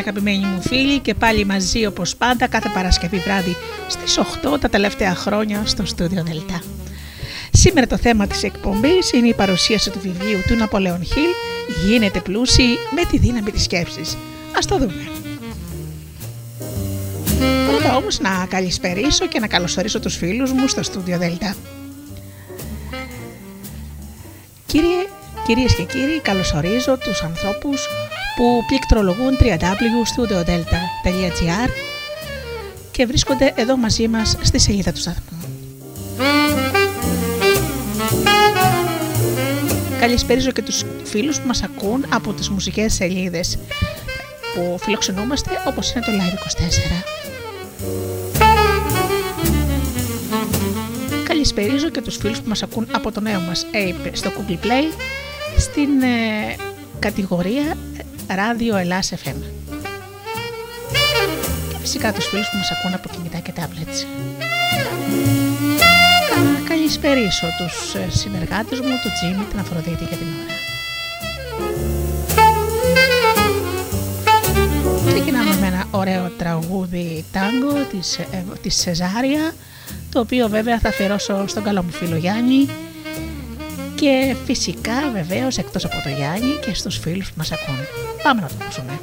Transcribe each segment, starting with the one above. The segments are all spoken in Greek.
Αγαπημένοι μου φίλοι και πάλι μαζί όπως πάντα κάθε Παρασκευή βράδυ στις 8 τα τελευταία χρόνια στο στούντιο Δελτά. Σήμερα το θέμα της εκπομπής είναι η παρουσίαση του βιβλίου του Ναπολέον Χιλ «Γίνεται πλούσιοι με τη δύναμη της σκέψης». Ας το δούμε. Πρώτα όμως να καλησπερίσω και να καλωσορίσω τους φίλους μου στο στούντιο Δελτά. Κύριε, κυρίες και κύριοι, καλωσορίζω τους ανθρώπους που πληκτρολογούν www.studiodelta.gr και βρίσκονται εδώ μαζί μας στη σελίδα του σταθμού. Καλησπέριζω και τους φίλους που μας ακούν από τις μουσικές σελίδες που φιλοξενούμαστε όπως είναι το Live24. Καλησπέριζω και τους φίλους που μας ακούν από το νέο μας Ape στο Google Play στην ε, κατηγορία Ράδιο Ελλάς FM. Και φυσικά τους φίλους που μας ακούν από κινητά και tablets. Καλησπερίσω τους ε, συνεργάτες μου, τον Τζίμι, την Αφροδίτη για την ώρα. Ξεκινάμε με ένα ωραίο τραγούδι τάγκο της, ε, της Σεζάρια, το οποίο βέβαια θα αφιερώσω στον καλό μου φίλο Γιάννη και φυσικά βεβαίως εκτός από το Γιάννη και στους φίλους που μας ακούν. Πάμε να το ακούσουμε.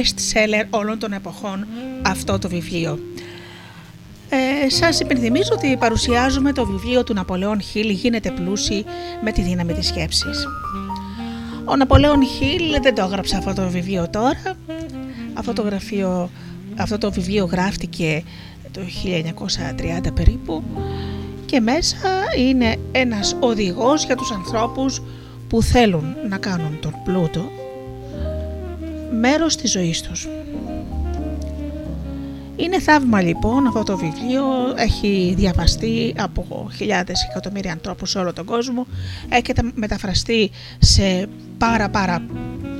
Best seller όλων των εποχών αυτό το βιβλίο. Ε, σας υπενθυμίζω ότι παρουσιάζουμε το βιβλίο του Ναπολέον Χίλ «Γίνεται πλούσιοι με τη δύναμη της σκέψης». Ο Ναπολέον Χίλ δεν το έγραψε αυτό το βιβλίο τώρα. Αυτό το, γραφείο, αυτό το βιβλίο γράφτηκε το 1930 περίπου και μέσα είναι ένας οδηγός για τους ανθρώπους που θέλουν να κάνουν τον πλούτο μέρος της ζωής τους. Είναι θαύμα λοιπόν αυτό το βιβλίο, έχει διαβαστεί από χιλιάδες εκατομμύρια ανθρώπους σε όλο τον κόσμο, έχει μεταφραστεί σε πάρα πάρα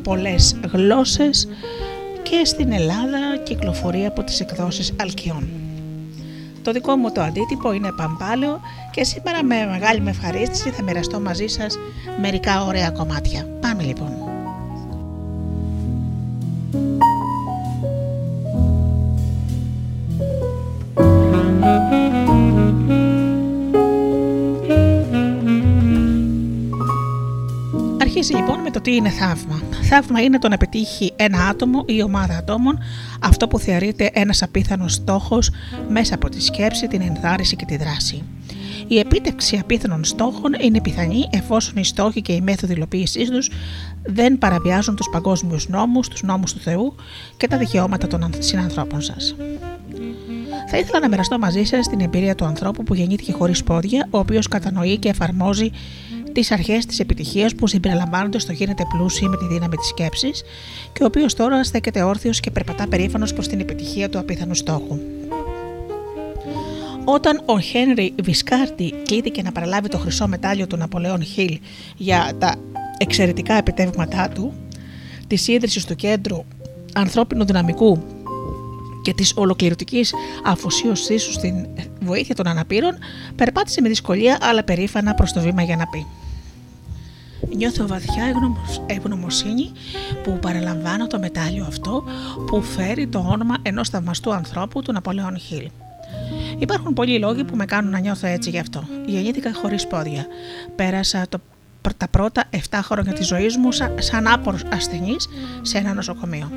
πολλές γλώσσες και στην Ελλάδα κυκλοφορεί από τις εκδόσεις Αλκιών. Το δικό μου το αντίτυπο είναι Παμπάλαιο και σήμερα με μεγάλη με ευχαρίστηση θα μοιραστώ μαζί σας μερικά ωραία κομμάτια. Πάμε λοιπόν. Με το τι είναι θαύμα. Θαύμα είναι το να πετύχει ένα άτομο ή ομάδα ατόμων αυτό που θεωρείται ένας απίθανος στόχος μέσα από τη σκέψη, την ενθάρρυνση και τη δράση. Η επίτευξη απίθανων στόχων είναι πιθανή εφόσον οι στόχοι και οι μέθοδοι υλοποίησής τους δεν παραβιάζουν τους παγκόσμιους νόμους, τους νόμους του Θεού και τα δικαιώματα των συνανθρώπων σας. Θα ήθελα να μοιραστώ μαζί σας την εμπειρία του ανθρώπου που γεννήθηκε χωρίς πόδια, ο οποίος κατανοεί και εφαρμόζει τις αρχές της επιτυχίας που συμπεριλαμβάνονται στο γίνεται πλούσιο με τη δύναμη της σκέψης και ο οποίος τώρα στέκεται όρθιος και περπατά περήφανος προς την επιτυχία του απίθανου στόχου. Όταν ο Χένρι Βισκάρτη κλείθηκε να παραλάβει το χρυσό μετάλλιο του Ναπολεόν Χιλ για τα εξαιρετικά επιτεύγματά του, της ίδρυσης του κέντρου ανθρώπινου δυναμικού και της ολοκληρωτικής αφοσίωσής του στην βοήθεια των αναπήρων, περπάτησε με δυσκολία αλλά περήφανα προς το βήμα για να πει. Νιώθω βαθιά ευγνωμοσύνη που παραλαμβάνω το μετάλλιο αυτό που φέρει το όνομα ενός θαυμαστού ανθρώπου του Ναπολέον Χιλ. Υπάρχουν πολλοί λόγοι που με κάνουν να νιώθω έτσι γι' αυτό. Γεννήθηκα χωρίς πόδια. Πέρασα το, τα πρώτα 7 χρόνια της ζωής μου σαν, σαν άπορος ασθενής σε ένα νοσοκομείο.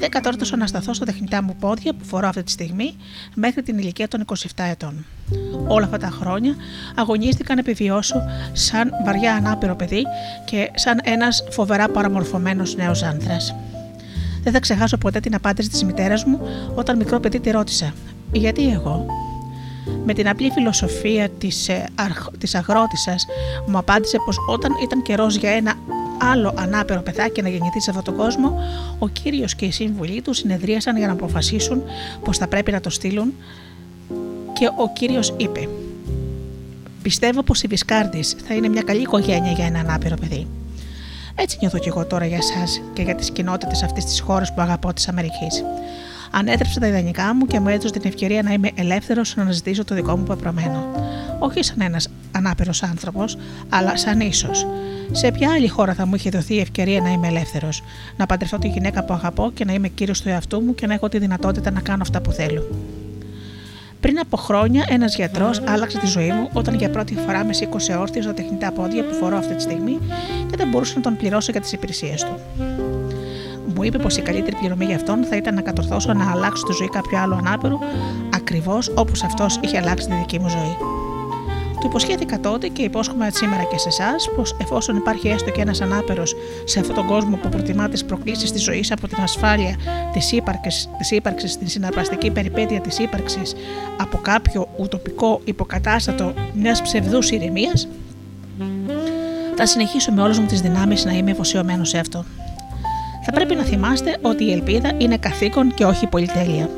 Δεν κατόρθωσα να σταθώ στα τεχνητά μου πόδια που φορώ αυτή τη στιγμή μέχρι την ηλικία των 27 ετών. Όλα αυτά τα χρόνια αγωνίστηκα να επιβιώσω σαν βαριά ανάπηρο παιδί και σαν ένας φοβερά παραμορφωμένος νέος άνθρας. Δεν θα ξεχάσω ποτέ την απάντηση της μητέρας μου όταν μικρό παιδί τη ρώτησα: Γιατί εγώ. Με την απλή φιλοσοφία της, ε, της αγρότησας μου απάντησε πως όταν ήταν καιρός για ένα άλλο ανάπερο παιδάκι να γεννηθεί σε αυτόν τον κόσμο, ο κύριος και οι σύμβουλοι του συνεδρίασαν για να αποφασίσουν πως θα πρέπει να το στείλουν και ο κύριος είπε: Πιστεύω πως η Βισκάρντι θα είναι μια καλή οικογένεια για ένα ανάπηρο παιδί. Έτσι νιώθω κι εγώ τώρα για εσάς και για τις κοινότητες αυτής της χώρας που αγαπώ της Αμερικής. Ανέτρεψα τα ιδανικά μου και μου έδωσε την ευκαιρία να είμαι ελεύθερος να αναζητήσω το δικό μου πεπρωμένο. Όχι σαν ένας ανάπηρος άνθρωπος, αλλά σαν ίσως. Σε ποια άλλη χώρα θα μου είχε δοθεί η ευκαιρία να είμαι ελεύθερος, να παντρευτώ τη γυναίκα που αγαπώ και να είμαι κύριος του εαυτού μου και να έχω τη δυνατότητα να κάνω αυτά που θέλω. Πριν από χρόνια, ένας γιατρός άλλαξε τη ζωή μου όταν για πρώτη φορά με σήκωσε όρθιο στα τεχνητά πόδια που φορώ αυτή τη στιγμή και δεν μπορούσα να τον πληρώσω για τις υπηρεσίες του. Μου είπε πως η καλύτερη πληρωμή για αυτόν θα ήταν να κατορθώσω να αλλάξω τη ζωή κάποιου άλλου ανάπηρου ακριβώς όπως αυτός είχε αλλάξει τη δική μου ζωή. Του υποσχέθηκα τότε και υπόσχομαι σήμερα και σε εσάς πως εφόσον υπάρχει έστω και ένας ανάπερος σε αυτόν τον κόσμο που προτιμά τις προκλήσεις της ζωής από την ασφάλεια της ύπαρξης, της την συναρπαστική περιπέτεια της ύπαρξης από κάποιο ουτοπικό υποκατάστατο μιας ψευδούς ηρεμίας, θα συνεχίσω με όλες μου τις δυνάμεις να είμαι εφοσιωμένο σε αυτό. Θα πρέπει να θυμάστε ότι η ελπίδα είναι καθήκον και όχι πολυτέλεια.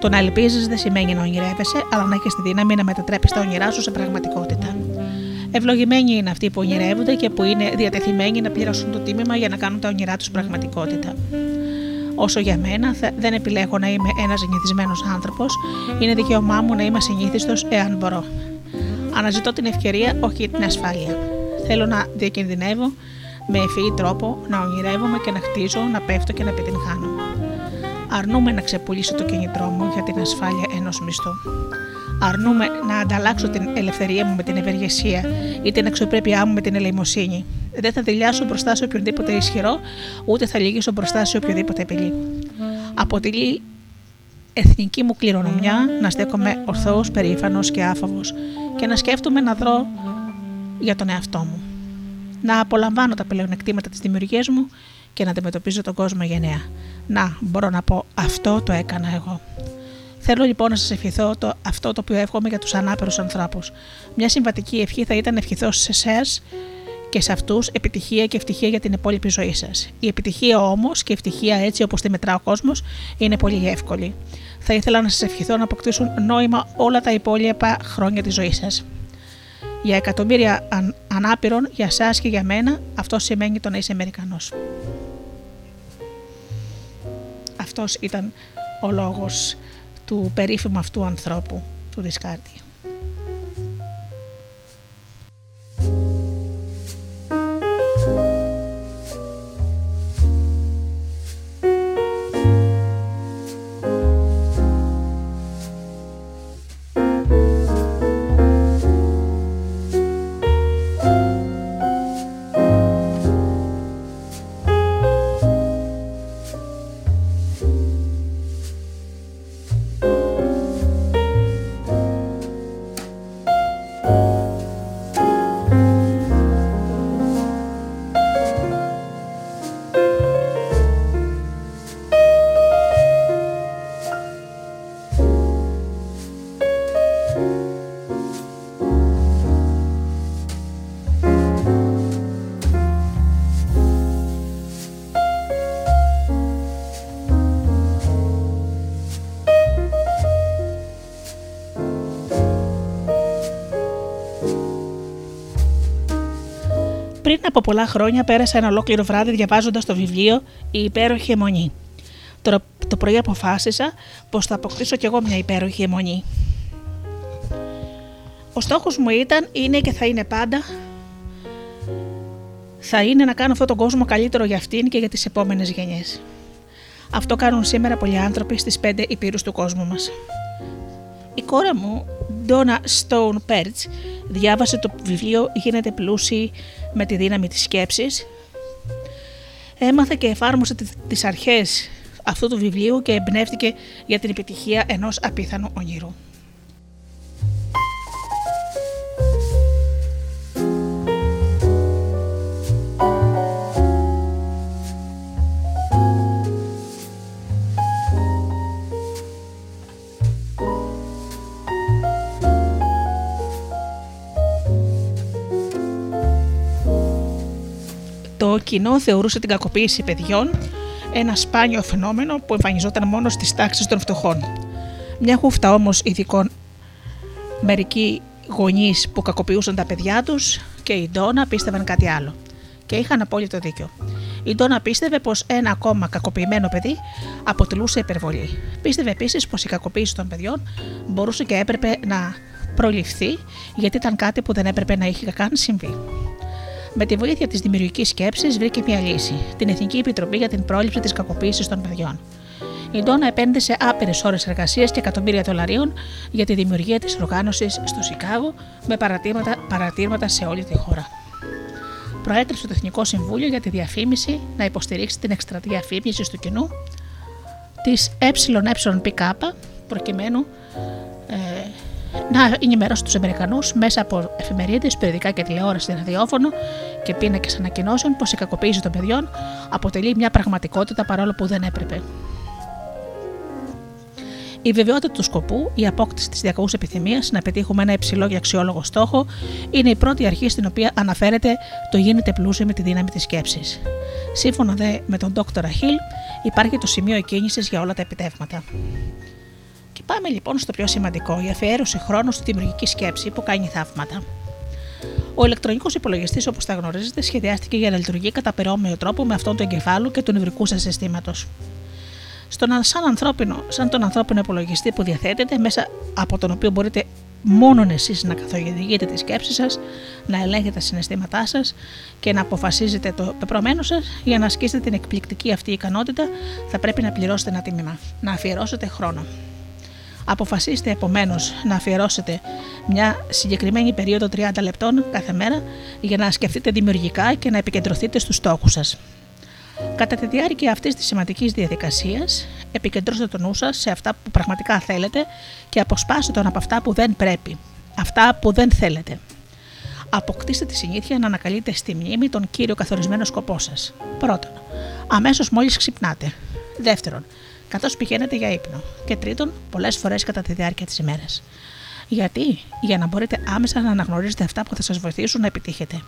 Το να ελπίζεις δεν σημαίνει να ονειρεύεσαι, αλλά να έχεις τη δύναμη να μετατρέπεις τα όνειρά σου σε πραγματικότητα. Ευλογημένοι είναι αυτοί που ονειρεύονται και που είναι διατεθειμένοι να πληρώσουν το τίμημα για να κάνουν τα όνειρά τους πραγματικότητα. Όσο για μένα, δεν επιλέγω να είμαι ένας συνηθισμένος άνθρωπος, είναι δικαίωμά μου να είμαι συνήθιστος εάν μπορώ. Αναζητώ την ευκαιρία, όχι την ασφάλεια. Θέλω να διακινδυνεύω με ευφυή τρόπο, να ονειρεύομαι και να χτίζω, να πέφτω και να επιτυγχάνω αρνούμε να ξεπουλήσω το κινητρό μου για την ασφάλεια ενός μισθού. Αρνούμε να ανταλλάξω την ελευθερία μου με την ευεργεσία ή την αξιοπρέπειά μου με την ελεημοσύνη. Δεν θα δηλιάσω μπροστά σε οποιονδήποτε ισχυρό, ούτε θα λυγίσω μπροστά σε οποιοδήποτε απειλή. Αποτελεί εθνική μου κληρονομιά να στέκομαι ορθός, περήφανος και άφοβος και να σκέφτομαι να δρω για τον εαυτό μου. Να απολαμβάνω τα πλεονεκτήματα της δημιουργίας μου και να αντιμετωπίζω τον κόσμο γενναία. Να, μπορώ να πω, αυτό το έκανα εγώ. Θέλω λοιπόν να σας ευχηθώ το, αυτό το οποίο εύχομαι για τους ανάπηρου ανθρώπους. Μια συμβατική ευχή θα ήταν να ευχηθώ σε εσάς και σε αυτούς επιτυχία και ευτυχία για την υπόλοιπη ζωή σας. Η επιτυχία όμως και η ευτυχία έτσι όπως τη μετρά ο κόσμος είναι πολύ εύκολη. Θα ήθελα να σας ευχηθώ να αποκτήσουν νόημα όλα τα υπόλοιπα χρόνια της ζωής σας. Για εκατομμύρια αν, ανάπηρων, για εσά και για μένα, αυτό σημαίνει το να είσαι Αμερικανός. Αυτός ήταν ο λόγος του περίφημου αυτού ανθρώπου, του Δισκάρτη. Από πολλά χρόνια πέρασα ένα ολόκληρο βράδυ διαβάζοντας το βιβλίο Η υπέροχη αιμονή. Τώρα το πρωί αποφάσισα πως θα αποκτήσω κι εγώ μια υπέροχη αιμονή. Ο στόχος μου ήταν, είναι και θα είναι πάντα θα είναι να κάνω αυτόν τον κόσμο καλύτερο για αυτήν και για τις επόμενες γενιές. Αυτό κάνουν σήμερα πολλοί άνθρωποι στις πέντε υπήρους του κόσμου μας. Η κόρα μου, Donna Stone Perch, διάβασε το βιβλίο «Γίνεται πλούσιοι με τη δύναμη της σκέψης». Έμαθε και εφάρμοσε τις αρχές αυτού του βιβλίου και εμπνεύτηκε για την επιτυχία ενός απίθανου ονείρου. Το κοινό θεωρούσε την κακοποίηση παιδιών ένα σπάνιο φαινόμενο που εμφανιζόταν μόνο στις τάξεις των φτωχών. Μια χούφτα όμως ειδικών μερικοί γονείς που κακοποιούσαν τα παιδιά τους και η Ντόνα πίστευαν κάτι άλλο. Και είχαν απόλυτο δίκιο. Η Ντόνα πίστευε πως ένα ακόμα κακοποιημένο παιδί αποτελούσε υπερβολή. Πίστευε επίσης πως η κακοποίηση των παιδιών μπορούσε και έπρεπε να προληφθεί γιατί ήταν κάτι που δεν έπρεπε να είχε καν συμβεί. Με τη βοήθεια της δημιουργικής σκέψης βρήκε μια λύση, την Εθνική Επιτροπή για την Πρόληψη της Κακοποίησης των Παιδιών. Η Ντόνα επένδυσε άπειρες ώρες εργασίας και εκατομμύρια δολαρίων για τη δημιουργία της οργάνωσης στο Σικάγο με παρατήρηματα, παρατήρηματα σε όλη τη χώρα. Προέτρεψε το Εθνικό Συμβούλιο για τη διαφήμιση να υποστηρίξει την εκστρατεία φήμησης του κοινού της ΕΕΠΚ προκειμένου ε, να ενημερώσει τους Αμερικανούς μέσα από εφημερίδες, περιοδικά και τηλεόραση, ραδιόφωνο και πίνακες ανακοινώσεων πως η κακοποίηση των παιδιών αποτελεί μια πραγματικότητα παρόλο που δεν έπρεπε. Η βεβαιότητα του σκοπού, η απόκτηση της διακαούς επιθυμίας να πετύχουμε ένα υψηλό και αξιόλογο στόχο, είναι η πρώτη αρχή στην οποία αναφέρεται το γίνεται πλούσιο με τη δύναμη της σκέψης. Σύμφωνα δε με τον Δόκτωρα Χιλ, υπάρχει το σημείο εκκίνησης για όλα τα επιτεύγματα. Πάμε λοιπόν στο πιο σημαντικό, η αφιέρωση χρόνου στη δημιουργική σκέψη που κάνει θαύματα. Ο ηλεκτρονικός υπολογιστής, όπως τα γνωρίζετε, σχεδιάστηκε για να λειτουργεί κατά περόμοιο τρόπο με αυτόν του εγκεφάλου και του νευρικού σας συστήματος. Στον, σαν, ανθρώπινο, σαν τον ανθρώπινο υπολογιστή που διαθέτεται, μέσα από τον οποίο μπορείτε μόνο εσείς να καθοδηγείτε τη σκέψη σας, να ελέγχετε τα συναισθήματά σας και να αποφασίζετε το πεπρωμένο σας, για να ασκήσετε την εκπληκτική αυτή ικανότητα, θα πρέπει να πληρώσετε ένα τίμημα, να αφιερώσετε χρόνο. Αποφασίστε επομένως να αφιερώσετε μια συγκεκριμένη περίοδο 30 λεπτών κάθε μέρα για να σκεφτείτε δημιουργικά και να επικεντρωθείτε στους στόχους σας. Κατά τη διάρκεια αυτής της σημαντικής διαδικασίας, επικεντρώστε το νου σας σε αυτά που πραγματικά θέλετε και αποσπάστε τον από αυτά που δεν πρέπει, αυτά που δεν θέλετε. Αποκτήστε τη συνήθεια να ανακαλείτε στη μνήμη τον κύριο καθορισμένο σκοπό σας. Πρώτον, αμέσως μόλις ξυπνάτε. Δεύτερον, καθώς πηγαίνετε για ύπνο. Και τρίτον, πολλές φορές κατά τη διάρκεια της ημέρας. Γιατί; Για να μπορείτε άμεσα να αναγνωρίζετε αυτά που θα σας βοηθήσουν να επιτύχετε.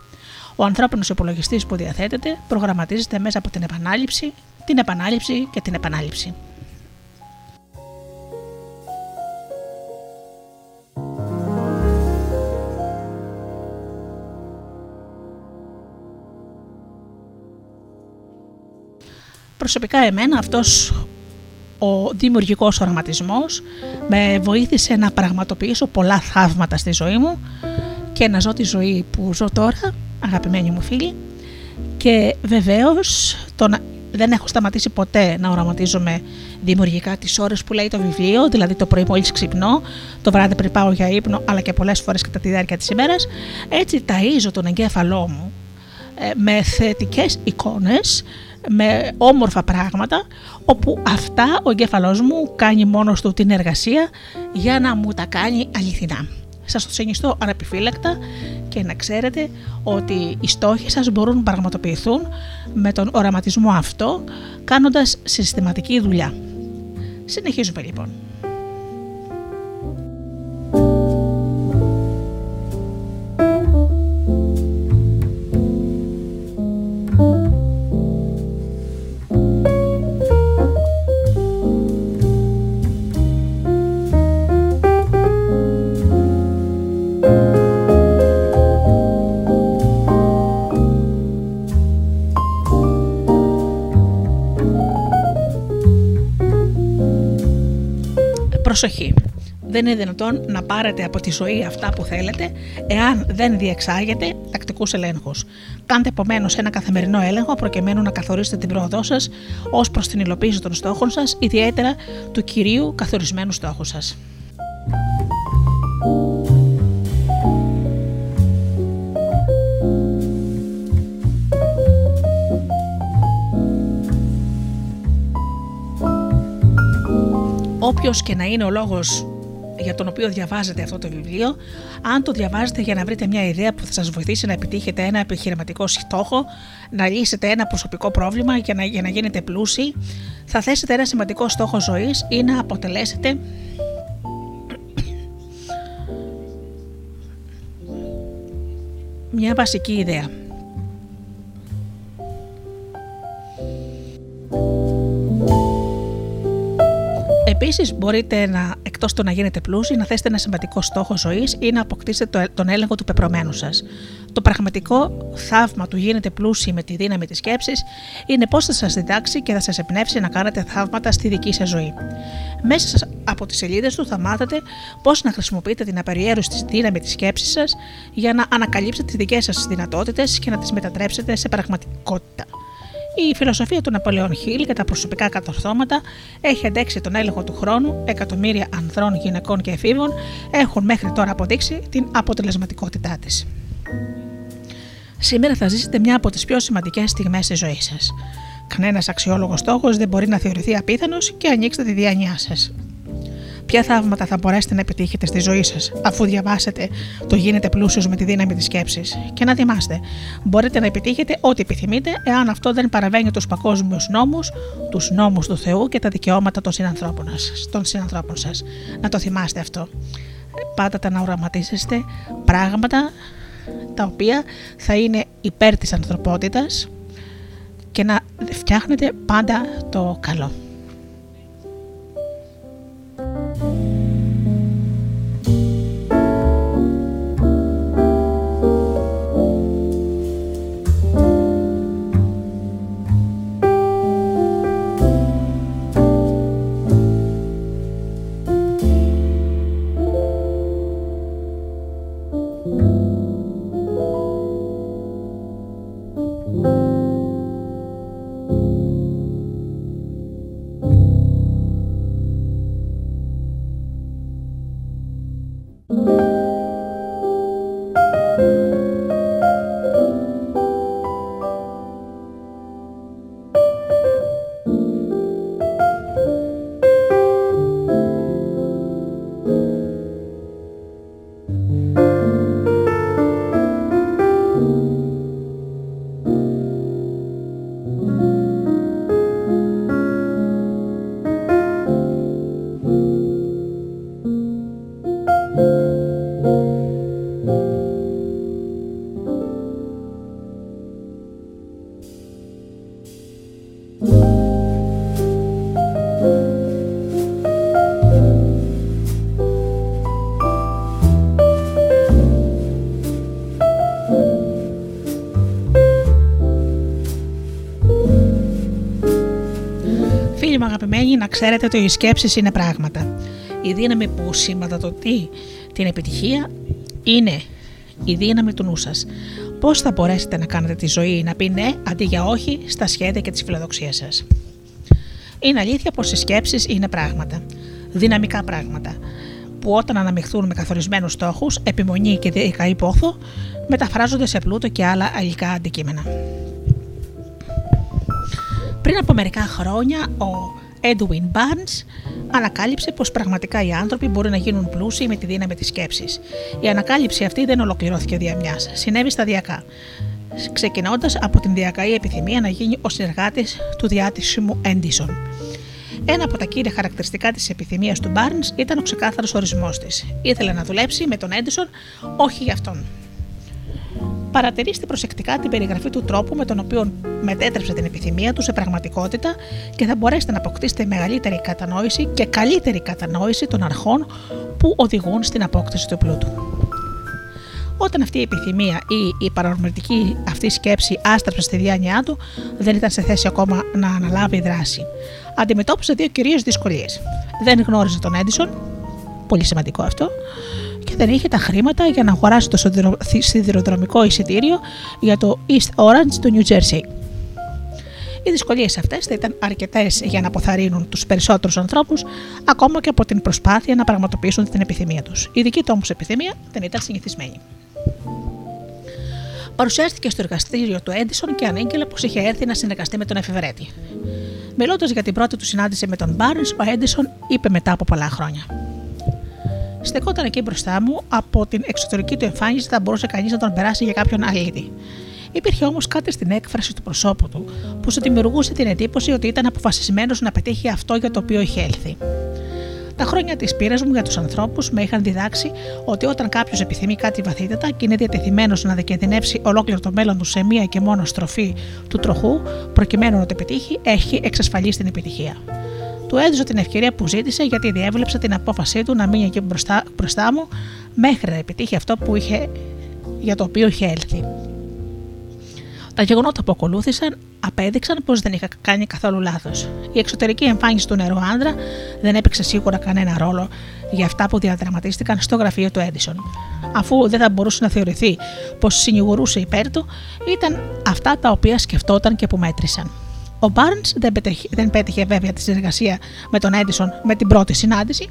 Ο ανθρώπινος υπολογιστής που διαθέτετε προγραμματίζεται μέσα από την επανάληψη, την επανάληψη και την επανάληψη. Προσωπικά εμένα αυτός ο δημιουργικός οραματισμός. Με βοήθησε να πραγματοποιήσω πολλά θαύματα στη ζωή μου και να ζω τη ζωή που ζω τώρα, αγαπημένοι μου φίλοι, και βεβαίως τον, δεν έχω σταματήσει ποτέ να οραματίζομαι δημιουργικά τις ώρες που λέει το βιβλίο, δηλαδή το πρωί μόλις ξυπνώ, το βράδυ πριν πάω για ύπνο, αλλά και πολλές φορές κατά τη διάρκεια της ημέρας, έτσι ταΐζω τον εγκέφαλό μου ε, με θετικές εικόνες με όμορφα πράγματα όπου αυτά ο εγκέφαλός μου κάνει μόνος του την εργασία για να μου τα κάνει αληθινά. Σας το συνιστώ αναπιφύλακτα και να ξέρετε ότι οι στόχοι σας μπορούν να πραγματοποιηθούν με τον οραματισμό αυτό κάνοντας συστηματική δουλειά. Συνεχίζουμε λοιπόν. Δεν είναι δυνατόν να πάρετε από τη ζωή αυτά που θέλετε εάν δεν διεξάγετε τακτικούς ελέγχους. Κάντε επομένως ένα καθημερινό έλεγχο προκειμένου να καθορίσετε την πρόοδό σας ως προς την υλοποίηση των στόχων σας, ιδιαίτερα του κυρίου καθορισμένου στόχου σας. Όποιος και να είναι ο λόγος για τον οποίο διαβάζετε αυτό το βιβλίο, αν το διαβάζετε για να βρείτε μια ιδέα που θα σας βοηθήσει να επιτύχετε ένα επιχειρηματικό στόχο, να λύσετε ένα προσωπικό πρόβλημα για να, για να γίνετε πλούσιοι, θα θέσετε ένα σημαντικό στόχο ζωής ή να αποτελέσετε μια βασική ιδέα. Επίσης, μπορείτε να, εκτός το να γίνετε πλούσιοι, να θέσετε ένα σημαντικό στόχο ζωής ή να αποκτήσετε τον έλεγχο του πεπρωμένου σας. Το πραγματικό θαύμα του γίνετε πλούσιοι με τη δύναμη της σκέψης είναι πώς θα σας διδάξει και θα σας εμπνεύσει να κάνετε θαύματα στη δική σας ζωή. Μέσα από τις σελίδες του θα μάθετε πώς να χρησιμοποιείτε την απεριέρωστη δύναμη της σκέψης σας για να ανακαλύψετε τις δικές σας δυνατότητες και να τις μετατρέψετε σε πραγματικότητα. Η φιλοσοφία του Ναπολεόν Χίλ και τα προσωπικά κατορθώματα έχει αντέξει τον έλεγχο του χρόνου. Εκατομμύρια ανδρών, γυναικών και εφήβων έχουν μέχρι τώρα αποδείξει την αποτελεσματικότητά της. Σήμερα θα ζήσετε μια από τις πιο σημαντικές στιγμές της ζωής σας. Κανένας αξιόλογος στόχος δεν μπορεί να θεωρηθεί απίθανος και ανοίξτε τη διάνοιά σας. Ποια θαύματα θα μπορέσετε να επιτύχετε στη ζωή σας, αφού διαβάσετε το Γίνετε πλούσιος με τη δύναμη της σκέψης. Και να θυμάστε, μπορείτε να επιτύχετε ό,τι επιθυμείτε, εάν αυτό δεν παραβαίνει τους παγκόσμιους νόμους, τους νόμους του Θεού και τα δικαιώματα των συνανθρώπων, των συνανθρώπων σας. Να το θυμάστε αυτό. Πάντα τα να οραματίζεστε πράγματα τα οποία θα είναι υπέρ της ανθρωπότητας και να φτιάχνετε πάντα το καλό. Αγαπημένοι, να ξέρετε ότι οι σκέψεις είναι πράγματα. Η δύναμη που σηματοδοτεί την επιτυχία είναι η δύναμη του νου σας. Πώς θα μπορέσετε να κάνετε τη ζωή να πει ναι αντί για όχι στα σχέδια και τις φιλοδοξίες σας. Είναι αλήθεια πως οι σκέψεις είναι πράγματα. Δυναμικά πράγματα. Που όταν αναμειχθούν με καθορισμένους στόχους, επιμονή και διακαή πόθο, μεταφράζονται σε πλούτο και άλλα αλληλικά αντικείμενα. Πριν από μερικά χρόνια, ο Edwin Barnes ανακάλυψε πως πραγματικά οι άνθρωποι μπορεί να γίνουν πλούσιοι με τη δύναμη της σκέψης. Η ανακάλυψη αυτή δεν ολοκληρώθηκε δια συνέβη σταδιακά. Ξεκινώντας από την διακαή επιθυμία να γίνει ο συνεργάτης του διάτησιμου Edison. Ένα από τα κύρια χαρακτηριστικά της επιθυμίας του Barnes ήταν ο ξεκάθαρος ορισμός της. Ήθελε να δουλέψει με τον Edison, όχι για αυτόν. Παρατηρήστε προσεκτικά την περιγραφή του τρόπου με τον οποίο μετέτρεψε την επιθυμία του σε πραγματικότητα και θα μπορέσετε να αποκτήσετε μεγαλύτερη κατανόηση και καλύτερη κατανόηση των αρχών που οδηγούν στην απόκτηση του πλούτου. Όταν αυτή η επιθυμία ή η παρορμητική αυτή σκέψη άστραψε στη διάνοιά του, δεν ήταν σε θέση ακόμα να αναλάβει δράση. Αντιμετώπισε δύο κυρίως δυσκολίες. Δεν γνώριζε τον Έντισον, πολύ σημαντικό αυτό, και δεν είχε τα χρήματα για να αγοράσει το σιδηροδρομικό εισιτήριο για το East Orange του New Jersey. Οι δυσκολίες αυτές θα ήταν αρκετές για να αποθαρρύνουν τους περισσότερους ανθρώπους, ακόμα και από την προσπάθεια να πραγματοποιήσουν την επιθυμία τους. Η δική του όμως επιθυμία δεν ήταν συνηθισμένη. Παρουσιάστηκε στο εργαστήριο του Έντισον και ανήγγειλε πως είχε έρθει να συνεργαστεί με τον εφηβρέτη. Μιλώντας για την πρώτη του συνάντηση με τον Μπάρν, ο Έντισον είπε μετά από πολλά χρόνια στεκόταν εκεί μπροστά μου, από την εξωτερική του εμφάνιση θα μπορούσε κανείς να τον περάσει για κάποιον αλήτη. Υπήρχε όμως κάτι στην έκφραση του προσώπου του που σου δημιουργούσε την εντύπωση ότι ήταν αποφασισμένος να πετύχει αυτό για το οποίο είχε έλθει. Τα χρόνια της πείρας μου για τους ανθρώπους με είχαν διδάξει ότι όταν κάποιος επιθυμεί κάτι βαθύτερα και είναι διατεθειμένος να διακινδυνεύσει ολόκληρο το μέλλον του σε μία και μόνο στροφή του τροχού, προκειμένου να το πετύχει, έχει εξασφαλίσει την επιτυχία. Του έδωσα την ευκαιρία που ζήτησε γιατί διέβλεψα την απόφασή του να μείνει εκεί μπροστά, μπροστά μου μέχρι να επιτύχει αυτό που είχε, για το οποίο είχε έλθει. Τα γεγονότα που ακολούθησαν απέδειξαν πως δεν είχα κάνει καθόλου λάθος. Η εξωτερική εμφάνιση του νερού άντρα δεν έπαιξε σίγουρα κανένα ρόλο για αυτά που διαδραματίστηκαν στο γραφείο του Έντισον. Αφού δεν θα μπορούσε να θεωρηθεί πως συνηγορούσε υπέρ του, ήταν αυτά τα οποία σκεφτόταν και που μέτρησαν. Ο Μπάρν δεν, δεν πέτυχε βέβαια τη συνεργασία με τον Έντισον με την πρώτη συνάντηση.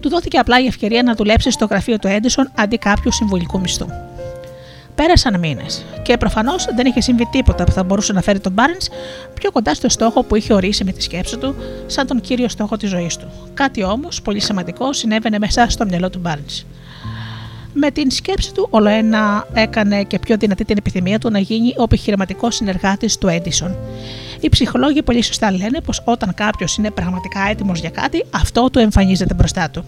Του δόθηκε απλά η ευκαιρία να δουλέψει στο γραφείο του Έντισον αντί κάποιου συμβολικού μισθού. Πέρασαν μήνες και προφανώς δεν είχε συμβεί τίποτα που θα μπορούσε να φέρει τον Μπάρν πιο κοντά στο στόχο που είχε ορίσει με τη σκέψη του, σαν τον κύριο στόχο της ζωής του. Κάτι όμως πολύ σημαντικό συνέβαινε μέσα στο μυαλό του Μπάρν. Με την σκέψη του, όλο ένα έκανε και πιο δυνατή την επιθυμία του να γίνει ο επιχειρηματικός συνεργάτης του Έντισον. Οι ψυχολόγοι πολύ σωστά λένε πως όταν κάποιος είναι πραγματικά έτοιμος για κάτι, αυτό του εμφανίζεται μπροστά του.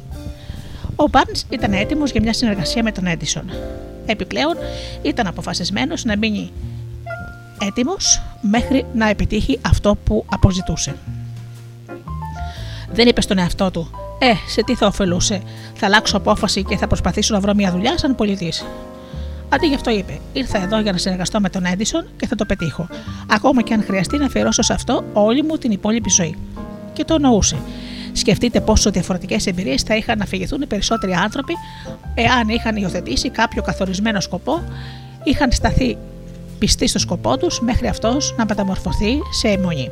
Ο Μπάρν ήταν έτοιμος για μια συνεργασία με τον Έντισον. Επιπλέον, ήταν αποφασισμένος να μείνει έτοιμος μέχρι να επιτύχει αυτό που αποζητούσε. Δεν είπε στον εαυτό του: Ε, σε τι θα ωφελούσε, θα αλλάξω απόφαση και θα προσπαθήσω να βρω μια δουλειά σαν πολιτής. Αντί γι' αυτό είπε: Ήρθα εδώ για να συνεργαστώ με τον Έντισον και θα το πετύχω. Ακόμα και αν χρειαστεί να αφιερώσω σε αυτό όλη μου την υπόλοιπη ζωή. Και το εννοούσε. Σκεφτείτε πόσο διαφορετικές εμπειρίες θα είχαν να φυγηθούν οι περισσότεροι άνθρωποι εάν είχαν υιοθετήσει κάποιο καθορισμένο σκοπό, είχαν σταθεί πιστοί στο σκοπό τους μέχρι αυτός να μεταμορφωθεί σε αιμονή.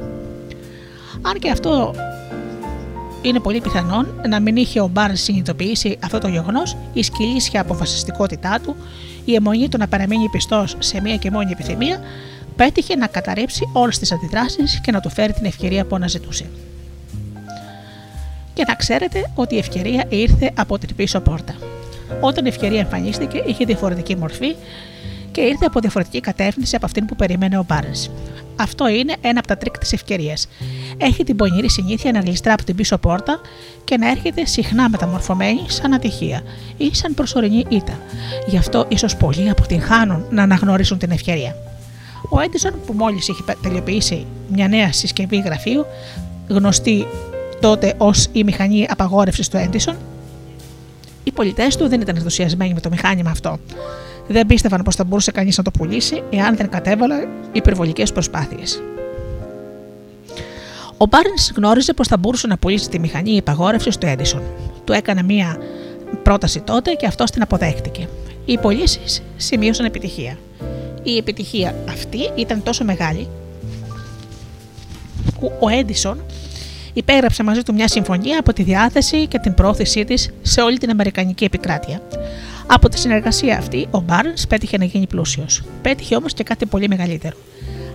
Αν και αυτό είναι πολύ πιθανόν να μην είχε ο Μπάρνς συνειδητοποιήσει αυτό το γεγονός, η σκυλίσια αποφασιστικότητά του η εμμονή του να παραμείνει πιστός σε μία και μόνη επιθυμία, πέτυχε να καταρρύψει όλες τις αντιδράσεις και να του φέρει την ευκαιρία που αναζητούσε. Και να ξέρετε ότι η ευκαιρία ήρθε από την πίσω πόρτα. Όταν η ευκαιρία εμφανίστηκε, είχε διαφορετική μορφή και ήρθε από διαφορετική κατεύθυνση από αυτήν που περίμενε ο Μπαρνς. Αυτό είναι ένα από τα τρικ της ευκαιρίας. Έχει την πονηρή συνήθεια να γλιστρά από την πίσω πόρτα και να έρχεται συχνά μεταμορφωμένη σαν ατυχία ή σαν προσωρινή ήττα. Γι' αυτό ίσως πολλοί αποτυγχάνουν να αναγνωρίσουν την ευκαιρία. Ο Έντισον, που μόλις είχε τελειοποιήσει μια νέα συσκευή γραφείου, γνωστή τότε ως η μηχανή απαγόρευσης του Έντισον, οι πολιτές του δεν ήταν ενθουσιασμένοι με το μηχάνημα αυτό δεν πίστευαν πως θα μπορούσε κανείς να το πουλήσει εάν δεν κατέβαλε υπερβολικές προσπάθειες. Ο Μπάρν γνώριζε πως θα μπορούσε να πουλήσει τη μηχανή υπαγόρευσης του Έντισον. Του έκανε μία πρόταση τότε και αυτό την αποδέχτηκε. Οι πωλήσεις σημείωσαν επιτυχία. Η επιτυχία αυτή ήταν τόσο μεγάλη που ο Έντισον υπέγραψε μαζί του μια συμφωνία από τη διάθεση και την πρόθεσή της σε όλη την Αμερικανική επικράτεια. Από τη συνεργασία αυτή, ο Μπάρνς πέτυχε να γίνει πλούσιος. Πέτυχε όμως και κάτι πολύ μεγαλύτερο.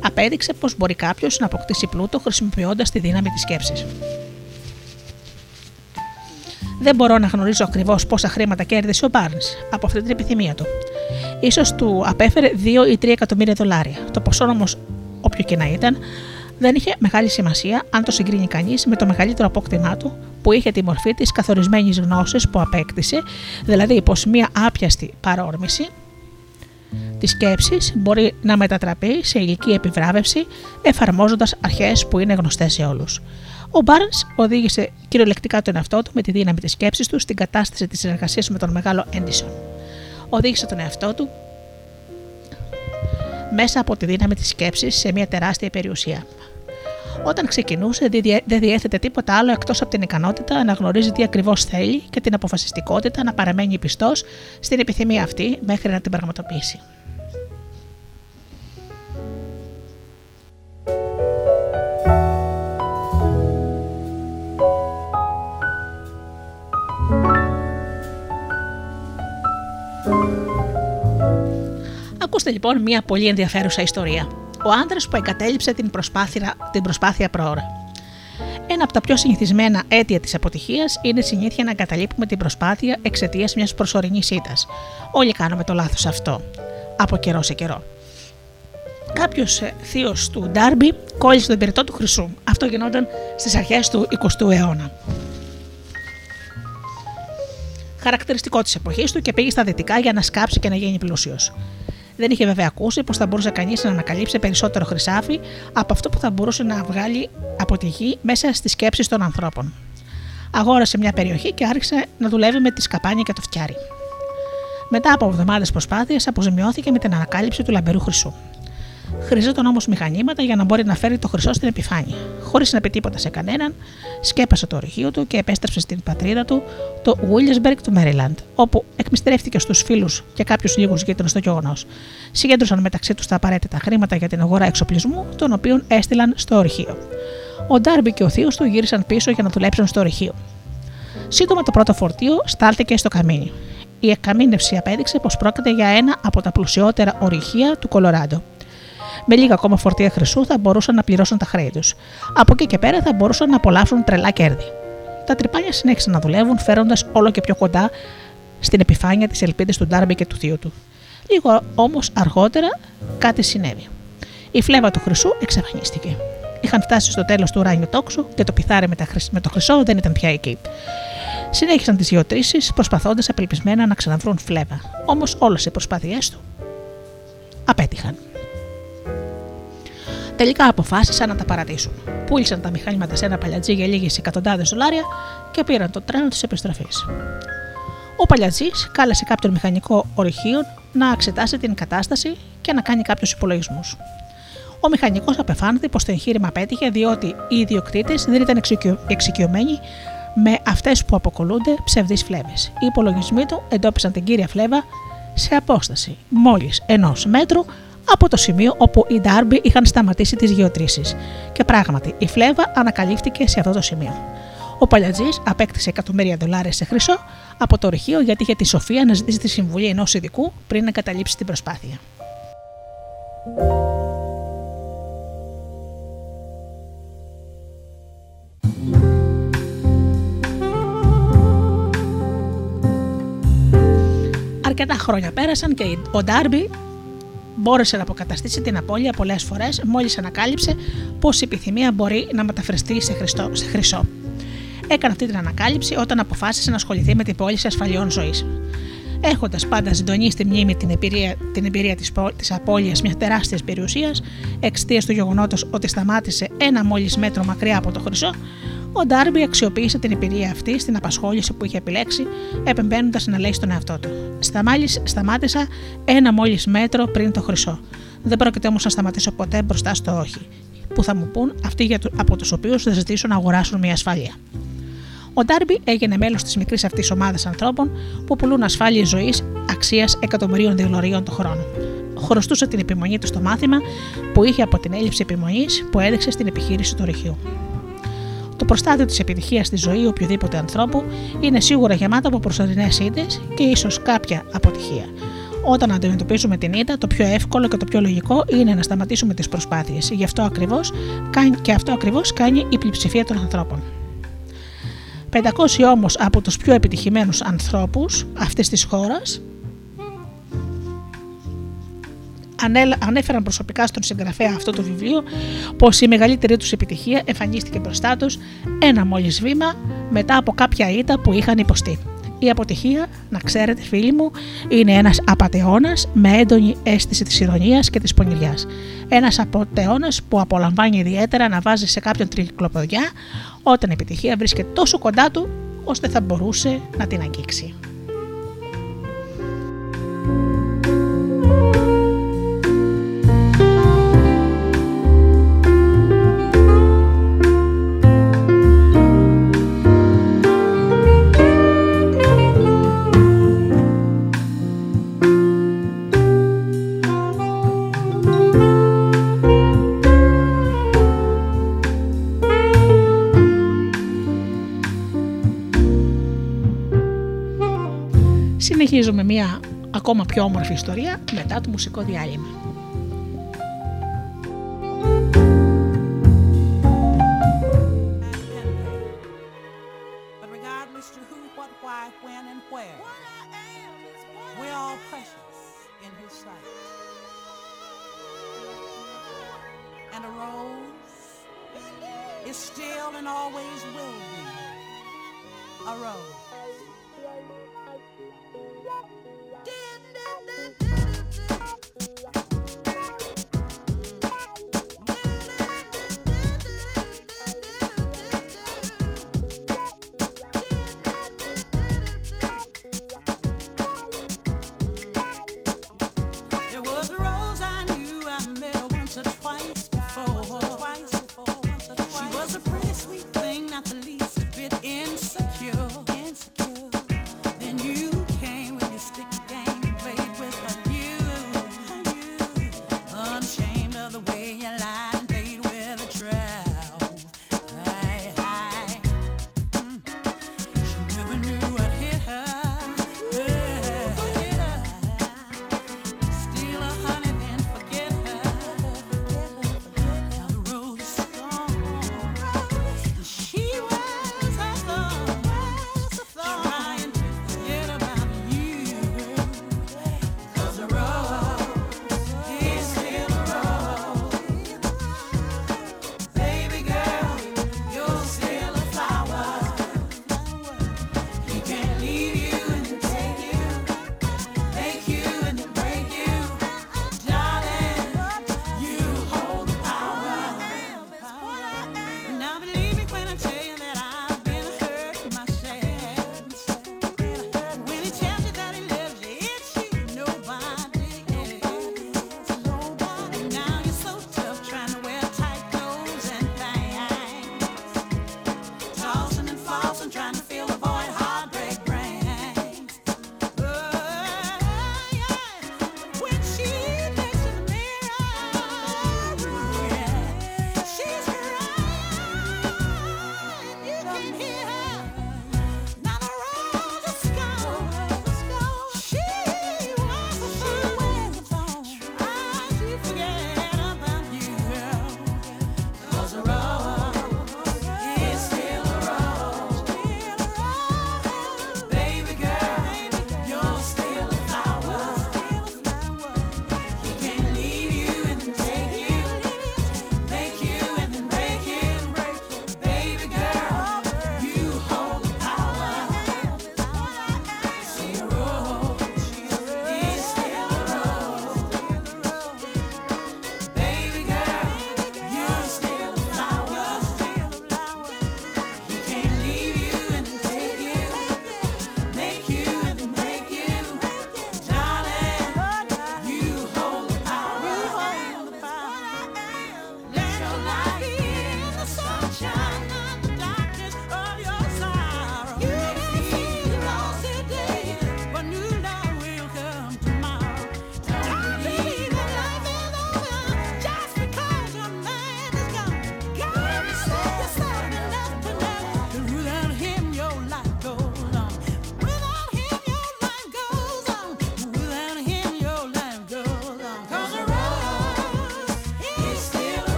Απέδειξε πως μπορεί κάποιος να αποκτήσει πλούτο χρησιμοποιώντας τη δύναμη της σκέψης. Δεν μπορώ να γνωρίζω ακριβώς πόσα χρήματα κέρδισε ο Μπάρνς από αυτή την επιθυμία του. σω του απέφερε 2 ή 3 εκατομμύρια δολάρια. Το ποσό όμως, όποιο και να ήταν, δεν είχε μεγάλη σημασία αν το συγκρίνει κανείς με το μεγαλύτερο απόκτημά του που είχε τη μορφή της καθορισμένης γνώσης που απέκτησε, δηλαδή πως μία άπιαστη παρόρμηση της σκέψης μπορεί να μετατραπεί σε ηλική επιβράβευση εφαρμόζοντας αρχές που είναι γνωστές σε όλους. Ο Μπάρνς οδήγησε κυριολεκτικά τον εαυτό του με τη δύναμη της σκέψης του στην κατάσταση της συνεργασίας με τον μεγάλο Έντισον. Οδήγησε τον εαυτό του μέσα από τη δύναμη της σκέψης σε μια τεράστια περιουσία. Όταν ξεκινούσε, δεν διέθετε τίποτα άλλο εκτός από την ικανότητα να γνωρίζει τι ακριβώς θέλει και την αποφασιστικότητα να παραμένει πιστός στην επιθυμία αυτή μέχρι να την πραγματοποιήσει. Ακούστε λοιπόν μια πολύ ενδιαφέρουσα ιστορία ο άντρα που εγκατέλειψε την προσπάθεια, την προσπάθεια προώρα. Ένα από τα πιο συνηθισμένα αίτια της αποτυχίας είναι η συνήθεια να εγκαταλείπουμε την προσπάθεια εξαιτίας μιας προσωρινής ήττας. Όλοι κάνουμε το λάθος αυτό. Από καιρό σε καιρό. Κάποιος ε, θείος του Ντάρμπι κόλλησε τον πυρετό του χρυσού. Αυτό γινόταν στις αρχές του 20ου αιώνα. Χαρακτηριστικό της εποχής του και πήγε στα δυτικά για να σκάψει και να γίνει πλούσιος. Δεν είχε βέβαια ακούσει πως θα μπορούσε κανείς να ανακαλύψει περισσότερο χρυσάφι από αυτό που θα μπορούσε να βγάλει από τη γη μέσα στις σκέψεις των ανθρώπων. Αγόρασε μια περιοχή και άρχισε να δουλεύει με τη σκαπάνια και το φτιάρι. Μετά από εβδομάδες προσπάθεια, αποζημιώθηκε με την ανακάλυψη του λαμπερού χρυσού. Χρειαζόταν όμως μηχανήματα για να μπορεί να φέρει το χρυσό στην επιφάνεια. Χωρίς να πει τίποτα σε κανέναν, σκέπασε το ορυχείο του και επέστρεψε στην πατρίδα του, το Williamsburg του Maryland, όπου εκμυστρεύτηκε στους φίλους και κάποιους λίγους γείτονες στο γεγονός. Συγκέντρωσαν μεταξύ τους τα απαραίτητα χρήματα για την αγορά εξοπλισμού, τον οποίο έστειλαν στο ορυχείο. Ο Ντάρμπι και ο θείος του γύρισαν πίσω για να δουλέψουν στο ορυχείο. Σύντομα το πρώτο φορτίο στάλθηκε στο καμίνι. Η εκκαμίνευση απέδειξε πως πρόκειται για ένα από τα πλουσιότερα ορυχεία του Κολοράντο με λίγα ακόμα φορτία χρυσού θα μπορούσαν να πληρώσουν τα χρέη τους. Από εκεί και πέρα θα μπορούσαν να απολαύσουν τρελά κέρδη. Τα τρυπάνια συνέχισαν να δουλεύουν, φέροντας όλο και πιο κοντά στην επιφάνεια τι ελπίδε του Ντάρμπι και του θείου του. Λίγο όμως αργότερα κάτι συνέβη. Η φλέβα του χρυσού εξαφανίστηκε. Είχαν φτάσει στο τέλος του ουράνιου τόξου και το πιθάρι με το χρυσό δεν ήταν πια εκεί. Συνέχισαν τις γεωτρήσεις, προσπαθώντας απελπισμένα να ξαναβρούν φλέβα. Όμως όλες οι προσπάθειές του απέτυχαν. Τελικά αποφάσισαν να τα παρατήσουν. Πούλησαν τα μηχανήματα σε ένα παλιατζή για λίγες εκατοντάδες δολάρια και πήραν το τρένο της επιστροφής. Ο παλιατζής κάλεσε κάποιον μηχανικό ορυχείο να εξετάσει την κατάσταση και να κάνει κάποιους υπολογισμούς. Ο μηχανικός απεφάνθη πως το εγχείρημα πέτυχε διότι οι ιδιοκτήτες δεν ήταν εξοικειωμένοι με αυτές που αποκολούνται ψευδείς φλέβες. Οι υπολογισμοί του εντόπισαν την κύρια φλέβα σε απόσταση μόλις ενός μέτρου από το σημείο όπου οι Ντάρμπι είχαν σταματήσει τις γεωτρήσεις. Και πράγματι, η φλέβα ανακαλύφθηκε σε αυτό το σημείο. Ο Παλιατζής απέκτησε εκατομμύρια δολάρια σε χρυσό από το ρηχείο γιατί είχε τη σοφία να ζητήσει τη συμβουλή ενός ειδικού πριν να καταλήψει την προσπάθεια. Αρκετά χρόνια πέρασαν και ο Ντάρμπι μπόρεσε να αποκαταστήσει την απώλεια πολλές φορές μόλις ανακάλυψε πω η επιθυμία μπορεί να μεταφραστεί σε, χριστό, σε χρυσό. Έκανε αυτή την ανακάλυψη όταν αποφάσισε να ασχοληθεί με την πώληση ασφαλιών ζωής. Έχοντας πάντα συντονίσει στη μνήμη την εμπειρία, την εμπειρία της της απώλειας μιας τεράστιας περιουσίας, εξαιτίας του γεγονότος ότι σταμάτησε ένα μόλις μέτρο μακριά από το χρυσό, ο Ντάρμπι αξιοποίησε την εμπειρία αυτή στην απασχόληση που είχε επιλέξει, επεμβαίνοντας να λέει στον εαυτό του. Σταμάτησα ένα μόλις μέτρο πριν το χρυσό. Δεν πρόκειται όμως να σταματήσω ποτέ μπροστά στο όχι. που θα μου πούν αυτοί από τους οποίους θα ζητήσουν να αγοράσουν μια ασφάλεια. Ο Ντάρμπι έγινε μέλος της μικρής αυτής ομάδας ανθρώπων που πουλούν ασφάλειε ζωής αξίας εκατομμυρίων δολαρίων το χρόνο. Χρωστούσε την επιμονή του στο μάθημα που είχε από την έλλειψη επιμονής που έδειξε στην επιχείρηση του ρηχείου. Το προστάδιο της επιτυχίας στη ζωή οποιοδήποτε ανθρώπου είναι σίγουρα γεμάτο από προσωρινές ήττε και ίσως κάποια αποτυχία. Όταν αντιμετωπίζουμε την ήττα, το πιο εύκολο και το πιο λογικό είναι να σταματήσουμε τις προσπάθειες. Γι' αυτό ακριβώς και αυτό ακριβώς κάνει η πλειοψηφία των ανθρώπων. 500 όμως από τους πιο επιτυχημένους ανθρώπους αυτής της χώρας ανέφεραν προσωπικά στον συγγραφέα αυτό το βιβλίο πως η μεγαλύτερη τους επιτυχία εμφανίστηκε μπροστά τους ένα μόλις βήμα μετά από κάποια ήττα που είχαν υποστεί. Η αποτυχία, να ξέρετε φίλοι μου, είναι ένας απατεώνας με έντονη αίσθηση της ηρωνίας και της πονηριάς. Ένας απατεώνας που απολαμβάνει ιδιαίτερα να βάζει σε κάποιον τρικλοποδιά όταν η επιτυχία βρίσκεται τόσο κοντά του ώστε θα μπορούσε να την αγγίξει. Συνεχίζουμε μια ακόμα πιο όμορφη ιστορία μετά το μουσικό διάλειμμα.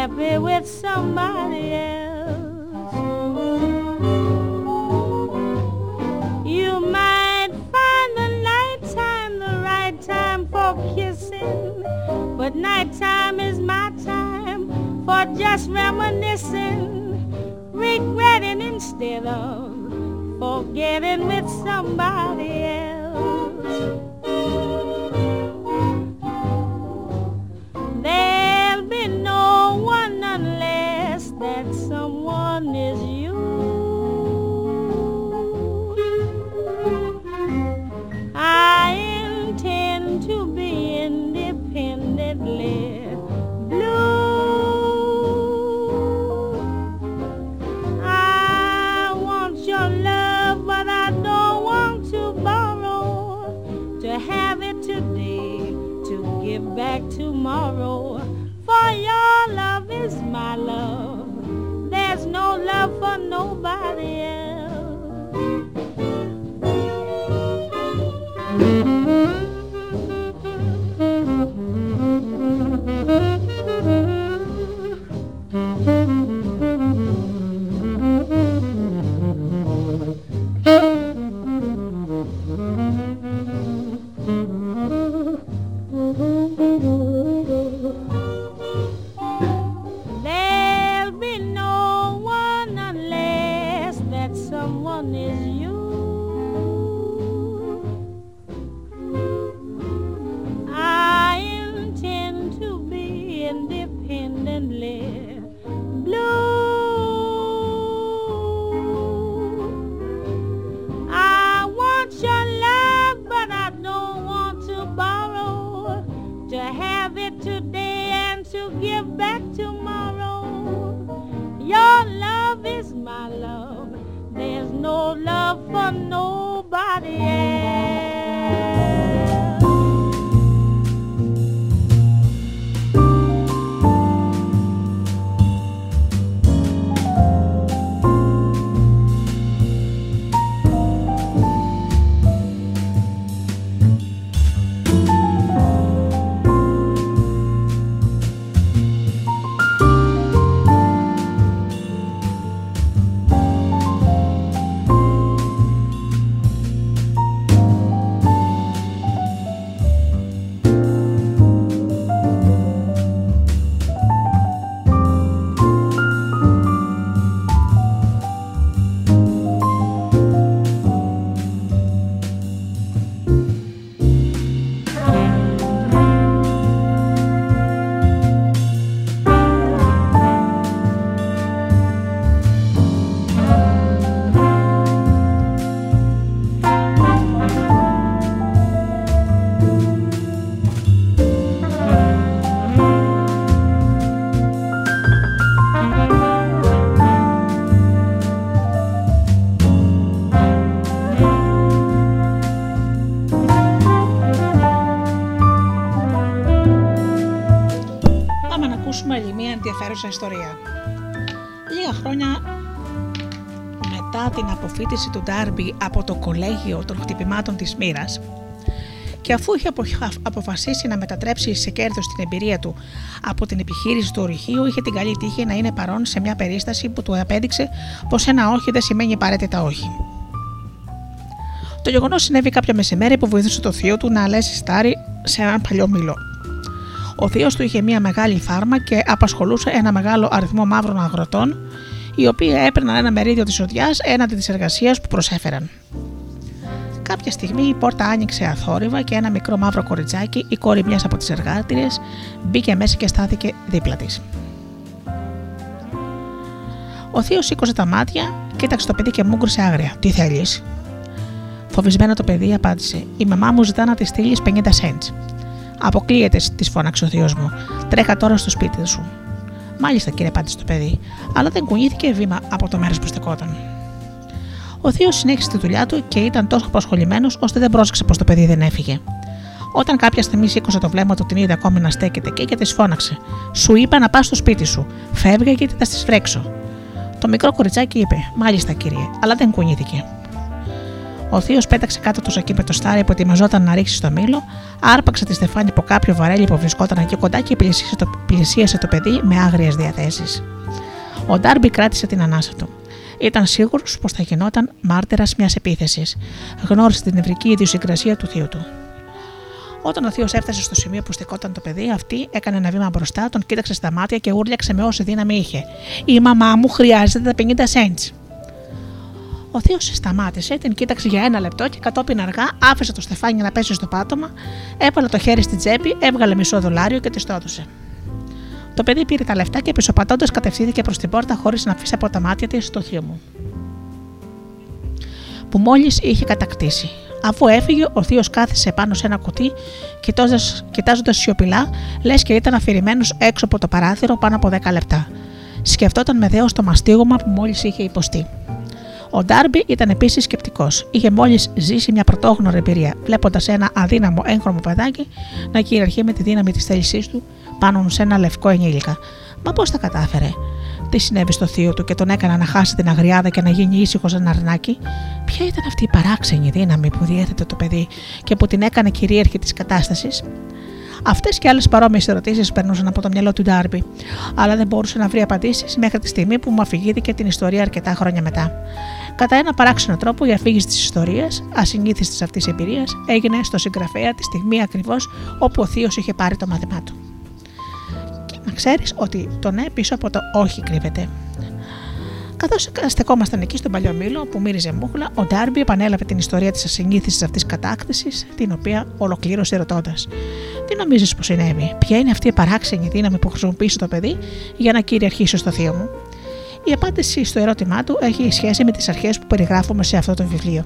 happy with somebody else. You might find the nighttime the right time for kissing, but nighttime is my time for just reminiscing, regretting instead of forgetting with somebody else. Ιστορία. Λίγα χρόνια μετά την αποφύτιση του Ντάρμπι από το κολέγιο των χτυπημάτων της μοίρας, και αφού είχε αποφασίσει να μετατρέψει σε κέρδος την εμπειρία του από την επιχείρηση του ορυχείου, είχε την καλή τύχη να είναι παρόν σε μια περίσταση που του απέδειξε πως ένα όχι δεν σημαίνει απαραίτητα όχι. Το γεγονός συνέβη κάποια μεσημέρι που βοήθησε το θείο του να αλέσει στάρι σε έναν παλιό μήλο. Ο θείος του είχε μια μεγάλη φάρμα και απασχολούσε ένα μεγάλο αριθμό μαύρων αγροτών, οι οποίοι έπαιρναν ένα μερίδιο της οδειά έναντι της εργασίας που προσέφεραν. Κάποια στιγμή η πόρτα άνοιξε αθόρυβα και ένα μικρό μαύρο κοριτσάκι, η κόρη μιας από τις εργάτριες, μπήκε μέσα και στάθηκε δίπλα της. Ο Θείος σήκωσε τα μάτια, κοίταξε το παιδί και μούγκρουσε άγρια. Τι θέλεις; Φοβισμένο το παιδί απάντησε: Η μαμά μου ζητά να της στείλεις 50 cents. Αποκλείεται, της φώναξε ο θείος μου. Τρέχα τώρα στο σπίτι σου. Μάλιστα, κύριε, απάντησε το παιδί, αλλά δεν κουνήθηκε βήμα από το μέρος που στεκόταν. Ο Θείος συνέχισε τη δουλειά του και ήταν τόσο απασχολημένος ώστε δεν πρόσεξε πως το παιδί δεν έφυγε. Όταν κάποια στιγμή σήκωσε το βλέμμα του, την είδε ακόμη να στέκεται και, και της φώναξε: Σου είπα να πας στο σπίτι σου. Φεύγε γιατί θα στη φρέξω. Το μικρό κοριτσάκι είπε: Μάλιστα, κύριε, αλλά δεν κουνήθηκε. Ο Θείος πέταξε κάτω το σακί με το στάρι που ετοιμαζόταν να ρίξει στο μήλο, άρπαξε τη στεφάνη από κάποιο βαρέλι που βρισκόταν εκεί κοντά και πλησίασε το, πλησίασε το παιδί με άγριες διαθέσεις. Ο Ντάρμπι κράτησε την ανάσα του. Ήταν σίγουρος πως θα γινόταν μάρτυρας μιας επίθεσης. Γνώρισε την νευρική ιδιοσυγκρασία του θείου του. Όταν ο Θείος έφτασε στο σημείο που στεκόταν το παιδί, αυτή έκανε ένα βήμα μπροστά, τον κοίταξε στα μάτια και ούρλιαξε με όση δύναμη είχε. Η μαμά μου χρειάζεται τα 50 cents. Ο Θείος σταμάτησε, την κοίταξε για ένα λεπτό και κατόπιν αργά άφησε το στεφάνι να πέσει στο πάτωμα, έβαλε το χέρι στην τσέπη, έβγαλε μισό δολάριο και τη το έδωσε. Το παιδί πήρε τα λεφτά και πισωπατώντας κατευθύνθηκε προς την πόρτα χωρίς να αφήσει από τα μάτια της το θείο μου. Που μόλις είχε κατακτήσει. Αφού έφυγε, ο Θείος κάθισε πάνω σε ένα κουτί, κοιτάζοντας σιωπηλά, λες και ήταν αφηρημένος έξω από το παράθυρο πάνω από 10 λεπτά. Σκεφτόταν με δέο το μαστίγωμα που μόλις είχε υποστεί. Ο Ντάρμπι ήταν επίσης σκεπτικός. Είχε μόλις ζήσει μια πρωτόγνωρη εμπειρία, βλέποντας ένα αδύναμο έγχρωμο παιδάκι να κυριαρχεί με τη δύναμη της θέλησής του πάνω σε ένα λευκό ενήλικα. Μα πώς τα κατάφερε; Τι συνέβη στο θείο του και τον έκανα να χάσει την αγριάδα και να γίνει ήσυχος ένα αρνάκι; Ποια ήταν αυτή η παράξενη δύναμη που διέθετε το παιδί και που την έκανε κυρίαρχη της κατάστασης; Αυτές και άλλες παρόμοιες ερωτήσεις περνούσαν από το μυαλό του Ντάρμπι, αλλά δεν μπορούσε να βρει απαντήσεις μέχρι τη στιγμή που μου αφηγήθηκε την ιστορία αρκετά χρόνια μετά. Κατά ένα παράξενο τρόπο, η αφήγηση της ιστορίας, ασυνήθιστης αυτής εμπειρίας, έγινε στο συγγραφέα τη στιγμή ακριβώς όπου ο Θείος είχε πάρει το μάθημά του. Και να ξέρεις ότι το ναι πίσω από το όχι κρύβεται. Καθώς στεκόμασταν εκεί στον παλιό μήλο που μύριζε μούχλα, ο Ντάρμπι επανέλαβε την ιστορία της ασυνήθιστη αυτής κατάκτησης, την οποία ολοκλήρωσε ρωτώντας: Τι νομίζεις πως συνέβη, Ποια είναι αυτή η παράξενη δύναμη που χρησιμοποίησε το παιδί για να κυριαρχήσει στο θείο μου; Η απάντηση στο ερώτημά του έχει σχέση με τις αρχές που περιγράφουμε σε αυτό το βιβλίο.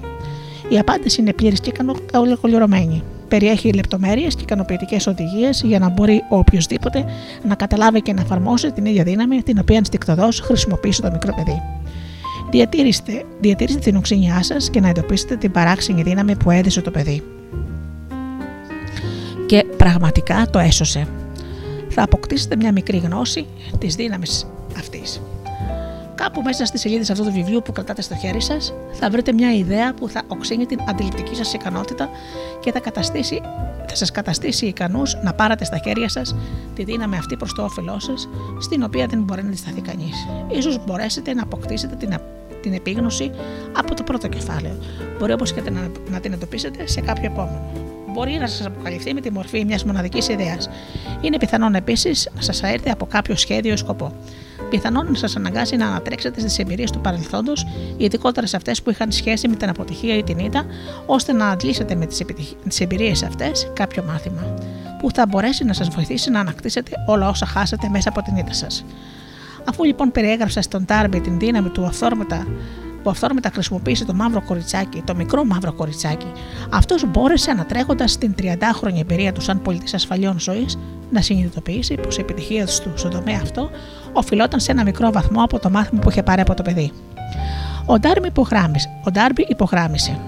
Η απάντηση είναι πλήρης και ολοκληρωμένη. Περιέχει λεπτομέρειες και ικανοποιητικές οδηγίες για να μπορεί ο οποιοδήποτε να καταλάβει και να εφαρμόσει την ίδια δύναμη την οποία ενστικτοδός χρησιμοποιήσει το μικρό παιδί. Διατηρήστε, διατηρήστε την οξύνιά σας και να εντοπίσετε την παράξενη δύναμη που έδισε το παιδί. Και πραγματικά το έσωσε. Θα αποκτήσετε μια μικρή γνώση της δύναμης αυτής. Κάπου μέσα στι σελίδε αυτού του βιβλίου που κρατάτε στο χέρι σας, θα βρείτε μια ιδέα που θα οξύνει την αντιληπτική σας ικανότητα και θα, καταστήσει, θα σας καταστήσει ικανούς να πάρετε στα χέρια σας τη δύναμη αυτή προς το όφελό σας, στην οποία δεν μπορεί να αντισταθεί κανείς. σω μπορέσετε να αποκτήσετε την, την επίγνωση από το πρώτο κεφάλαιο. Μπορεί όπως και να, να την εντοπίσετε σε κάποιο επόμενο μπορεί να σας αποκαλυφθεί με τη μορφή μιας μοναδικής ιδέας. Είναι πιθανόν επίσης να σας έρθει από κάποιο σχέδιο ή σκοπό πιθανόν να σας αναγκάσει να ανατρέξετε στις εμπειρίες του παρελθόντος, ειδικότερα σε αυτές που είχαν σχέση με την αποτυχία ή την ήττα, ώστε να αντλήσετε με τις εμπειρίες αυτές κάποιο μάθημα, που θα μπορέσει να σας βοηθήσει να ανακτήσετε όλα όσα χάσετε μέσα από την ήττα σας. Αφού λοιπόν περιέγραψα στον Τάρμπι την δύναμη του αυθόρμητα που αυθόρμητα χρησιμοποίησε το μαύρο κοριτσάκι, το μικρό μαύρο κοριτσάκι, αυτός μπόρεσε ανατρέχοντας την 30χρονη εμπειρία του σαν πολιτής ασφαλιών ζωής να συνειδητοποιήσει πως η επιτυχία του στον τομέα αυτό οφειλόταν σε ένα μικρό βαθμό από το μάθημα που είχε πάρει από το παιδί. Ο Ντάρμπι υπογράμμισε. Ο Ντάρμπι υπογράμμισε.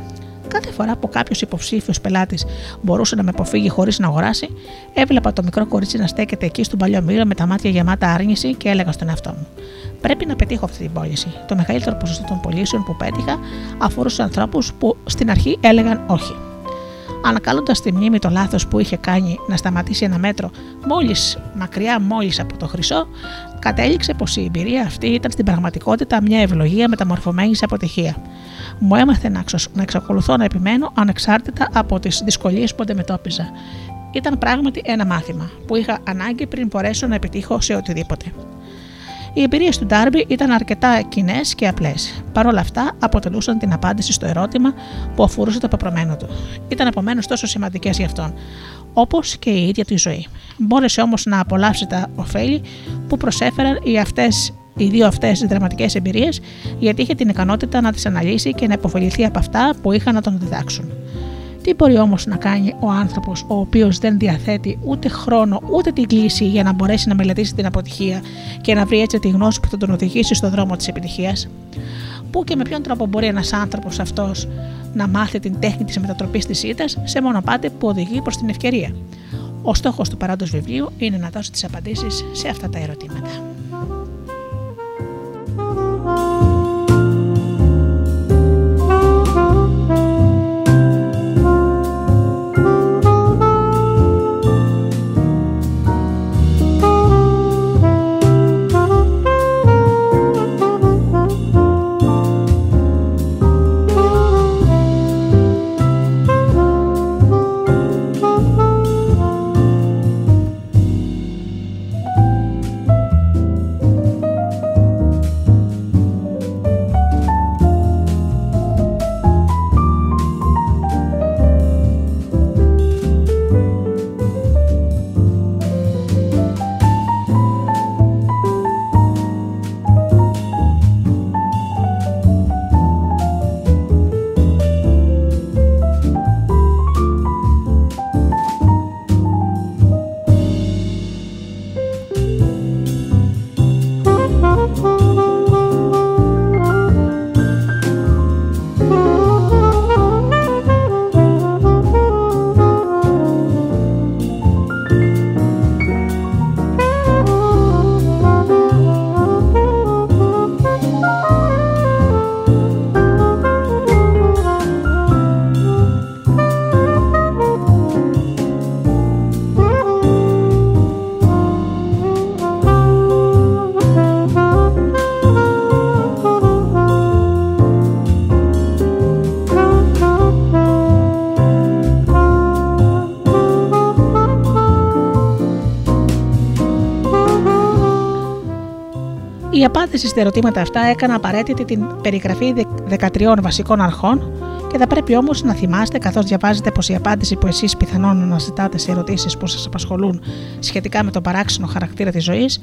Κάθε φορά που κάποιος υποψήφιος πελάτης μπορούσε να με αποφύγει χωρίς να αγοράσει, έβλεπα το μικρό κορίτσι να στέκεται εκεί στον παλιό μήλο με τα μάτια γεμάτα άρνηση και έλεγα στον εαυτό μου: Πρέπει να πετύχω αυτή την πώληση. Το μεγαλύτερο ποσοστό των πωλήσεων που πέτυχα αφορούσε ανθρώπους που στην αρχή έλεγαν όχι ανακαλώντας στη μνήμη το λάθος που είχε κάνει να σταματήσει ένα μέτρο μόλις μακριά μόλις από το χρυσό, κατέληξε πως η εμπειρία αυτή ήταν στην πραγματικότητα μια ευλογία μεταμορφωμένη σε αποτυχία. Μου έμαθε να, να εξακολουθώ να επιμένω ανεξάρτητα από τις δυσκολίες που αντιμετώπιζα. Ήταν πράγματι ένα μάθημα που είχα ανάγκη πριν μπορέσω να επιτύχω σε οτιδήποτε. Οι εμπειρίες του Ντάρμπι ήταν αρκετά κοινές και απλές. Παρ' όλα αυτά, αποτελούσαν την απάντηση στο ερώτημα που αφορούσε το πεπρωμένο του. Ήταν επομένως τόσο σημαντικές για αυτόν, όπως και η ίδια του η ζωή. Μπόρεσε όμως να απολαύσει τα ωφέλη που προσέφεραν οι, αυτές, οι δύο αυτές δραματικές εμπειρίες, γιατί είχε την ικανότητα να τις αναλύσει και να υποφεληθεί από αυτά που είχαν να τον διδάξουν. Τι μπορεί όμως να κάνει ο άνθρωπος ο οποίος δεν διαθέτει ούτε χρόνο ούτε την κλίση για να μπορέσει να μελετήσει την αποτυχία και να βρει έτσι τη γνώση που θα τον οδηγήσει στον δρόμο της επιτυχίας; Πού και με ποιον τρόπο μπορεί ένας άνθρωπος αυτός να μάθει την τέχνη της μετατροπής της ήττας σε μονοπάτι που οδηγεί προς την ευκαιρία; Ο στόχος του παράντο βιβλίου είναι να δώσει τις απαντήσεις σε αυτά τα ερωτήματα. Απάντηση στα ερωτήματα αυτά έκανε απαραίτητη την περιγραφή 13 βασικών αρχών και θα πρέπει όμως να θυμάστε, καθώς διαβάζετε, πως η απάντηση που εσείς πιθανόν να ζητάτε σε ερωτήσεις που σας απασχολούν σχετικά με τον παράξενο χαρακτήρα της ζωής,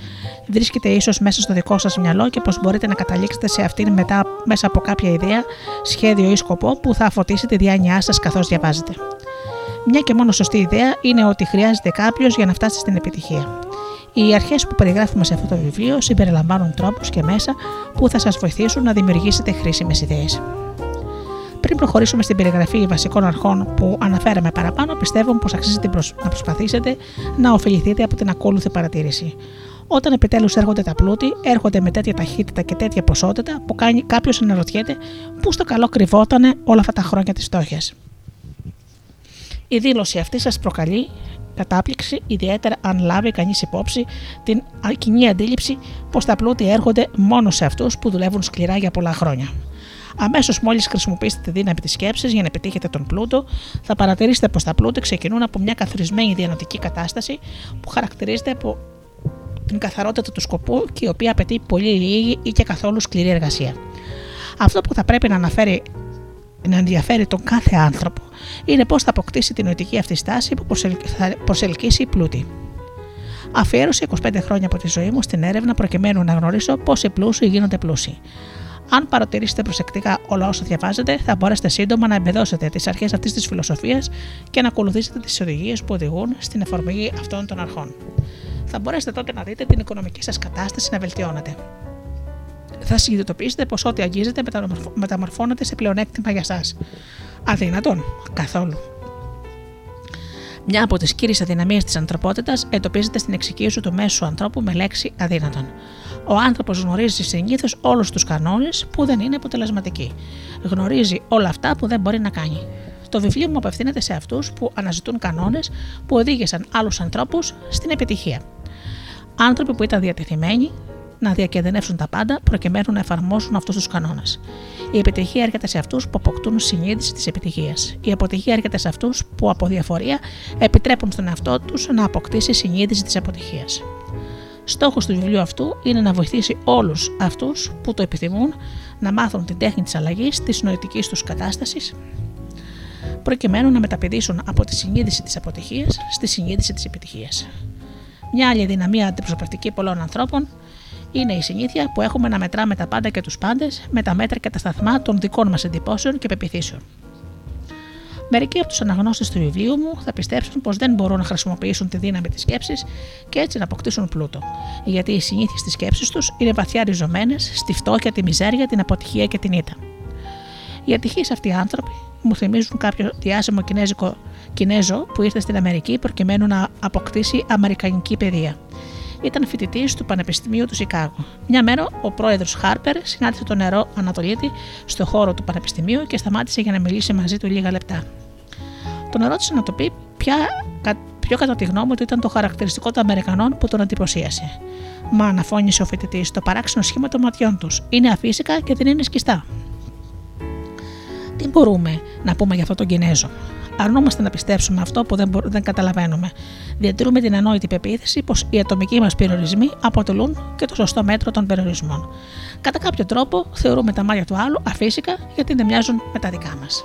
βρίσκεται ίσως μέσα στο δικό σας μυαλό και πως μπορείτε να καταλήξετε σε αυτήν μετά, μέσα από κάποια ιδέα, σχέδιο ή σκοπό που θα φωτίσει τη διάνοιά σας καθώς διαβάζετε. Μια και μόνο σωστή ιδέα είναι ότι χρειάζεται κάποιος για να φτάσει στην επιτυχία. Οι αρχές που περιγράφουμε σε αυτό το βιβλίο συμπεριλαμβάνουν τρόπους και μέσα που θα σας βοηθήσουν να δημιουργήσετε χρήσιμες ιδέες. Πριν προχωρήσουμε στην περιγραφή βασικών αρχών που αναφέραμε παραπάνω, πιστεύω πως αξίζει να προσπαθήσετε να ωφεληθείτε από την ακόλουθη παρατήρηση. Όταν επιτέλους έρχονται τα πλούτη, έρχονται με τέτοια ταχύτητα και τέτοια ποσότητα που κάνει κάποιος να αναρωτιέται πού στο καλό κρυβότανε όλα αυτά τα χρόνια της φτώχειας. Η δήλωση αυτή σας προκαλεί κατάπληξη, ιδιαίτερα αν λάβει κανείς υπόψη την κοινή αντίληψη πως τα πλούτη έρχονται μόνο σε αυτούς που δουλεύουν σκληρά για πολλά χρόνια. Αμέσως, μόλις χρησιμοποιήσετε τη δύναμη της σκέψης για να επιτύχετε τον πλούτο, θα παρατηρήσετε πως τα πλούτη ξεκινούν από μια καθορισμένη διανοτική κατάσταση που χαρακτηρίζεται από την καθαρότητα του σκοπού και η οποία απαιτεί πολύ λίγη ή και καθόλου σκληρή εργασία. Αυτό που θα πρέπει να αναφέρει να ενδιαφέρει τον κάθε άνθρωπο είναι πώς θα αποκτήσει την νοητική αυτή στάση που θα προσελκύσει η πλούτη. Αφιέρωσε 25 χρόνια από τη ζωή μου στην έρευνα προκειμένου να γνωρίσω πώς οι πλούσιοι γίνονται πλούσιοι. Αν παρατηρήσετε προσεκτικά όλα όσα διαβάζετε, θα μπορέσετε σύντομα να εμπεδώσετε τις αρχές αυτής της φιλοσοφίας και να ακολουθήσετε τις οδηγίες που οδηγούν στην εφαρμογή αυτών των αρχών. Θα μπορέσετε τότε να δείτε την οικονομική σας κατάσταση να βελτιώνεται θα συνειδητοποιήσετε πως ό,τι αγγίζετε μεταμορφώνεται σε πλεονέκτημα για εσά. Αδύνατον, καθόλου. Μια από τις κύριες αδυναμίες της ανθρωπότητας εντοπίζεται στην εξοικείωση του μέσου ανθρώπου με λέξη αδύνατον. Ο άνθρωπος γνωρίζει συνήθως όλους τους κανόνες που δεν είναι αποτελεσματικοί. Γνωρίζει όλα αυτά που δεν μπορεί να κάνει. Το βιβλίο μου απευθύνεται σε αυτούς που αναζητούν κανόνες που οδήγησαν άλλους ανθρώπους στην επιτυχία. Άνθρωποι που ήταν διατεθειμένοι να διακεντρεύσουν τα πάντα προκειμένου να εφαρμόσουν αυτούς τους κανόνες. Η επιτυχία έρχεται σε αυτούς που αποκτούν συνείδηση της επιτυχίας. Η αποτυχία έρχεται σε αυτούς που από διαφορία επιτρέπουν στον εαυτό τους να αποκτήσει συνείδηση της αποτυχίας. Στόχος του βιβλίου αυτού είναι να βοηθήσει όλους αυτούς που το επιθυμούν να μάθουν την τέχνη της αλλαγής της νοητικής τους κατάστασης, προκειμένου να μεταπηδήσουν από τη συνείδηση της αποτυχίας στη συνείδηση της επιτυχίας. Μια άλλη δυναμία αντιπροσωπευτική πολλών ανθρώπων είναι η συνήθεια που έχουμε να μετράμε τα πάντα και τους πάντες με τα μέτρα και τα σταθμά των δικών μας εντυπώσεων και πεπιθήσεων. Μερικοί από τους αναγνώστες του βιβλίου μου θα πιστέψουν πως δεν μπορούν να χρησιμοποιήσουν τη δύναμη της σκέψης και έτσι να αποκτήσουν πλούτο, γιατί οι συνήθειες της σκέψης τους είναι βαθιά ριζωμένες στη φτώχεια, τη μιζέρια, την αποτυχία και την ήττα. Οι ατυχείς αυτοί οι άνθρωποι μου θυμίζουν κάποιο διάσημο κινέζικο Κινέζο που ήρθε στην Αμερική προκειμένου να αποκτήσει αμερικανική παιδεία. Ήταν φοιτητής του Πανεπιστημίου του Σικάγο. Μια μέρα ο πρόεδρος Χάρπερ συνάντησε τον νερό Ανατολίτη στο χώρο του Πανεπιστημίου και σταμάτησε για να μιλήσει μαζί του λίγα λεπτά. Τον ρώτησε να το πει ποια, ποιο κατά τη γνώμη του ήταν το χαρακτηριστικό των Αμερικανών που τον εντυπωσίασε. Μα αναφώνησε ο φοιτητής το παράξενο σχήμα των ματιών τους. Είναι αφύσικα και δεν είναι σκιστά. Τι μπορούμε να πούμε για αυτόν τον Κινέζο. Αρνούμαστε να πιστέψουμε αυτό που δεν, δεν καταλαβαίνουμε. Διατηρούμε την ανόητη πεποίθηση πως οι ατομικοί μας περιορισμοί αποτελούν και το σωστό μέτρο των περιορισμών. Κατά κάποιο τρόπο θεωρούμε τα μάτια του άλλου αφύσικα γιατί δεν μοιάζουν με τα δικά μας.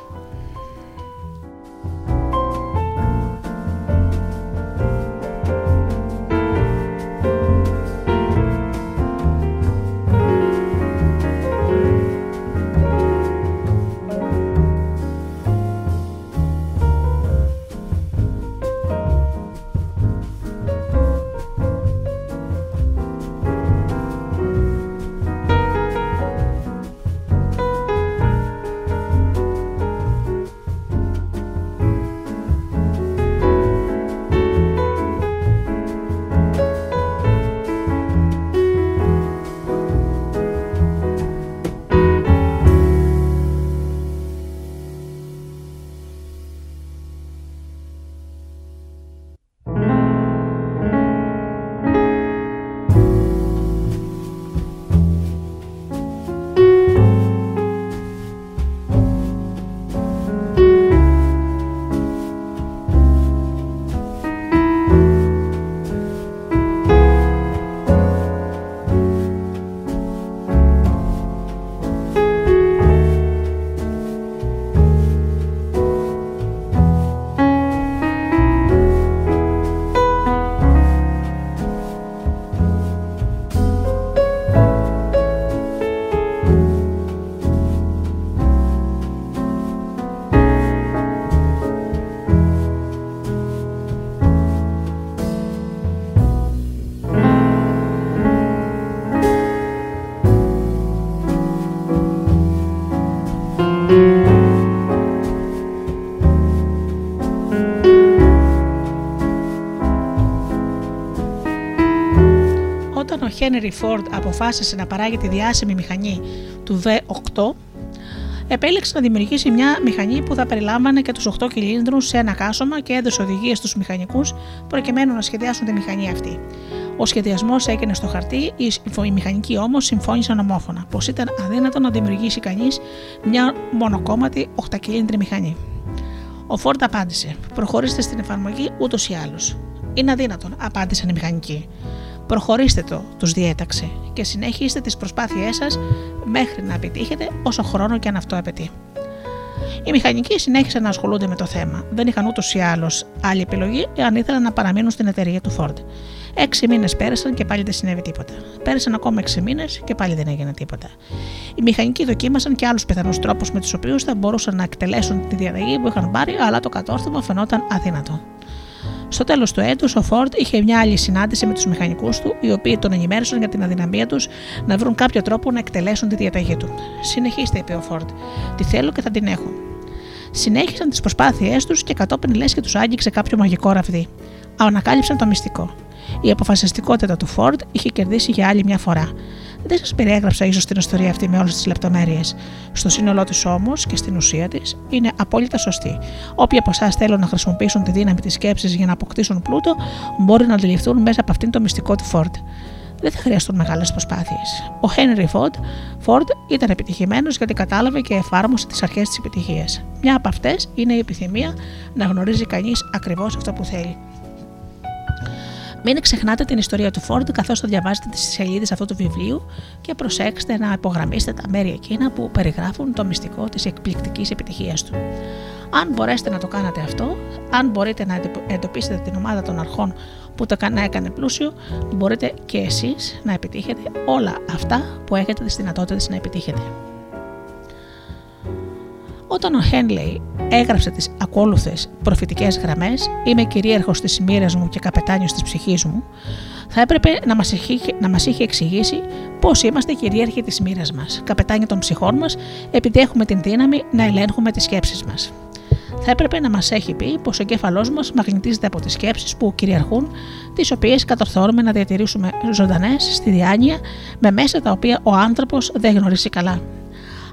Henry Ford αποφάσισε να παράγει τη διάσημη μηχανή του V8, επέλεξε να δημιουργήσει μια μηχανή που θα περιλάμβανε και τους 8 κυλίνδρους σε ένα κάσωμα και έδωσε οδηγίες στους μηχανικούς προκειμένου να σχεδιάσουν τη μηχανή αυτή. Ο σχεδιασμός έγινε στο χαρτί, οι μηχανικοί όμως συμφώνησαν ομόφωνα πως ήταν αδύνατο να δημιουργήσει κανείς μια μονοκόμματη 8 κυλίνδρη μηχανή. Ο Φόρτ απάντησε: Προχωρήστε στην εφαρμογή ούτως ή άλλως. Είναι αδύνατον, απάντησαν οι μηχανικοί. Προχωρήστε το, τους διέταξε, και συνεχίστε τις προσπάθειές σας μέχρι να επιτύχετε όσο χρόνο και αν αυτό απαιτεί. Οι μηχανικοί συνέχισαν να ασχολούνται με το θέμα. Δεν είχαν ούτως ή άλλως άλλη επιλογή εάν ήθελαν να παραμείνουν στην εταιρεία του Ford. Έξι μήνες πέρασαν και πάλι δεν συνέβη τίποτα. Πέρασαν ακόμα έξι μήνες και πάλι δεν έγινε τίποτα. Οι μηχανικοί δοκίμασαν και άλλους πιθανούς τρόπους με τους οποίους θα μπορούσαν να εκτελέσουν τη διαταγή που είχαν πάρει, αλλά το κατόρθωμα φαινόταν αδύνατο. Στο τέλος του έτους, ο Φορντ είχε μια άλλη συνάντηση με τους μηχανικούς του, οι οποίοι τον ενημέρωσαν για την αδυναμία τους να βρουν κάποιο τρόπο να εκτελέσουν τη διαταγή του. Συνεχίστε, είπε ο Φορντ. Τη θέλω και θα την έχω. Συνέχισαν τις προσπάθειές τους και κατόπιν λες και τους άγγιξε κάποιο μαγικό ραβδί. Ανακάλυψαν το μυστικό. Η αποφασιστικότητα του Φορντ είχε κερδίσει για άλλη μια φορά. Δεν σας περιέγραψα ίσως την ιστορία αυτή με όλες τις λεπτομέρειες. Στο σύνολό της όμως και στην ουσία της είναι απόλυτα σωστή. Όποιοι από εσάς θέλουν να χρησιμοποιήσουν τη δύναμη της σκέψης για να αποκτήσουν πλούτο, μπορεί να αντιληφθούν μέσα από αυτήν το μυστικό του Φόρτ. Δεν θα χρειαστούν μεγάλες προσπάθειες. Ο Χένρι Φόρντ ήταν επιτυχημένος γιατί κατάλαβε και εφάρμοσε τις αρχές της επιτυχίας. Μια από αυτές είναι η επιθυμία να γνωρίζει κανείς ακριβώς αυτό που θέλει. Μην ξεχνάτε την ιστορία του Φόρντ καθώς θα διαβάζετε τις σελίδες αυτού του βιβλίου και προσέξτε να υπογραμμίσετε τα μέρη εκείνα που περιγράφουν το μυστικό της εκπληκτικής επιτυχίας του. Αν μπορέσετε να το κάνετε αυτό, αν μπορείτε να εντοπίσετε την ομάδα των αρχών που το έκανε πλούσιο, μπορείτε και εσείς να επιτύχετε όλα αυτά που έχετε τις δυνατότητες να επιτύχετε. Όταν ο Χένλεϊ έγραψε τις ακόλουθες προφητικές γραμμές «Είμαι κυρίαρχος της μοίρας μου και καπετάνιος της ψυχής μου», θα έπρεπε να μας, είχε, να μας είχε εξηγήσει πώς είμαστε κυρίαρχοι της μοίρας μας, καπετάνια των ψυχών μας, επειδή έχουμε την δύναμη να ελέγχουμε τις σκέψεις μας θα έπρεπε να μας έχει πει πως ο εγκέφαλός μας μαγνητίζεται από τις σκέψεις που κυριαρχούν, τις οποίες κατορθώνουμε να διατηρήσουμε ζωντανές στη διάνοια με μέσα τα οποία ο άνθρωπος δεν γνωρίζει καλά.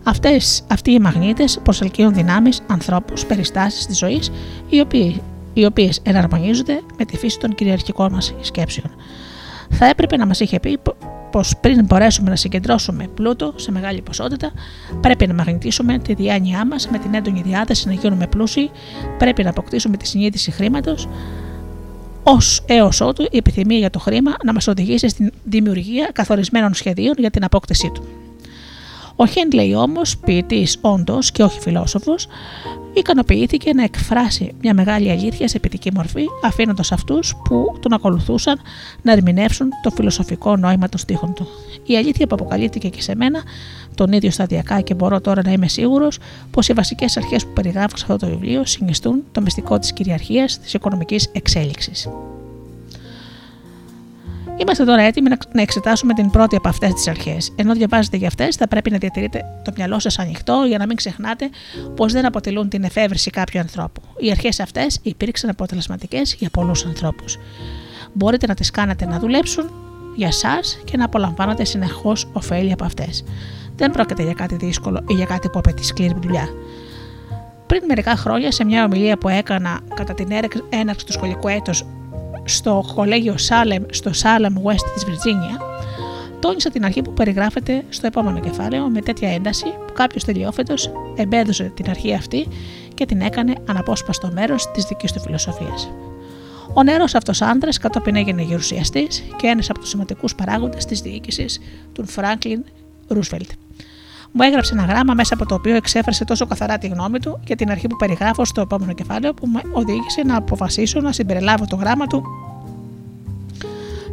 Αυτές, αυτοί οι μαγνήτες προσελκύουν δυνάμεις, ανθρώπους, περιστάσεις της ζωής, οι, οποίοι, οι οποίες εναρμονίζονται με τη φύση των κυριαρχικών μας σκέψεων. Θα έπρεπε να μας είχε πει πως πριν μπορέσουμε να συγκεντρώσουμε πλούτο σε μεγάλη ποσότητα, πρέπει να μαγνητήσουμε τη διάνοιά μας με την έντονη διάθεση να γίνουμε πλούσιοι, πρέπει να αποκτήσουμε τη συνείδηση χρήματος, ως έως ότου η επιθυμία για το χρήμα να μας οδηγήσει στην δημιουργία καθορισμένων σχεδίων για την απόκτησή του. Ο Χέντλεϊ όμως, ποιητής όντως και όχι φιλόσοφος, ικανοποιήθηκε να εκφράσει μια μεγάλη αλήθεια σε ποιητική μορφή, αφήνοντας αυτούς που τον ακολουθούσαν να ερμηνεύσουν το φιλοσοφικό νόημα των στίχων του. Η αλήθεια που αποκαλύφθηκε και σε μένα, τον ίδιο σταδιακά και μπορώ τώρα να είμαι σίγουρος πως οι βασικές αρχές που περιγράφω σε αυτό το βιβλίο συνιστούν το μυστικό της κυριαρχίας της οικονομικής εξέλιξης. Είμαστε τώρα έτοιμοι να εξετάσουμε την πρώτη από αυτές τις αρχές. Ενώ διαβάζετε για αυτές, θα πρέπει να διατηρείτε το μυαλό σας ανοιχτό για να μην ξεχνάτε πως δεν αποτελούν την εφεύρεση κάποιου ανθρώπου. Οι αρχές αυτές υπήρξαν αποτελεσματικές για πολλούς ανθρώπους. Μπορείτε να τις κάνετε να δουλέψουν για εσά και να απολαμβάνετε συνεχώς ωφέλη από αυτές. Δεν πρόκειται για κάτι δύσκολο ή για κάτι που απαιτεί σκληρή δουλειά. Πριν μερικά χρόνια, σε μια ομιλία που έκανα κατά την έναρξη του σχολικού έτους στο κολέγιο Σάλεμ στο Σάλεμ West της Βιρτζίνια, τόνισα την αρχή που περιγράφεται στο επόμενο κεφάλαιο με τέτοια ένταση που κάποιος τελειόφετος εμπέδωσε την αρχή αυτή και την έκανε αναπόσπαστο μέρος της δικής του φιλοσοφίας. Ο νερό αυτός άντρας κατόπιν έγινε γερουσιαστής και ένας από τους σημαντικούς παράγοντες της διοίκησης του Φράγκλιν Ρούσβελτ. Μου έγραψε ένα γράμμα μέσα από το οποίο εξέφρασε τόσο καθαρά τη γνώμη του για την αρχή που περιγράφω στο επόμενο κεφάλαιο που με οδήγησε να αποφασίσω να συμπεριλάβω το γράμμα του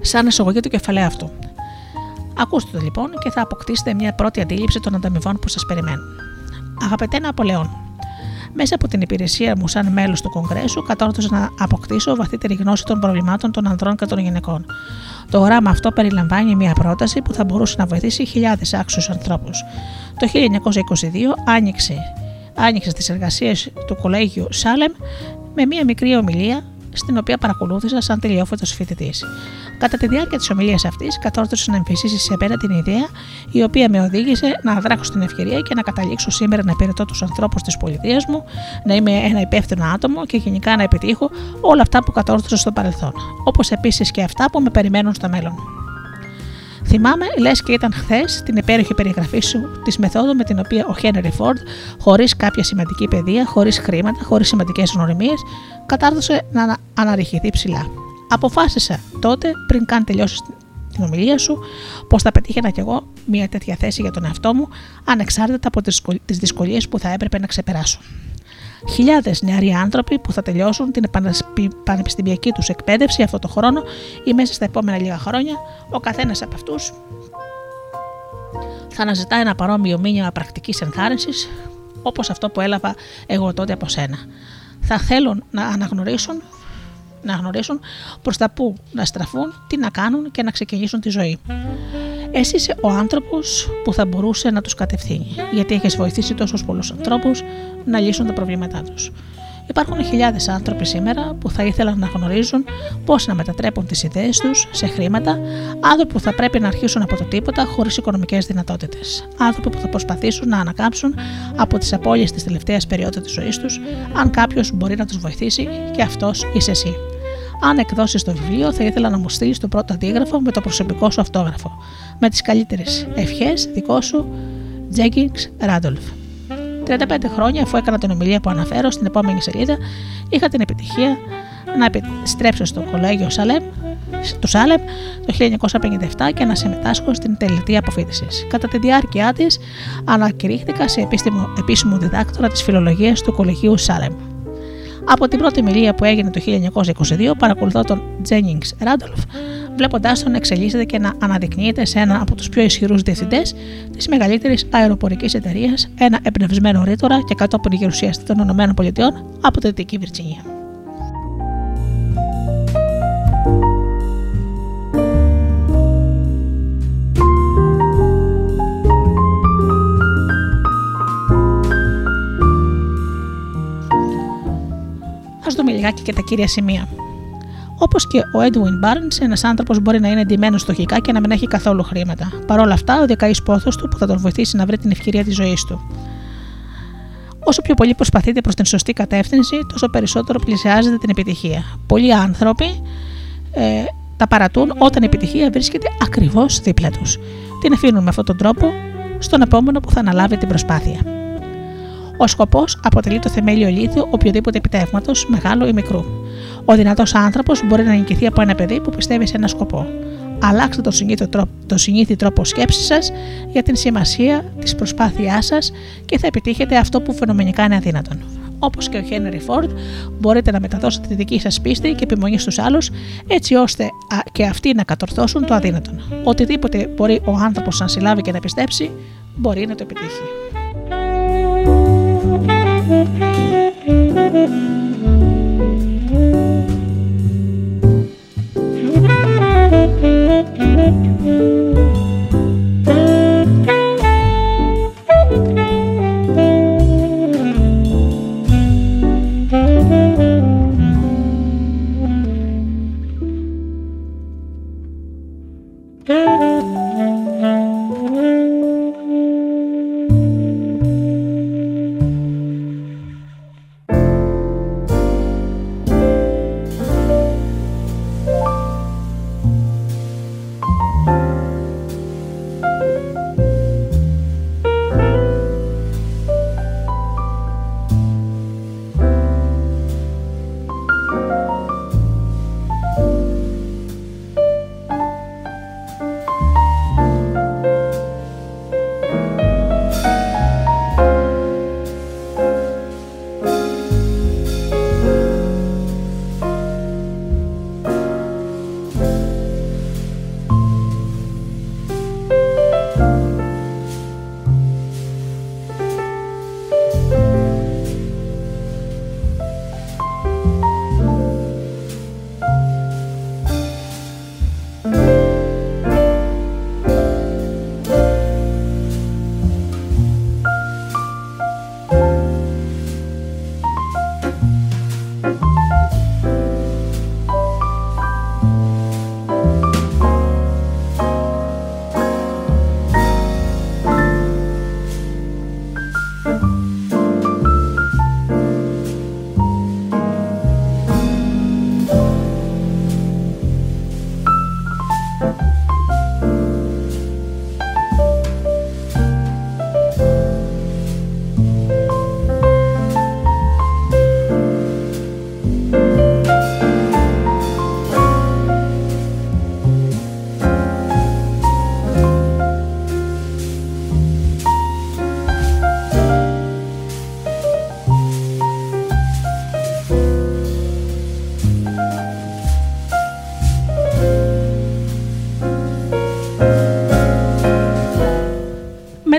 σαν εισαγωγή του κεφαλαίου αυτού. Ακούστε το λοιπόν και θα αποκτήσετε μια πρώτη αντίληψη των ανταμοιβών που σας περιμένουν. Αγαπητέ Ναπολεόν, μέσα από την υπηρεσία μου σαν μέλος του Κογκρέσου, κατόρθωσα να αποκτήσω βαθύτερη γνώση των προβλημάτων των ανδρών και των γυναικών. Το γράμμα αυτό περιλαμβάνει μια πρόταση που θα μπορούσε να βοηθήσει χιλιάδες άξιους ανθρώπους. Το 1922 άνοιξε, άνοιξε στις εργασίες του κολέγιου Σάλεμ με μια μικρή ομιλία στην οποία παρακολούθησα σαν τελειόφωτος φοιτητής. Κατά τη διάρκεια της ομιλίας αυτής, κατόρθωσε να εμφυσίσει σε μένα την ιδέα, η οποία με οδήγησε να δράξω την ευκαιρία και να καταλήξω σήμερα να υπηρετώ τους ανθρώπους της πολιτείας μου, να είμαι ένα υπεύθυνο άτομο και γενικά να επιτύχω όλα αυτά που κατόρθωσα στο παρελθόν. Όπως επίσης και αυτά που με περιμένουν στο μέλλον. Θυμάμαι, λες και ήταν χθες, την υπέροχη περιγραφή σου της μεθόδου με την οποία ο Χένρι Φόρντ, χωρίς κάποια σημαντική παιδεία, χωρίς χρήματα, χωρίς σημαντικές γνωριμίες, κατάρτωσε να αναρριχηθεί ψηλά. Αποφάσισα τότε, πριν καν τελειώσεις την ομιλία σου, πως θα πετύχαινα κι εγώ μια τέτοια θέση για τον εαυτό μου, ανεξάρτητα από τις δυσκολίες που θα έπρεπε να ξεπεράσω. Χιλιάδες νεαροί άνθρωποι που θα τελειώσουν την πανεπιστημιακή τους εκπαίδευση αυτό το χρόνο ή μέσα στα επόμενα λίγα χρόνια, ο καθένας από αυτούς θα αναζητά ένα παρόμοιο μήνυμα πρακτικής ενθάρρυνσης όπως αυτό που έλαβα εγώ τότε από σένα. Θα θέλουν να αναγνωρίσουν να γνωρίσουν προς τα που να στραφούν, τι να κάνουν και να ξεκινήσουν τη ζωή. Εσύ είσαι ο άνθρωπος που θα μπορούσε να τους κατευθύνει, γιατί έχεις βοηθήσει τόσους πολλούς ανθρώπους να λύσουν τα προβλήματά τους. Υπάρχουν χιλιάδες άνθρωποι σήμερα που θα ήθελαν να γνωρίζουν πώς να μετατρέπουν τις ιδέες τους σε χρήματα, άνθρωποι που θα πρέπει να αρχίσουν από το τίποτα χωρίς οικονομικές δυνατότητες. Άνθρωποι που θα προσπαθήσουν να ανακάμψουν από τις απώλειες της τελευταίας περίοδου της ζωής τους, αν κάποιος μπορεί να τους βοηθήσει, και αυτός είσαι εσύ. Αν εκδώσεις το βιβλίο, θα ήθελα να μου στείλεις το πρώτο αντίγραφο με το προσωπικό σου αυτόγραφο. Με τις καλύτερες ευχές, δικό σου, Τζέγκινγκ Ράντολφ. 35 χρόνια αφού έκανα την ομιλία που αναφέρω στην επόμενη σελίδα, είχα την επιτυχία να επιστρέψω στο κολέγιο Σαλέμ του Σάλεμ το 1957 και να συμμετάσχω στην τελετή αποφύτησης. Κατά τη διάρκεια της, ανακηρύχθηκα σε επίσημο, επίσημο διδάκτορα της φιλολογίας του Κολεγίου Σάλεμ. Από την πρώτη μιλία που έγινε το 1922, παρακολουθώ τον Τζένινγκ Ράντολφ, βλέποντάς τον να εξελίσσεται και να αναδεικνύεται σε ένα από τους πιο ισχυρούς διευθυντές της μεγαλύτερης αεροπορικής εταιρείας, ένα εμπνευσμένο ρήτορα και κατόπιν γερουσιαστή των ΗΠΑ από τη Δυτική Βιρτζινία. Α δούμε λιγάκι και τα κύρια σημεία. Όπως και ο Edwin Barnes, ένας άνθρωπος μπορεί να είναι εντυμένο στοχικά και να μην έχει καθόλου χρήματα. Παρ' όλα αυτά, ο διακαή πόθος του που θα τον βοηθήσει να βρει την ευκαιρία της ζωής του. Όσο πιο πολύ προσπαθείτε προς την σωστή κατεύθυνση, τόσο περισσότερο πλησιάζετε την επιτυχία. Πολλοί άνθρωποι ε, τα παρατούν όταν η επιτυχία βρίσκεται ακριβώς δίπλα τους. Την αφήνουν με αυτόν τον τρόπο στον επόμενο που θα αναλάβει την προσπάθεια. Ο σκοπός αποτελεί το θεμέλιο λίθιο οποιοδήποτε επιτεύγματος, μεγάλο ή μικρού. Ο δυνατός άνθρωπος μπορεί να νικηθεί από ένα παιδί που πιστεύει σε ένα σκοπό. Αλλάξτε το συνήθι τρόπο, το συνήθι τρόπο σκέψης σας για την σημασία της προσπάθειάς σας και θα επιτύχετε αυτό που φαινομενικά είναι αδύνατον. Όπως και ο Χένρι Φόρντ, μπορείτε να μεταδώσετε τη δική σας πίστη και επιμονή στους άλλους, έτσι ώστε και αυτοί να κατορθώσουν το αδύνατον. Οτιδήποτε μπορεί ο άνθρωπος να συλλάβει και να πιστέψει, μπορεί να το επιτύχει.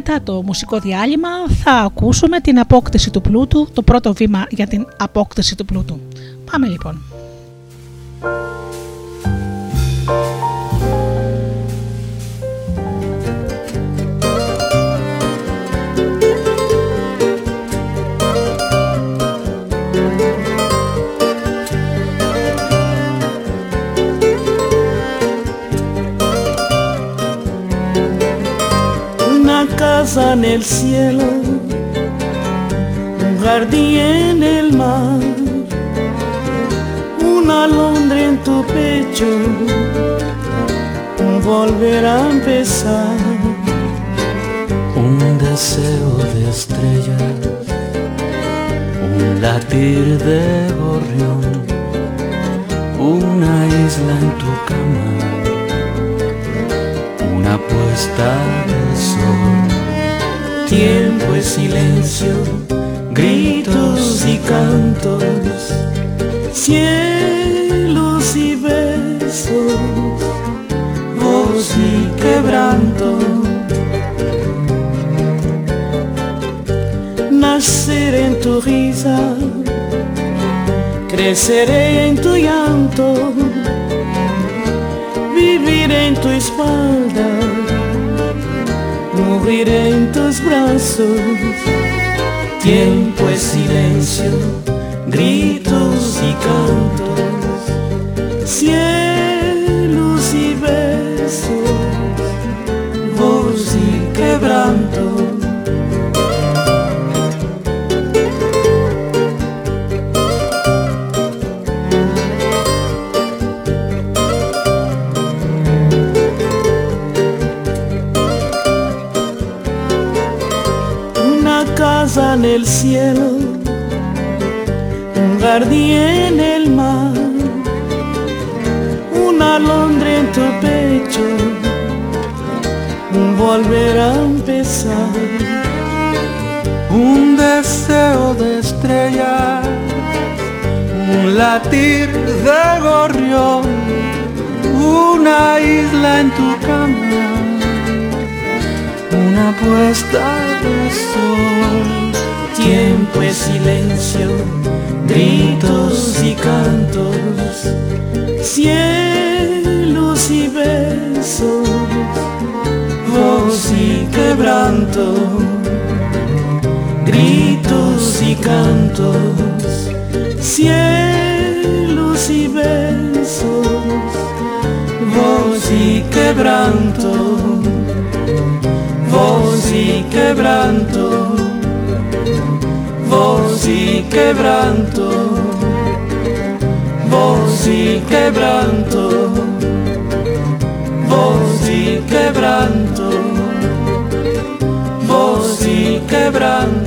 Μετά το μουσικό διάλειμμα θα ακούσουμε την απόκτηση του πλούτου, το πρώτο βήμα για την απόκτηση του πλούτου. Πάμε λοιπόν. En el cielo, un jardín en el mar, una alondra en tu pecho, un volver a empezar, un deseo de estrellas, un latir de gorrión, una isla en tu cama, una puesta de sol, tiempo y silencio, gritos y cantos, cielos y besos, voz y quebranto. Nacer en tu risa creceré en tu llanto, viviré en tu espalda, moriré en tus brazos. Tiempo es silencio, gritos y cantos, cielos el cielo, un jardín en el mar, una alondra en tu pecho, un volver a empezar, un deseo de estrella, un latir de gorrión, una isla en tu cama, una puesta de sol tiempo es silencio, gritos y cantos, cielos y besos, voz y quebranto, gritos y cantos, cielos y besos, voz y quebranto, voz y quebranto voz y quebranto, voz y quebranto, voz y quebranto, voz y quebranto,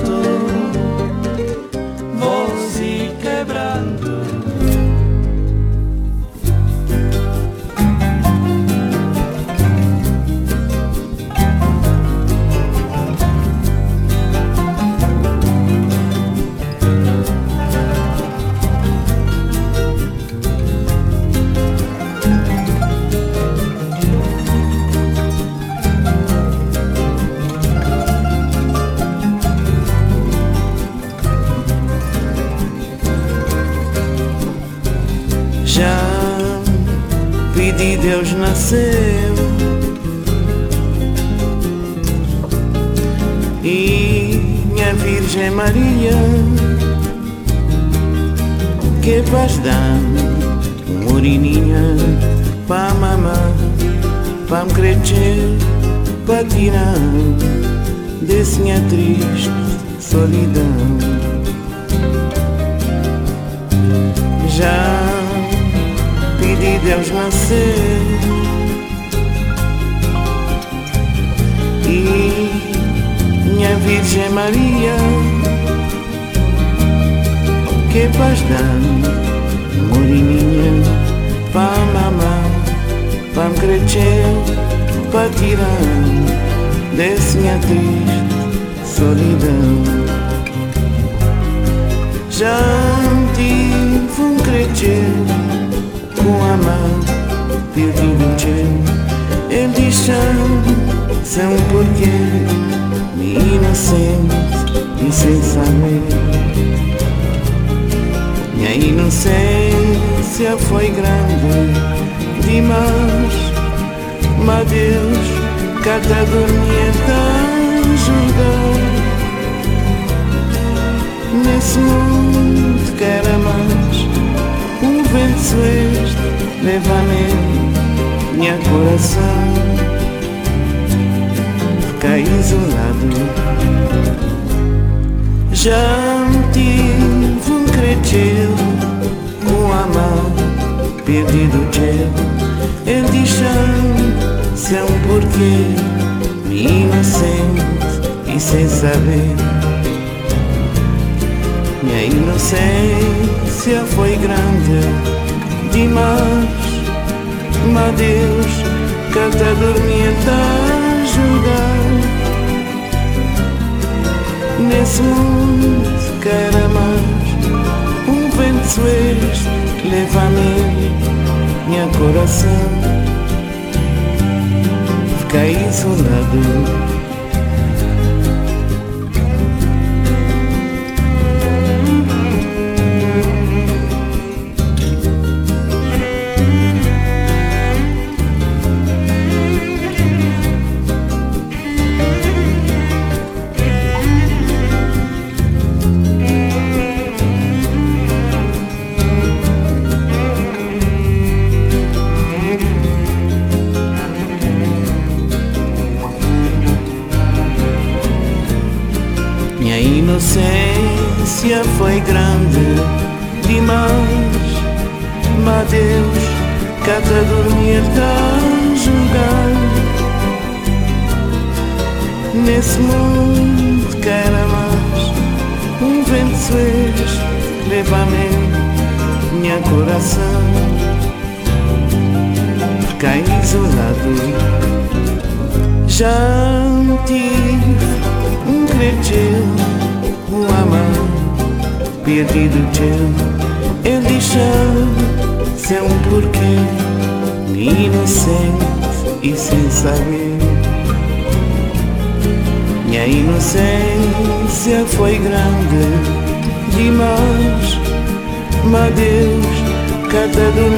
sem saber. Minha inocência foi grande. Demais Mas Deus cada dormia tão julgar Nesse mundo que era mais vento este leva-me minha coração. Ficar isolado Șantiv com a mão perdido cel chamo sem porquê me Inocente e sem saber. Minha inocência foi grande demais Mas Deus, canta dormia a ajudar Nesse mundo quer mais um vento sueste leva-me minha coração. Fiquei isolado istedim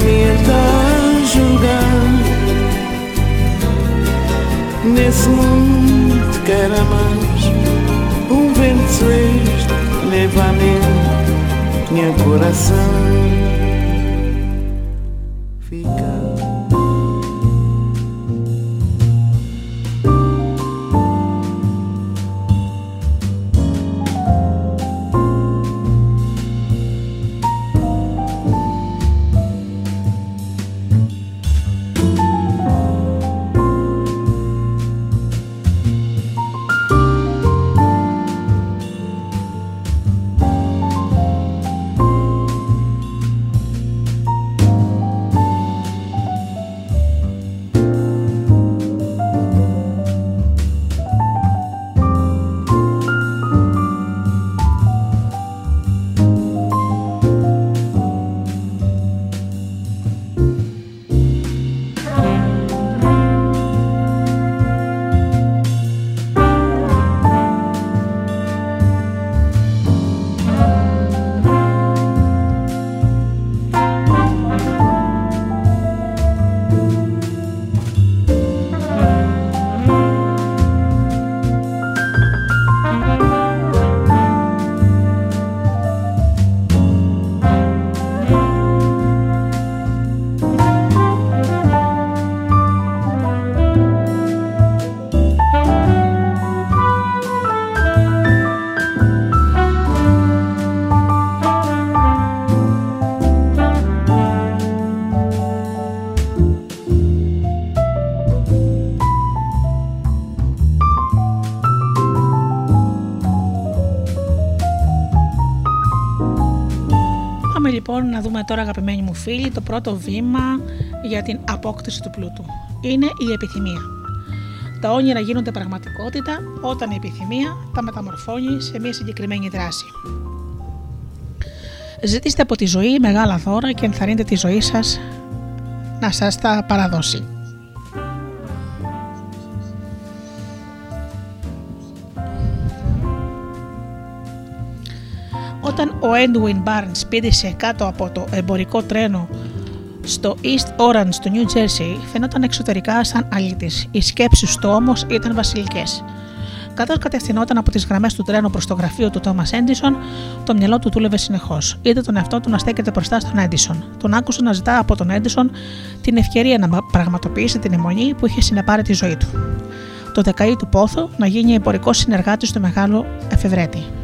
να δούμε τώρα αγαπημένοι μου φίλοι το πρώτο βήμα για την απόκτηση του πλούτου. Είναι η επιθυμία. Τα όνειρα γίνονται πραγματικότητα όταν η επιθυμία τα μεταμορφώνει σε μια συγκεκριμένη δράση. Ζητήστε από τη ζωή μεγάλα δώρα και ενθαρρύνετε τη ζωή σας να σας τα παραδώσει. Ο Edwin Barnes πήδησε κάτω από το εμπορικό τρένο στο East Orange στο New Jersey, φαινόταν εξωτερικά σαν αλήτης. Οι σκέψεις του όμως ήταν βασιλικές. Καθώς κατευθυνόταν από τις γραμμές του τρένου προς το γραφείο του Τόμα Έντισον, το μυαλό του δούλευε συνεχώς. Είδε τον εαυτό του να στέκεται μπροστά στον Έντισον. Τον άκουσε να ζητά από τον Έντισον την ευκαιρία να πραγματοποιήσει την αιμονή που είχε συνεπάρει τη ζωή του. Το δεκαή του πόθο να γίνει εμπορικός συνεργάτης του μεγάλου εφευρέτη.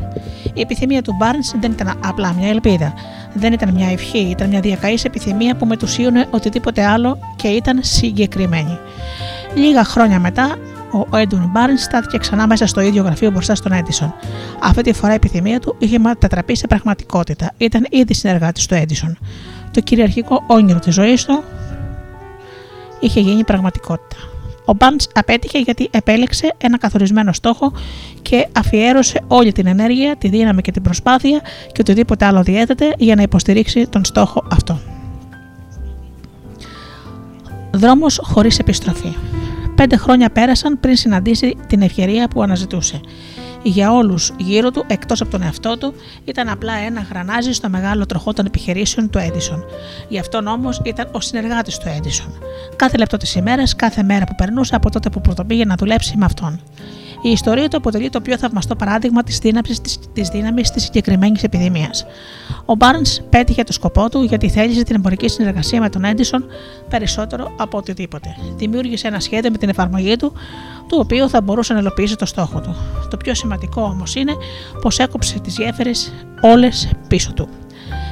Η επιθυμία του Barnes δεν ήταν απλά μια ελπίδα. Δεν ήταν μια ευχή, ήταν μια διακαής επιθυμία που μετουσίωνε οτιδήποτε άλλο και ήταν συγκεκριμένη. Λίγα χρόνια μετά, ο Έντουν Μπάρν στάθηκε ξανά μέσα στο ίδιο γραφείο μπροστά στον Έντισον. Αυτή τη φορά η επιθυμία του είχε μετατραπεί σε πραγματικότητα. Ήταν ήδη συνεργάτης του Έντισον. το κυριαρχικό όνειρο της ζωής του είχε γίνει πραγματικότητα. Ο Μπάντς απέτυχε γιατί επέλεξε ένα καθορισμένο στόχο και αφιέρωσε όλη την ενέργεια, τη δύναμη και την προσπάθεια και οτιδήποτε άλλο διέθετε για να υποστηρίξει τον στόχο αυτό. Δρόμος χωρίς επιστροφή. Πέντε χρόνια πέρασαν πριν συναντήσει την ευκαιρία που αναζητούσε. Για όλους γύρω του, εκτός από τον εαυτό του, ήταν απλά ένα γρανάζι στο μεγάλο τροχό των επιχειρήσεων του Έντισον. Γι' αυτόν όμως ήταν ο συνεργάτης του Έντισον. Κάθε λεπτό της ημέρας, κάθε μέρα που περνούσε από τότε που πρωτοπήγε να δουλέψει με αυτόν. Η ιστορία του αποτελεί το πιο θαυμαστό παράδειγμα της δύναμης τη συγκεκριμένης επιδημίας. Ο Μπάρνς πέτυχε το σκοπό του γιατί θέλησε την εμπορική συνεργασία με τον Έντισον περισσότερο από οτιδήποτε. Δημιούργησε ένα σχέδιο με την εφαρμογή του, το οποίο θα μπορούσε να ελοπίσει το στόχο του. Το πιο σημαντικό όμως είναι πως έκοψε τις γέφυρες όλες πίσω του.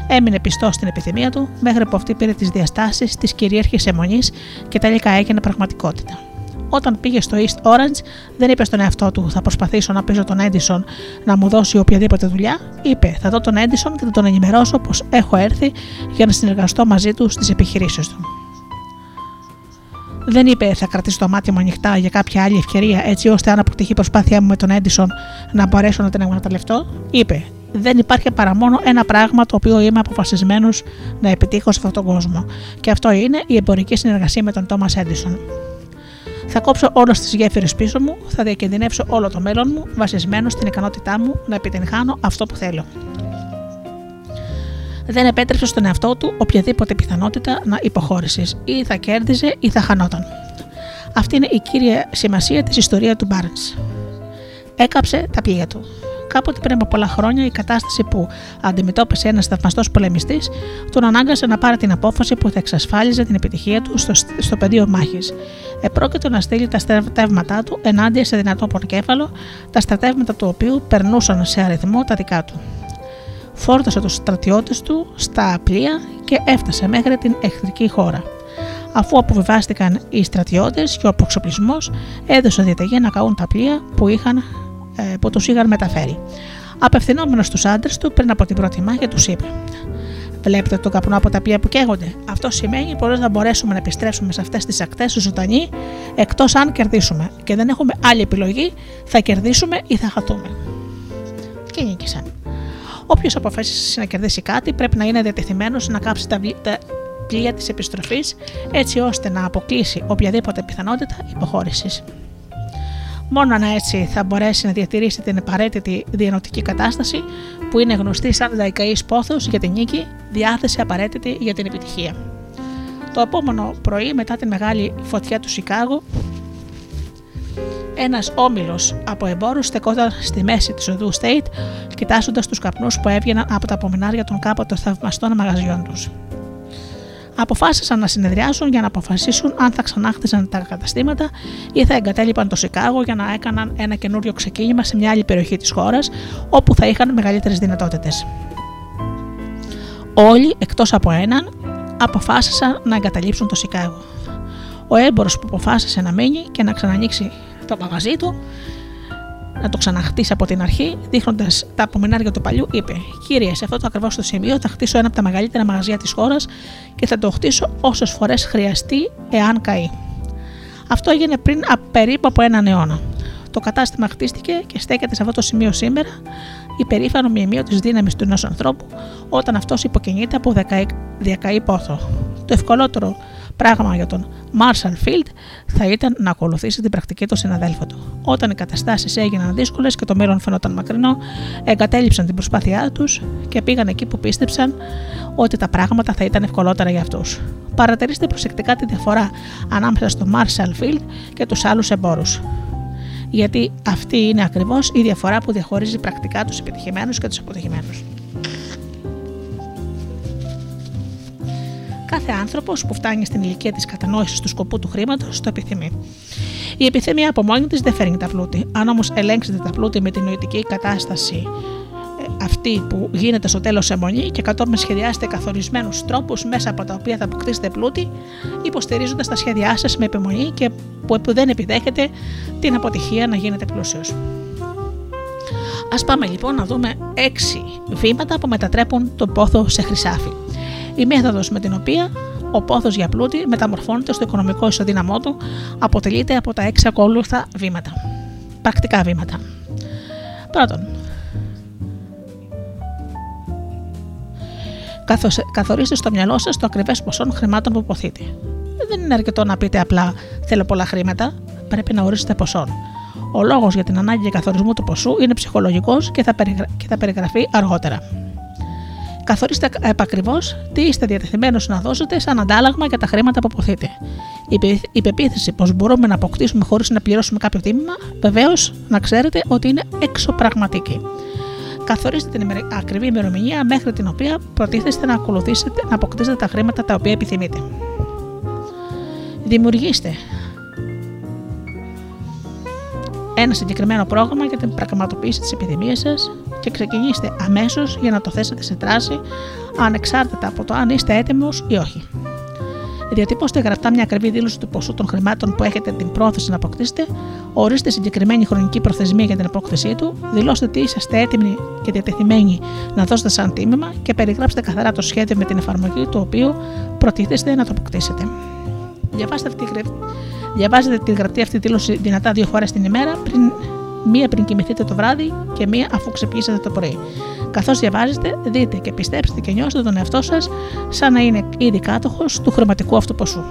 Έμεινε πιστός στην επιθυμία του μέχρι που αυτή πήρε τις διαστάσεις της κυρίαρχης αιμονής και τελικά έγινε πραγματικότητα. Όταν πήγε στο East Orange, δεν είπε στον εαυτό του: Θα προσπαθήσω να πείσω τον Έντισον να μου δώσει οποιαδήποτε δουλειά. Είπε: Θα δω τον Έντισον και θα τον ενημερώσω πως έχω έρθει για να συνεργαστώ μαζί του στις επιχειρήσεις του. Δεν είπε: Θα κρατήσω το μάτι μου ανοιχτά για κάποια άλλη ευκαιρία, έτσι ώστε αν αποτύχει η προσπάθειά μου με τον Έντισον να μπορέσω να την εκμεταλλευτώ. Είπε: Δεν υπάρχει παρά μόνο ένα πράγμα το οποίο είμαι αποφασισμένος να επιτύχω σε αυτόν τον κόσμο. Και αυτό είναι η εμπορική συνεργασία με τον Τόμα Έντισον. Θα κόψω όλες τις γέφυρες πίσω μου, θα διακινδυνεύσω όλο το μέλλον μου, βασισμένο στην ικανότητά μου να επιτυγχάνω αυτό που θέλω. Δεν επέτρεψε στον εαυτό του οποιαδήποτε πιθανότητα να υποχώρησης, ή θα κέρδιζε ή θα χανόταν. Αυτή είναι η κύρια σημασία της ιστορίας του Barnes. Έκαψε τα πλοία του. Κάποτε πριν από πολλά χρόνια, η κατάσταση που αντιμετώπισε ένας θαυμαστός πολεμιστής τον ανάγκασε να πάρει την απόφαση που θα εξασφάλιζε την επιτυχία του στο, στο πεδίο μάχης. Επρόκειτο να στείλει τα στρατεύματά του ενάντια σε δυνατό πορκέφαλο, τα στρατεύματα του οποίου περνούσαν σε αριθμό τα δικά του. Φόρτωσε τους στρατιώτες του στα πλοία και έφτασε μέχρι την εχθρική χώρα. Αφού αποβιβάστηκαν οι στρατιώτες και ο αποξοπλισμός, έδωσε διαταγή να καούν τα πλοία που είχαν ε, που τους είχαν μεταφέρει. Απευθυνόμενος στους άντρες του πριν από την πρώτη μάχη, τους είπε: Βλέπετε τον καπνό από τα πλοία που καίγονται. Αυτό σημαίνει πως δεν θα μπορέσουμε να επιστρέψουμε σε αυτές τις ακτές ζωντανοί εκτός αν κερδίσουμε. Και δεν έχουμε άλλη επιλογή, θα κερδίσουμε ή θα χαθούμε. Και νίκησαν. Όποιος αποφασίσει να κερδίσει κάτι πρέπει να είναι διατεθειμένος να κάψει τα, τα πλοία της επιστροφής έτσι ώστε να αποκλείσει οποιαδήποτε πιθανότητα υποχώρησης. Μόνο αν έτσι θα μπορέσει να διατηρήσει την απαραίτητη διανοτική κατάσταση που είναι γνωστή σαν λαϊκαής πόθος για την νίκη, διάθεση απαραίτητη για την επιτυχία. Το επόμενο πρωί, μετά την μεγάλη φωτιά του Σικάγο, ένας όμιλος από εμπόρους στεκόταν στη μέση της οδού State, κοιτάζοντας τους καπνούς που έβγαιναν από τα απομεινάρια των κάποτε θαυμαστών μαγαζιών τους αποφάσισαν να συνεδριάσουν για να αποφασίσουν αν θα ξανάχτιζαν τα καταστήματα ή θα εγκατέλειπαν το Σικάγο για να έκαναν ένα καινούριο ξεκίνημα σε μια άλλη περιοχή της χώρας όπου θα είχαν μεγαλύτερες δυνατότητες. Όλοι, εκτός από έναν, αποφάσισαν να εγκαταλείψουν το Σικάγο. Ο έμπορος που αποφάσισε να μείνει και να ξανανοίξει το μαγαζί του να το ξαναχτίσει από την αρχή, δείχνοντας τα απομεινάρια του παλιού, είπε: Κύριε, σε αυτό το ακριβώς το σημείο θα χτίσω ένα από τα μεγαλύτερα μαγαζιά της χώρας και θα το χτίσω όσες φορές χρειαστεί, εάν καεί. Αυτό έγινε πριν περίπου από έναν αιώνα. Το κατάστημα χτίστηκε και στέκεται σε αυτό το σημείο σήμερα, υπερήφανο μνημείο της δύναμης του ενός ανθρώπου, όταν αυτός υποκινείται από διακαή πόθο. Το ευκολότερο πράγμα για τον Marshall Field θα ήταν να ακολουθήσει την πρακτική του συναδέλφου του. Όταν οι καταστάσεις έγιναν δύσκολες και το μέλλον φαινόταν μακρινό, εγκατέλειψαν την προσπάθειά τους και πήγαν εκεί που πίστεψαν ότι τα πράγματα θα ήταν ευκολότερα για αυτούς. Παρατηρήστε προσεκτικά τη διαφορά ανάμεσα στο Marshall Field και τους άλλους εμπόρους. Γιατί αυτή είναι ακριβώς η διαφορά που διαχωρίζει πρακτικά τους επιτυχημένους και τους αποτυχημένους. Κάθε άνθρωπος που φτάνει στην ηλικία της κατανόησης του σκοπού του χρήματος το επιθυμεί. Η επιθυμία από μόνη της δεν φέρνει τα πλούτη. Αν όμως ελέγξετε τα πλούτη με την νοητική κατάσταση ε, αυτή που γίνεται στο τέλος αιμονή και κατόπιν σχεδιάσετε καθορισμένους τρόπους μέσα από τα οποία θα αποκτήσετε πλούτη, υποστηρίζοντας τα σχέδιά σας με επιμονή και που δεν επιδέχεται την αποτυχία να γίνετε πλούσιος. Α πάμε λοιπόν να δούμε έξι βήματα που μετατρέπουν τον πόθο σε χρυσάφι. Η μέθοδος με την οποία ο πόθος για πλούτη μεταμορφώνεται στο οικονομικό ισοδύναμό του αποτελείται από τα έξι ακόλουθα βήματα. Πρακτικά βήματα. Πρώτον, καθορίστε στο μυαλό σας το ακριβές ποσό χρημάτων που ποθείτε. Δεν είναι αρκετό να πείτε απλά Θέλω πολλά χρήματα, πρέπει να ορίσετε ποσό. Ο λόγος για την ανάγκη καθορισμού του ποσού είναι ψυχολογικός και, θα και θα περιγραφεί αργότερα. Καθορίστε επακριβώς τι είστε διατεθειμένος να δώσετε σαν αντάλλαγμα για τα χρήματα που αποθείτε. Η πεποίθηση πως μπορούμε να αποκτήσουμε χωρίς να πληρώσουμε κάποιο τίμημα, βεβαίως να ξέρετε ότι είναι εξωπραγματική. Καθορίστε την ακριβή ημερομηνία μέχρι την οποία προτίθεστε να, ακολουθήσετε, να αποκτήσετε τα χρήματα τα οποία επιθυμείτε. Δημιουργήστε ένα συγκεκριμένο πρόγραμμα για την πραγματοποίηση της επιθυμία σας και ξεκινήστε αμέσως για να το θέσετε σε δράση, ανεξάρτητα από το αν είστε έτοιμος ή όχι. Διατυπώστε γραπτά μια ακριβή δήλωση του ποσού των χρημάτων που έχετε την πρόθεση να αποκτήσετε, ορίστε συγκεκριμένη χρονική προθεσμία για την απόκτησή του, δηλώστε τι είσαστε έτοιμοι και διατεθειμένοι να δώσετε σαν τίμημα και περιγράψτε καθαρά το σχέδιο με την εφαρμογή του οποίου προτίθεστε να το αποκτήσετε. Διαβάστε αυτή, διαβάζετε τη γραπτή αυτή δήλωση δυνατά δύο φορέ την ημέρα, πριν, μία πριν κοιμηθείτε το βράδυ και μία αφού ξεπιήσετε το πρωί. Καθώς διαβάζετε, δείτε και πιστέψτε και νιώστε τον εαυτό σας σαν να είναι ήδη κάτοχος του χρηματικού αυτού ποσού.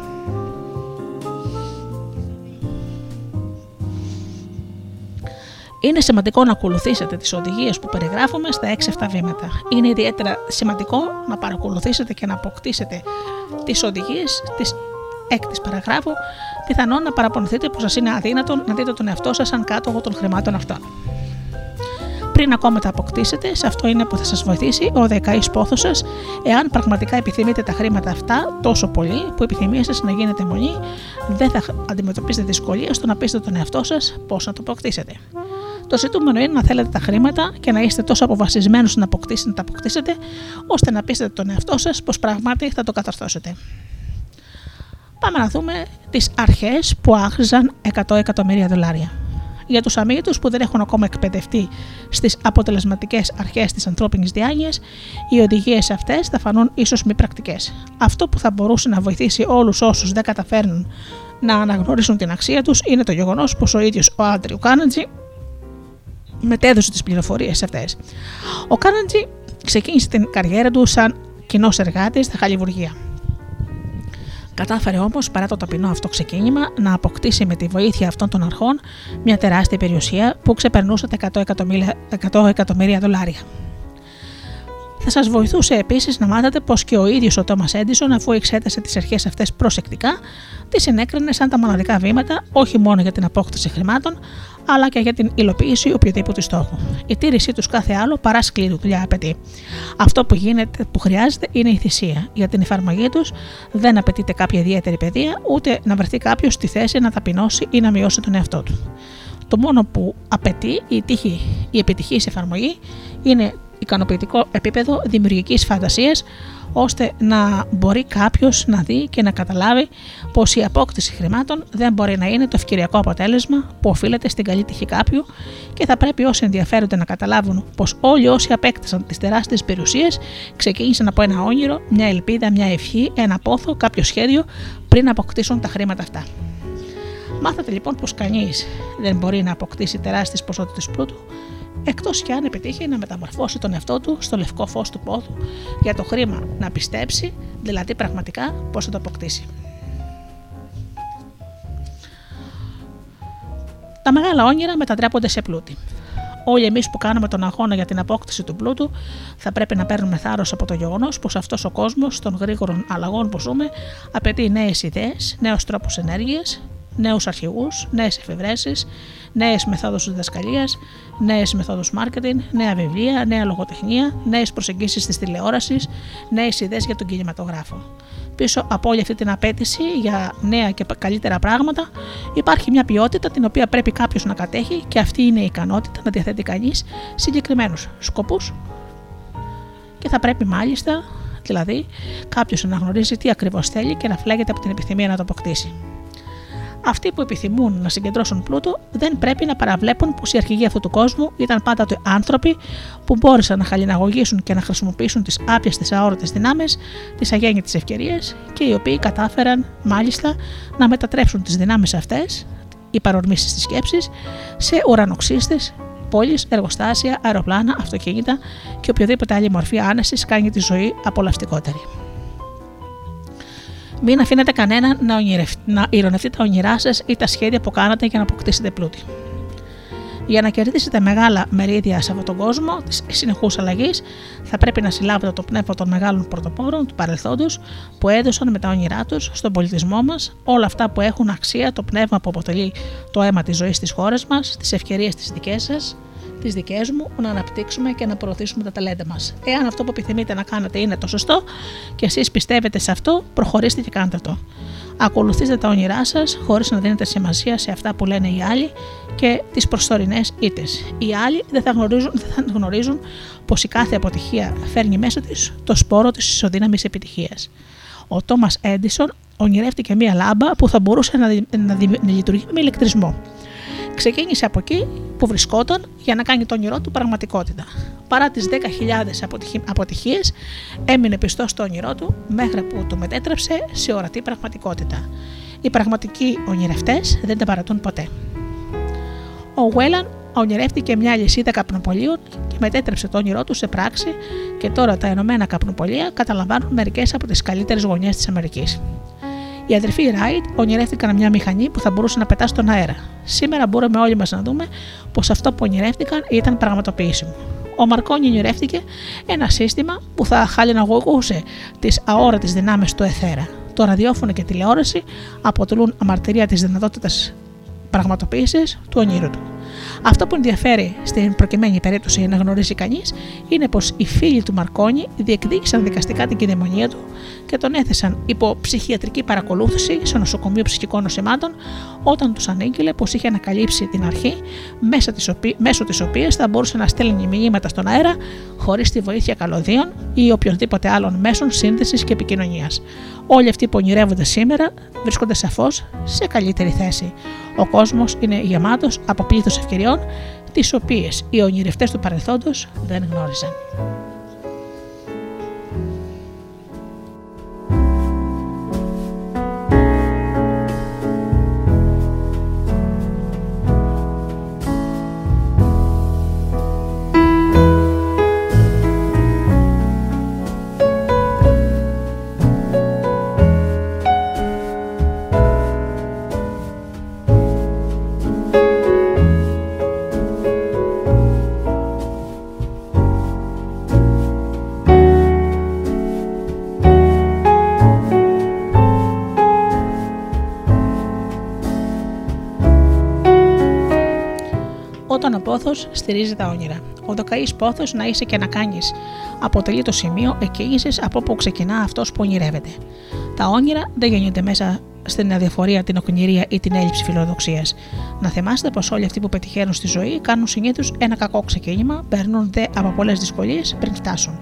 Είναι σημαντικό να ακολουθήσετε τις οδηγίες που περιγράφουμε στα 6-7 βήματα. Είναι ιδιαίτερα σημαντικό να παρακολουθήσετε και να αποκτήσετε τις οδηγίες της έκτη παραγράφου, πιθανόν να παραπονηθείτε πω σας είναι αδύνατο να δείτε τον εαυτό σας σαν κάτοχο των χρημάτων αυτών. Πριν ακόμα τα αποκτήσετε, σε αυτό είναι που θα σας βοηθήσει ο δεκαής πόθος σας, εάν πραγματικά επιθυμείτε τα χρήματα αυτά τόσο πολύ που η επιθυμία σας να γίνετε μονή, δεν θα αντιμετωπίσετε δυσκολία στο να πείσετε τον εαυτό σας πώς να το αποκτήσετε. Το ζητούμενο είναι να θέλετε τα χρήματα και να είστε τόσο αποφασισμένοι να, αποκτήσετε, να τα αποκτήσετε, ώστε να πείσετε τον εαυτό σας πως πράγματι θα το καταρθώσετε πάμε να δούμε τις αρχές που άχρηζαν 100 εκατομμύρια δολάρια. Για τους αμύητους που δεν έχουν ακόμα εκπαιδευτεί στις αποτελεσματικές αρχές της ανθρώπινης διάνοιας, οι οδηγίες αυτές θα φανούν ίσως μη πρακτικές. Αυτό που θα μπορούσε να βοηθήσει όλους όσους δεν καταφέρνουν να αναγνωρίσουν την αξία τους είναι το γεγονός πως ο ίδιος ο Άντριου Κάνατζη μετέδωσε τις πληροφορίες αυτές. Ο Κάνατζη ξεκίνησε την καριέρα του σαν κοινός εργάτης στα Χαλιβουργία. Κατάφερε όμως, παρά το ταπεινό αυτό ξεκίνημα, να αποκτήσει με τη βοήθεια αυτών των αρχών μια τεράστια περιουσία που ξεπερνούσε τα 100 εκατομμύρια, 100 εκατομμύρια δολάρια. Θα σας βοηθούσε επίσης να μάθετε πως και ο ίδιος ο Τόμας Έντισον, αφού εξέτασε τις αρχές αυτές προσεκτικά, τις συνέκρινε σαν τα μοναδικά βήματα όχι μόνο για την απόκτηση χρημάτων, αλλά και για την υλοποίηση οποιοδήποτε στόχου. Η τήρησή τους κάθε άλλο παρά σκληρή δουλειά απαιτεί. Αυτό που, γίνεται, που χρειάζεται είναι η θυσία. Για την εφαρμογή τους δεν απαιτείται κάποια ιδιαίτερη παιδεία, ούτε να βρεθεί κάποιος στη θέση να ταπεινώσει ή να μειώσει τον εαυτό του. Το μόνο που απαιτεί η, τύχη, η επιτυχής εφαρμογή είναι ικανοποιητικό επίπεδο δημιουργικής φαντασίας, ώστε να μπορεί κάποιος να δει και να καταλάβει πως η απόκτηση χρημάτων δεν μπορεί να είναι το ευκαιριακό αποτέλεσμα που οφείλεται στην καλή τύχη κάποιου και θα πρέπει όσοι ενδιαφέρονται να καταλάβουν πως όλοι όσοι απέκτησαν τις τεράστιες περιουσίες ξεκίνησαν από ένα όνειρο, μια ελπίδα, μια ευχή, ένα πόθο, κάποιο σχέδιο πριν αποκτήσουν τα χρήματα αυτά. Μάθατε λοιπόν πως κανείς δεν μπορεί να αποκτήσει τεράστιες ποσότητες πλούτου εκτός κι αν επιτύχει να μεταμορφώσει τον εαυτό του στο λευκό φως του πόδου για το χρήμα να πιστέψει, δηλαδή πραγματικά πώς θα το αποκτήσει. Τα μεγάλα όνειρα μετατρέπονται σε πλούτη. Όλοι εμείς που κάνουμε τον αγώνα για την απόκτηση του πλούτου, θα πρέπει να παίρνουμε θάρρος από το γεγονός πως αυτός ο κόσμος των γρήγορων αλλαγών που ζούμε απαιτεί νέες ιδέες, νέους τρόπους ενέργειας, νέους αρχηγούς, νέες εφευρέσεις, νέες μεθόδους διδασκαλίας, νέες μεθόδους marketing, νέα βιβλία, νέα λογοτεχνία, νέες προσεγγίσεις της τηλεόρασης, νέες ιδέες για τον κινηματογράφο. Πίσω από όλη αυτή την απέτηση για νέα και καλύτερα πράγματα υπάρχει μια ποιότητα την οποία πρέπει κάποιος να κατέχει και αυτή είναι η ικανότητα να διαθέτει κανείς συγκεκριμένους σκοπούς και θα πρέπει μάλιστα δηλαδή κάποιος να γνωρίζει τι ακριβώς θέλει και να φλέγεται από την επιθυμία να το αποκτήσει. Αυτοί που επιθυμούν να συγκεντρώσουν πλούτο δεν πρέπει να παραβλέπουν πως οι αρχηγοί αυτού του κόσμου ήταν πάντοτε άνθρωποι που μπόρεσαν να χαλιναγωγήσουν και να χρησιμοποιήσουν τις άπιαστε αόρτε δυνάμεις τη αγέννητη ευκαιρία και οι οποίοι κατάφεραν μάλιστα να μετατρέψουν τις δυνάμεις αυτές, οι παρορμήσεις της σκέψης, σε ουρανοξύστες, πόλεις, εργοστάσια, αεροπλάνα, αυτοκίνητα και οποιοδήποτε άλλη μορφή άνεσης κάνει τη ζωή απολαυστικότερη. Μην αφήνετε κανέναν να, να ηρωνευτεί τα όνειρά σας ή τα σχέδια που κάνατε για να αποκτήσετε πλούτη. Για να κερδίσετε μεγάλα μερίδια σε αυτόν τον κόσμο της συνεχούς αλλαγής, θα πρέπει να συλλάβετε το πνεύμα των μεγάλων πρωτοπόρων του παρελθόντος που έδωσαν με τα όνειρά τους στον πολιτισμό μας όλα αυτά που έχουν αξία, το πνεύμα που αποτελεί το αίμα της ζωής της χώρας μας, τις ευκαιρίες τη δικές σας, τις δικές μου, να αναπτύξουμε και να προωθήσουμε τα ταλέντα μας. Εάν αυτό που επιθυμείτε να κάνετε είναι το σωστό και εσείς πιστεύετε σε αυτό, προχωρήστε και κάντε το. Ακολουθήστε τα όνειρά σας χωρίς να δίνετε σημασία σε αυτά που λένε οι άλλοι και τις προσωρινές ήττες. Οι άλλοι δεν θα γνωρίζουν, δεν θα γνωρίζουν πως η κάθε αποτυχία φέρνει μέσα της το σπόρο της ισοδύναμης επιτυχίας. Ο Τόμας Έντισον ονειρεύτηκε μία λάμπα που θα μπορούσε να, να, να λειτουργεί με ηλεκτρισμό. Ξεκίνησε από εκεί που βρισκόταν για να κάνει το όνειρό του πραγματικότητα. Παρά τις 10.000 αποτυχίες, έμεινε πιστός στο όνειρό του μέχρι που το μετέτρεψε σε ορατή πραγματικότητα. Οι πραγματικοί ονειρευτές δεν τα παρατούν ποτέ. Ο Βέλαν ονειρεύτηκε μια λυσίδα καπνοπολίων και μετέτρεψε το όνειρό του σε πράξη και τώρα τα ενωμένα καπνοπολία καταλαμβάνουν μερικές από τις καλύτερες γωνιές της Αμερικής. Οι αδερφοί Ράιτ ονειρεύτηκαν μια μηχανή που θα μπορούσε να πετά στον αέρα. Σήμερα μπορούμε όλοι μας να δούμε πως αυτό που ονειρεύτηκαν ήταν πραγματοποιήσιμο. Ο Μαρκόνι ονειρεύτηκε ένα σύστημα που θα χαλιναγωγούσε τις αόρατες δυνάμεις του εθέρα. Το ραδιόφωνο και η τηλεόραση αποτελούν αμαρτυρία της δυνατότητας πραγματοποίησης του ονείρου του. Αυτό που ενδιαφέρει στην προκειμένη περίπτωση να γνωρίζει κανείς είναι πως οι φίλοι του Μαρκόνι διεκδίκησαν δικαστικά την κυδαιμονία του και τον έθεσαν υπό ψυχιατρική παρακολούθηση σε νοσοκομείο ψυχικών νοσημάτων όταν τους ανήγγειλε πως είχε ανακαλύψει την αρχή μέσα της οποί... μέσω της οποίας θα μπορούσε να στέλνει μηνύματα στον αέρα χωρίς τη βοήθεια καλωδίων ή οποιοδήποτε άλλων μέσων σύνδεσης και επικοινωνίας. Όλοι αυτοί που ονειρεύονται σήμερα βρίσκονται σαφώς σε καλύτερη θέση. Ο κόσμος είναι γεμάτος από πλήθος ευκαιριών, τις οποίες οι ονειρευτές του παρελθόντος δεν γνώριζαν. Στηρίζει τα όνειρα. Ο δοκαής πόθος να είσαι και να κάνεις αποτελεί το σημείο εκκίνησης από όπου ξεκινά αυτός που ονειρεύεται. Τα όνειρα δεν γεννιούνται μέσα στην αδιαφορία, την οκνηρία ή την έλλειψη φιλοδοξίας. Να θυμάστε πως όλοι αυτοί που πετυχαίνουν στη ζωή κάνουν συνήθως ένα κακό ξεκίνημα, παίρνουν δε από πολλές δυσκολίες πριν φτάσουν.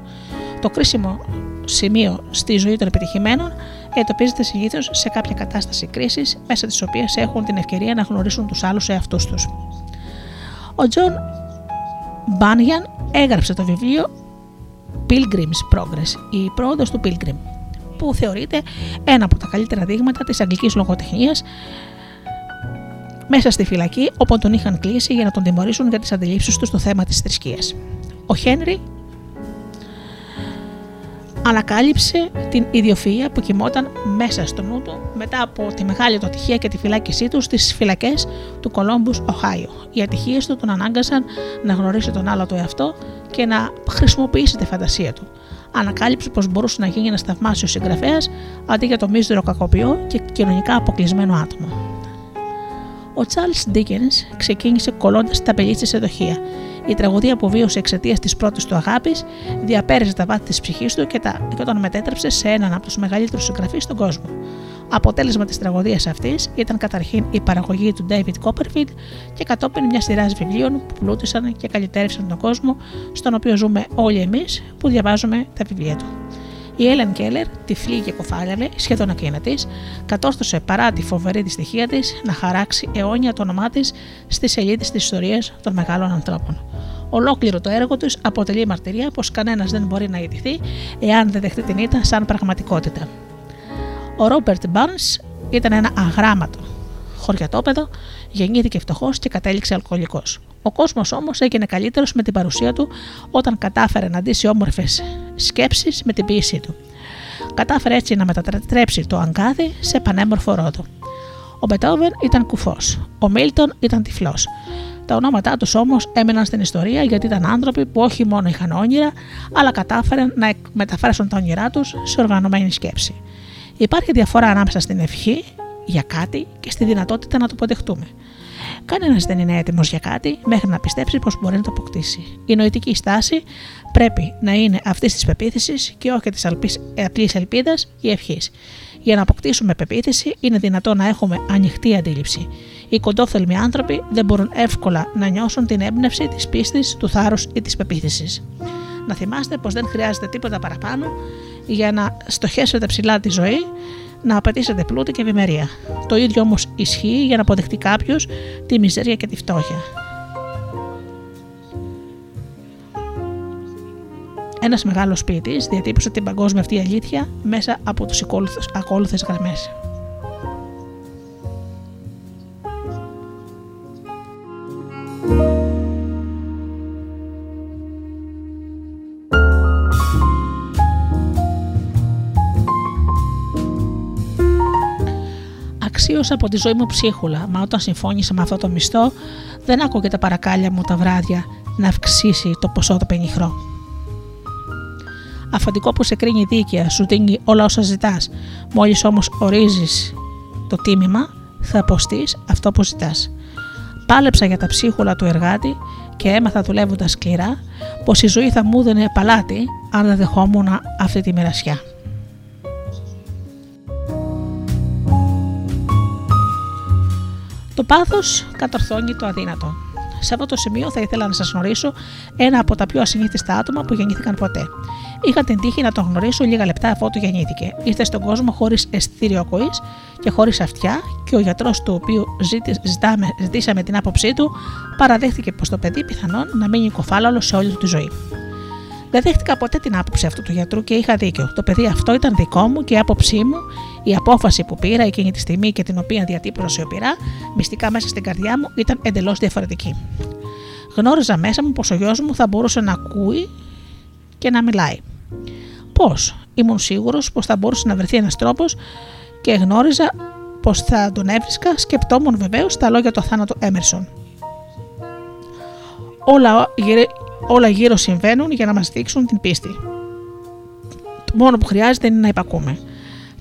Το κρίσιμο σημείο στη ζωή των επιτυχημένων εντοπίζεται συνήθως σε κάποια κατάσταση κρίσης, μέσα της οποίας έχουν την ευκαιρία να γνωρίσουν τους άλλους εαυτούς τους. Ο Τζον Μπάνιαν έγραψε το βιβλίο Pilgrim's Progress, η πρόοδος του Pilgrim, που θεωρείται ένα από τα καλύτερα δείγματα της αγγλικής λογοτεχνίας μέσα στη φυλακή όπου τον είχαν κλείσει για να τον τιμωρήσουν για τις αντιλήψεις τους στο θέμα της θρησκείας. Ο. Χένρι ανακάλυψε την ιδιοφυΐα που κοιμόταν μέσα στο νου του μετά από τη μεγάλη του ατυχία και τη φυλάκισή του στις φυλακές του Κολόμπους, Οχάιο. Οι ατυχίες του τον ανάγκασαν να γνωρίσει τον άλλο του εαυτό και να χρησιμοποιήσει τη φαντασία του. Ανακάλυψε πως μπορούσε να γίνει ένας θαυμάσιος συγγραφέας αντί για το μίζερο κακοποιό και κοινωνικά αποκλεισμένο άτομο. Ο Charles Dickens ξεκίνησε κολλώντας τα πελή στη εδοχεία η τραγωδία που βίωσε εξαιτίας της πρώτης του αγάπης διαπέρασε τα βάθη της ψυχής του και, τα, και τον μετέτρεψε σε έναν από τους μεγαλύτερους συγγραφείς στον κόσμο. Αποτέλεσμα της τραγωδίας αυτής ήταν καταρχήν η παραγωγή του David Copperfield και κατόπιν μια σειρά βιβλίων που πλούτησαν και καλυτέρευσαν τον κόσμο, στον οποίο ζούμε όλοι εμείς που διαβάζουμε τα βιβλία του. Η Έλεν Κέλλερ, τυφλή και κοφάλιαλη, σχεδόν ακίνητη, κατόρθωσε παρά τη φοβερή δυστυχία της να χαράξει αιώνια το όνομά της στι σελίδε της ιστορίας των μεγάλων ανθρώπων. Ολόκληρο το έργο τους αποτελεί μαρτυρία πως κανένας δεν μπορεί να ιτηθεί εάν δεν δεχτεί την ήττα σαν πραγματικότητα. Ο Ρόμπερτ Μπάρνς ήταν ένα αγράμματο χωριατόπεδο, γεννήθηκε φτωχός και κατέληξε αλκοολικός. Ο κόσμος όμως έγινε καλύτερος με την παρουσία του όταν κατάφερε να ντύσει όμορφες σκέψεις με την ποιήσή του. Κατάφερε έτσι να μετατρέψει το αγκάδι σε πανέμορφο ρόδο. Ο Μπετόβεν ήταν κουφός. Ο Μίλτον ήταν τυφλός. Τα ονόματά τους όμως έμεναν στην ιστορία γιατί ήταν άνθρωποι που όχι μόνο είχαν όνειρα, αλλά κατάφεραν να μεταφράσουν τα όνειρά τους σε οργανωμένη σκέψη. Υπάρχει διαφορά ανάμεσα στην ευχή για κάτι και στη δυνατότητα να το αποδεχτούμε. Κανένας δεν είναι έτοιμος για κάτι μέχρι να πιστέψει πως μπορεί να το αποκτήσει. Η νοητική στάση πρέπει να είναι αυτής της πεποίθησης και όχι της απλής ελπίδας ή ευχής. Για να αποκτήσουμε πεποίθηση, είναι δυνατό να έχουμε ανοιχτή αντίληψη. Οι κοντόφθελμοι άνθρωποι δεν μπορούν εύκολα να νιώσουν την έμπνευση της πίστης, του θάρρους ή της πεποίθησης. Να θυμάστε πως δεν χρειάζεται τίποτα παραπάνω για να στοχεύσετε ψηλά τη ζωή να απαιτήσετε πλούτη και ευημερία. Το ίδιο όμως ισχύει για να αποδεχτεί κάποιος τη μιζέρια και τη φτώχεια. Ένας μεγάλος ποιητής διατύπωσε την παγκόσμια αυτή αλήθεια μέσα από του ακόλουθες γραμμές. Αξίωσα από τη ζωή μου ψίχουλα, μα όταν συμφώνησα με αυτό το μισθό, δεν άκουγε τα παρακάλια μου τα βράδια να αυξήσει το ποσό το πενιχρό. Αφαντικό που σε κρίνει δίκαια, σου δίνει όλα όσα ζητάς. Μόλις όμως ορίζεις το τίμημα, θα αποστείς αυτό που ζητάς. Πάλεψα για τα ψίχουλα του εργάτη και έμαθα δουλεύοντας σκληρά πως η ζωή θα μου δίνει παλάτι αν δεν δεχόμουν αυτή τη μοιρασιά. Το πάθος κατορθώνει το αδύνατο. Σε αυτό το σημείο θα ήθελα να σας γνωρίσω ένα από τα πιο ασυνήθιστα άτομα που γεννήθηκαν ποτέ. Είχα την τύχη να τον γνωρίσω λίγα λεπτά αφού του γεννήθηκε. Ήρθε στον κόσμο χωρίς αισθητήριο ακοής και χωρίς αυτιά, και ο γιατρός του οποίου ζητάμε, ζητήσαμε την άποψή του παραδέχτηκε πως το παιδί πιθανόν να μείνει κοφάλαλο σε όλη του τη ζωή. Δεν δέχτηκα ποτέ την άποψη αυτού του γιατρού και είχα δίκιο. Το παιδί αυτό ήταν δικό μου και η άποψή μου, η απόφαση που πήρα εκείνη τη στιγμή και την οποία διατύπωσα σιωπηρά, μυστικά μέσα στην καρδιά μου, ήταν εντελώς διαφορετική. Γνώριζα μέσα μου πως ο γιος μου θα μπορούσε να ακούει και να μιλάει. Πώς, ήμουν σίγουρος πως θα μπορούσε να βρεθεί ένας τρόπος και γνώριζα πως θα τον έβρισκα, σκεπτόμουν βεβαίως τα λόγια του θάνατου Έμερσον. Όλα όλα γύρω συμβαίνουν για να μας δείξουν την πίστη. Το μόνο που χρειάζεται είναι να υπακούμε.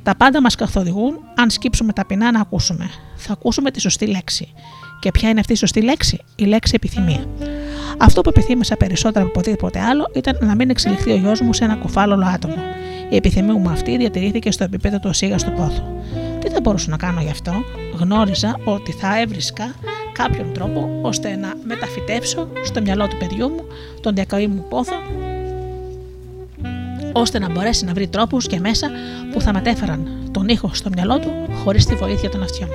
Τα πάντα μας καθοδηγούν αν σκύψουμε ταπεινά να ακούσουμε. Θα ακούσουμε τη σωστή λέξη. Και ποια είναι αυτή η σωστή λέξη; Η λέξη επιθυμία. Αυτό που επιθύμησα περισσότερο από οτιδήποτε άλλο ήταν να μην εξελιχθεί ο γιος μου σε ένα κουφάλολο άτομο. Η επιθυμία μου αυτή διατηρήθηκε στο επίπεδο του του πόθου. Τι θα μπορούσα να κάνω γι' αυτό, γνώριζα ότι θα έβρισκα κάποιον τρόπο ώστε να μεταφυτεύσω στο μυαλό του παιδιού μου τον διακαή μου πόθο ώστε να μπορέσει να βρει τρόπους και μέσα που θα μετέφεραν τον ήχο στο μυαλό του χωρίς τη βοήθεια των αυτιών.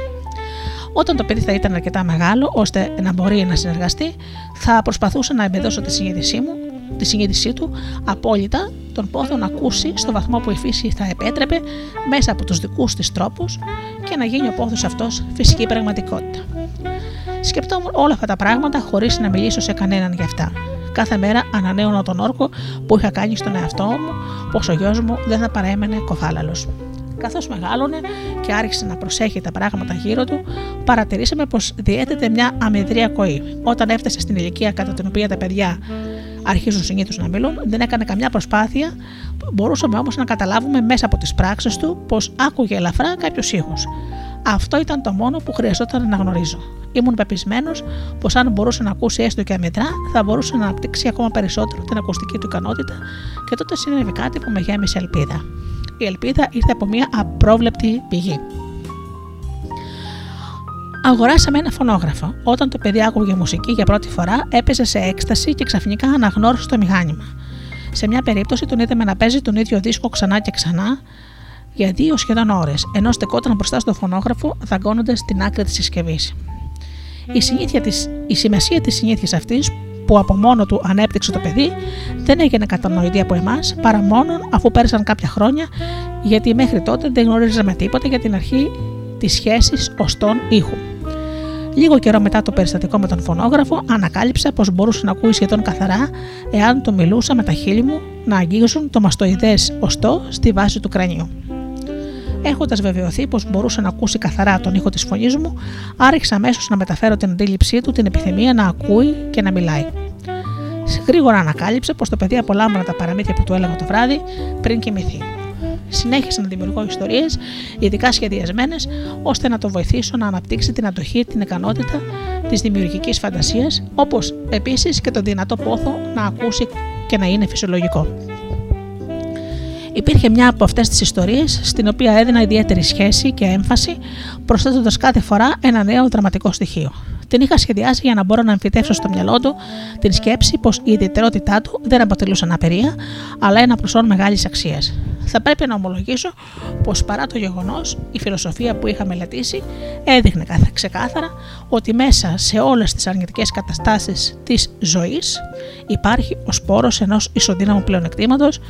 Όταν το παιδί θα ήταν αρκετά μεγάλο ώστε να μπορεί να συνεργαστεί, θα προσπαθούσα να εμπεδώσω τη συνείδησή μου, τη συνείδησή του απόλυτα τον πόθο να ακούσει στο βαθμό που η φύση θα επέτρεπε μέσα από τους δικούς της τρόπους και να γίνει ο πόθος αυτός φυσική πραγματικότητα. Σκεπτόμουν όλα αυτά τα πράγματα χωρίς να μιλήσω σε κανέναν για αυτά. Κάθε μέρα ανανέωνα τον όρκο που είχα κάνει στον εαυτό μου πως ο γιος μου δεν θα παρέμενε κοφάλαλος. Καθώς μεγάλωνε και άρχισε να προσέχει τα πράγματα γύρω του, παρατηρήσαμε πως διέθετε μια αμυδρία κοή. Όταν έφτασε στην ηλικία κατά την οποία τα παιδιά αρχίζουν συνήθως να μιλούν, δεν έκανε καμιά προσπάθεια. Μπορούσαμε όμως να καταλάβουμε μέσα από τις πράξεις του πως άκουγε ελαφρά κάποιου ήχου. Αυτό ήταν το μόνο που χρειαζόταν να γνωρίζω. Ήμουν πεπισμένος πως αν μπορούσε να ακούσει έστω και αμετρά, θα μπορούσε να αναπτύξει ακόμα περισσότερο την ακουστική του ικανότητα και τότε συνέβη κάτι που με γέμισε ελπίδα. Η ελπίδα ήρθε από μια απρόβλεπτη πηγή. Αγοράσαμε ένα φωνόγραφο. Όταν το παιδί άκουγε μουσική για πρώτη φορά, έπαιζε σε έκσταση και ξαφνικά αναγνώρισε το μηχάνημα. Σε μια περίπτωση τον είδαμε να παίζει τον ίδιο δίσκο ξανά και ξανά για δύο σχεδόν ώρες, ενώ στεκόταν μπροστά στο φωνόγραφο, δαγκώνοντας την άκρη της συσκευής. Η, της, η σημασία της συνήθειας αυτής που από μόνο του ανέπτυξε το παιδί δεν έγινε κατανοητή από εμάς παρά μόνο αφού πέρασαν κάποια χρόνια, γιατί μέχρι τότε δεν γνωρίζαμε τίποτα για την αρχή της σχέσης οστών ήχου. Λίγο καιρό μετά το περιστατικό με τον φωνόγραφο, ανακάλυψα πως μπορούσε να ακούει σχεδόν καθαρά εάν το μιλούσα με τα χείλη μου να αγγίζουν το μαστοειδέ οστό στη βάση του κρανίου. Έχοντας βεβαιωθεί πως μπορούσε να ακούσει καθαρά τον ήχο της φωνής μου, άρχισα αμέσως να μεταφέρω την αντίληψή του την επιθυμία να ακούει και να μιλάει. Γρήγορα ανακάλυψε πως το παιδί απολάμβανε τα παραμύθια που του έλεγα το βράδυ πριν κοιμηθεί. Συνέχισα να δημιουργώ ιστορίες, ειδικά σχεδιασμένες, ώστε να το βοηθήσω να αναπτύξει την αντοχή, την ικανότητα της δημιουργικής φαντασίας, όπως επίσης και το δυνατό πόθο να ακούσει και να είναι φυσιολογικό. Υπήρχε μια από αυτές τις ιστορίες στην οποία έδινα ιδιαίτερη σχέση και έμφαση, προσθέτοντας κάθε φορά ένα νέο δραματικό στοιχείο. Την είχα σχεδιάσει για να μπορώ να εμφυτεύσω στο μυαλό του την σκέψη πως η ιδιαιτερότητά του δεν αποτελούσε αναπηρία, αλλά ένα προσόν μεγάλης αξίας. Θα πρέπει να ομολογήσω πως παρά το γεγονός, η φιλοσοφία που είχα μελετήσει έδειχνε ξεκάθαρα ότι μέσα σε όλες τις αρνητικές καταστάσεις της ζωής υπάρχει ο σπόρος ενός ισοδύναμου πλεονεκτήματος